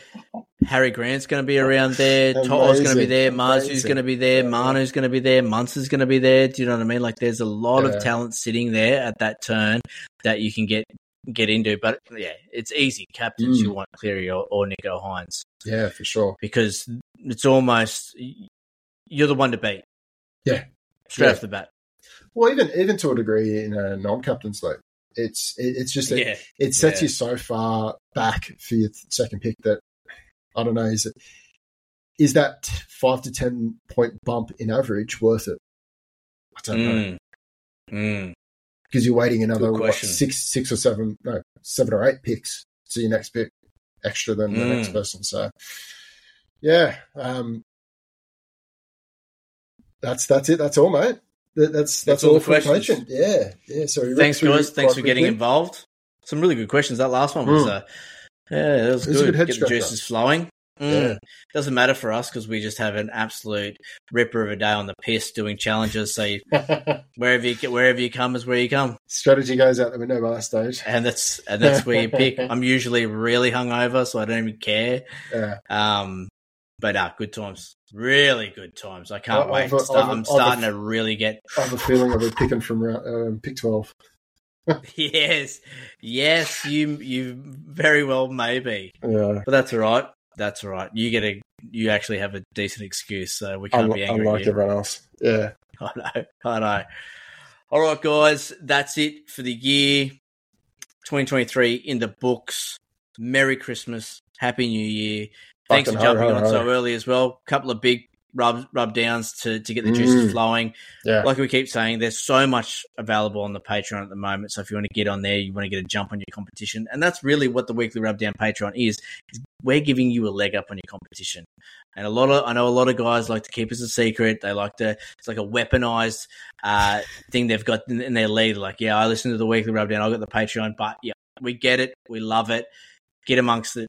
Harry Grant's going to be around there. Toto's going to be there. Marzu's going to be there. Yeah. Manu's going to be there. Munster's going to be there. Do you know what I mean? Like, there's a lot Yeah. of talent sitting there at that turn that you can get get into. But yeah, it's easy. Captains, Mm. you want Cleary or, or Nicho Hynes Yeah, for sure. because it's almost you're the one to beat. Yeah. straight Yeah. off the bat. Well, even even to a degree in a non-captain's league, it's it, it's just Yeah, it sets Yeah. you so far back for your second pick that I don't know is it is that five to ten point bump in average worth it? I don't know Mm. Mm. because you're waiting another what, six six or seven no seven or eight picks to your next pick extra than the Mm. next person. So yeah, um, that's that's it. That's all, mate. That, that's that's, That's all all the for the questions. question. Yeah, yeah. So Thanks, guys. Thanks for getting quickly. involved. Some really good questions. That last one was, Mm. uh, yeah, that was, It was a good. good head Get the juices flowing. Mm. Yeah. Doesn't matter for us because we just have an absolute ripper of a day on the piss doing challenges. So you, wherever you wherever you come is where you come, Strategy goes out the window by that stage. and that's and that's where you pick. I'm usually really hungover, so I don't even care. Yeah. Um, but uh, good times, really good times. I can't I- wait. I've, Start, I've, I'm I've- starting to really get. I have a feeling I'll be picking from um, pick twelve. yes, yes, you you very well may be, Yeah. but that's all right. That's all right. You get a you actually have a decent excuse, so we can't be angry. unlike everyone else. Yeah. I know, I know. All right, guys, that's it for the year 2023 in the books. Merry Christmas, Happy New Year. Thanks Fucking for jumping ho, ho, on so early as well. couple of big rub rub downs to, to get the juices Mm. flowing. Yeah. Like we keep saying, there's so much available on the Patreon at the moment. So if you want to get on there, you want to get a jump on your competition, and that's really what the weekly rub down Patreon is. is we're giving you a leg up on your competition. And a lot of I know a lot of guys like to keep us a secret. They like to it's like a weaponized uh, thing they've got in, in their lead. Like, yeah, I listen to the weekly rub down. I got the Patreon, but yeah, we get it. We love it. Get amongst it.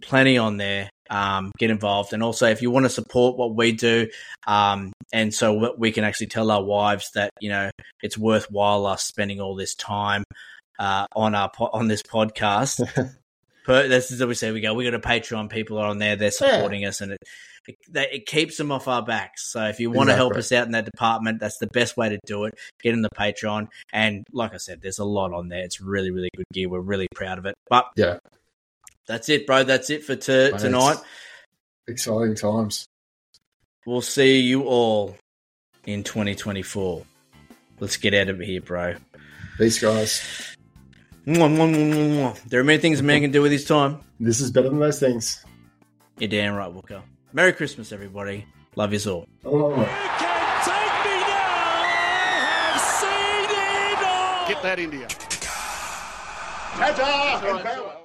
Plenty on there. Um, get involved, and also if you want to support what we do, um, and so we can actually tell our wives that you know it's worthwhile us spending all this time uh, on our on this podcast. But this is what we say. We go. We got a Patreon. People are on there. They're supporting us, and it it, it keeps them off our backs. So if you want to help us out in that department, that's the best way to do it. Get in the Patreon, and like I said, there's a lot on there. It's really, really good gear. We're really proud of it. But Yeah. that's it, bro. That's it for t- tonight. Exciting times. We'll see you all in 2024. Let's get out of here, bro. Peace, guys. There are many things a man can do with his time. This is better than those things. You're damn right, Walker. Merry Christmas, everybody. Love you all. Oh. oh, oh. Get that India. Ta-ta and farewell.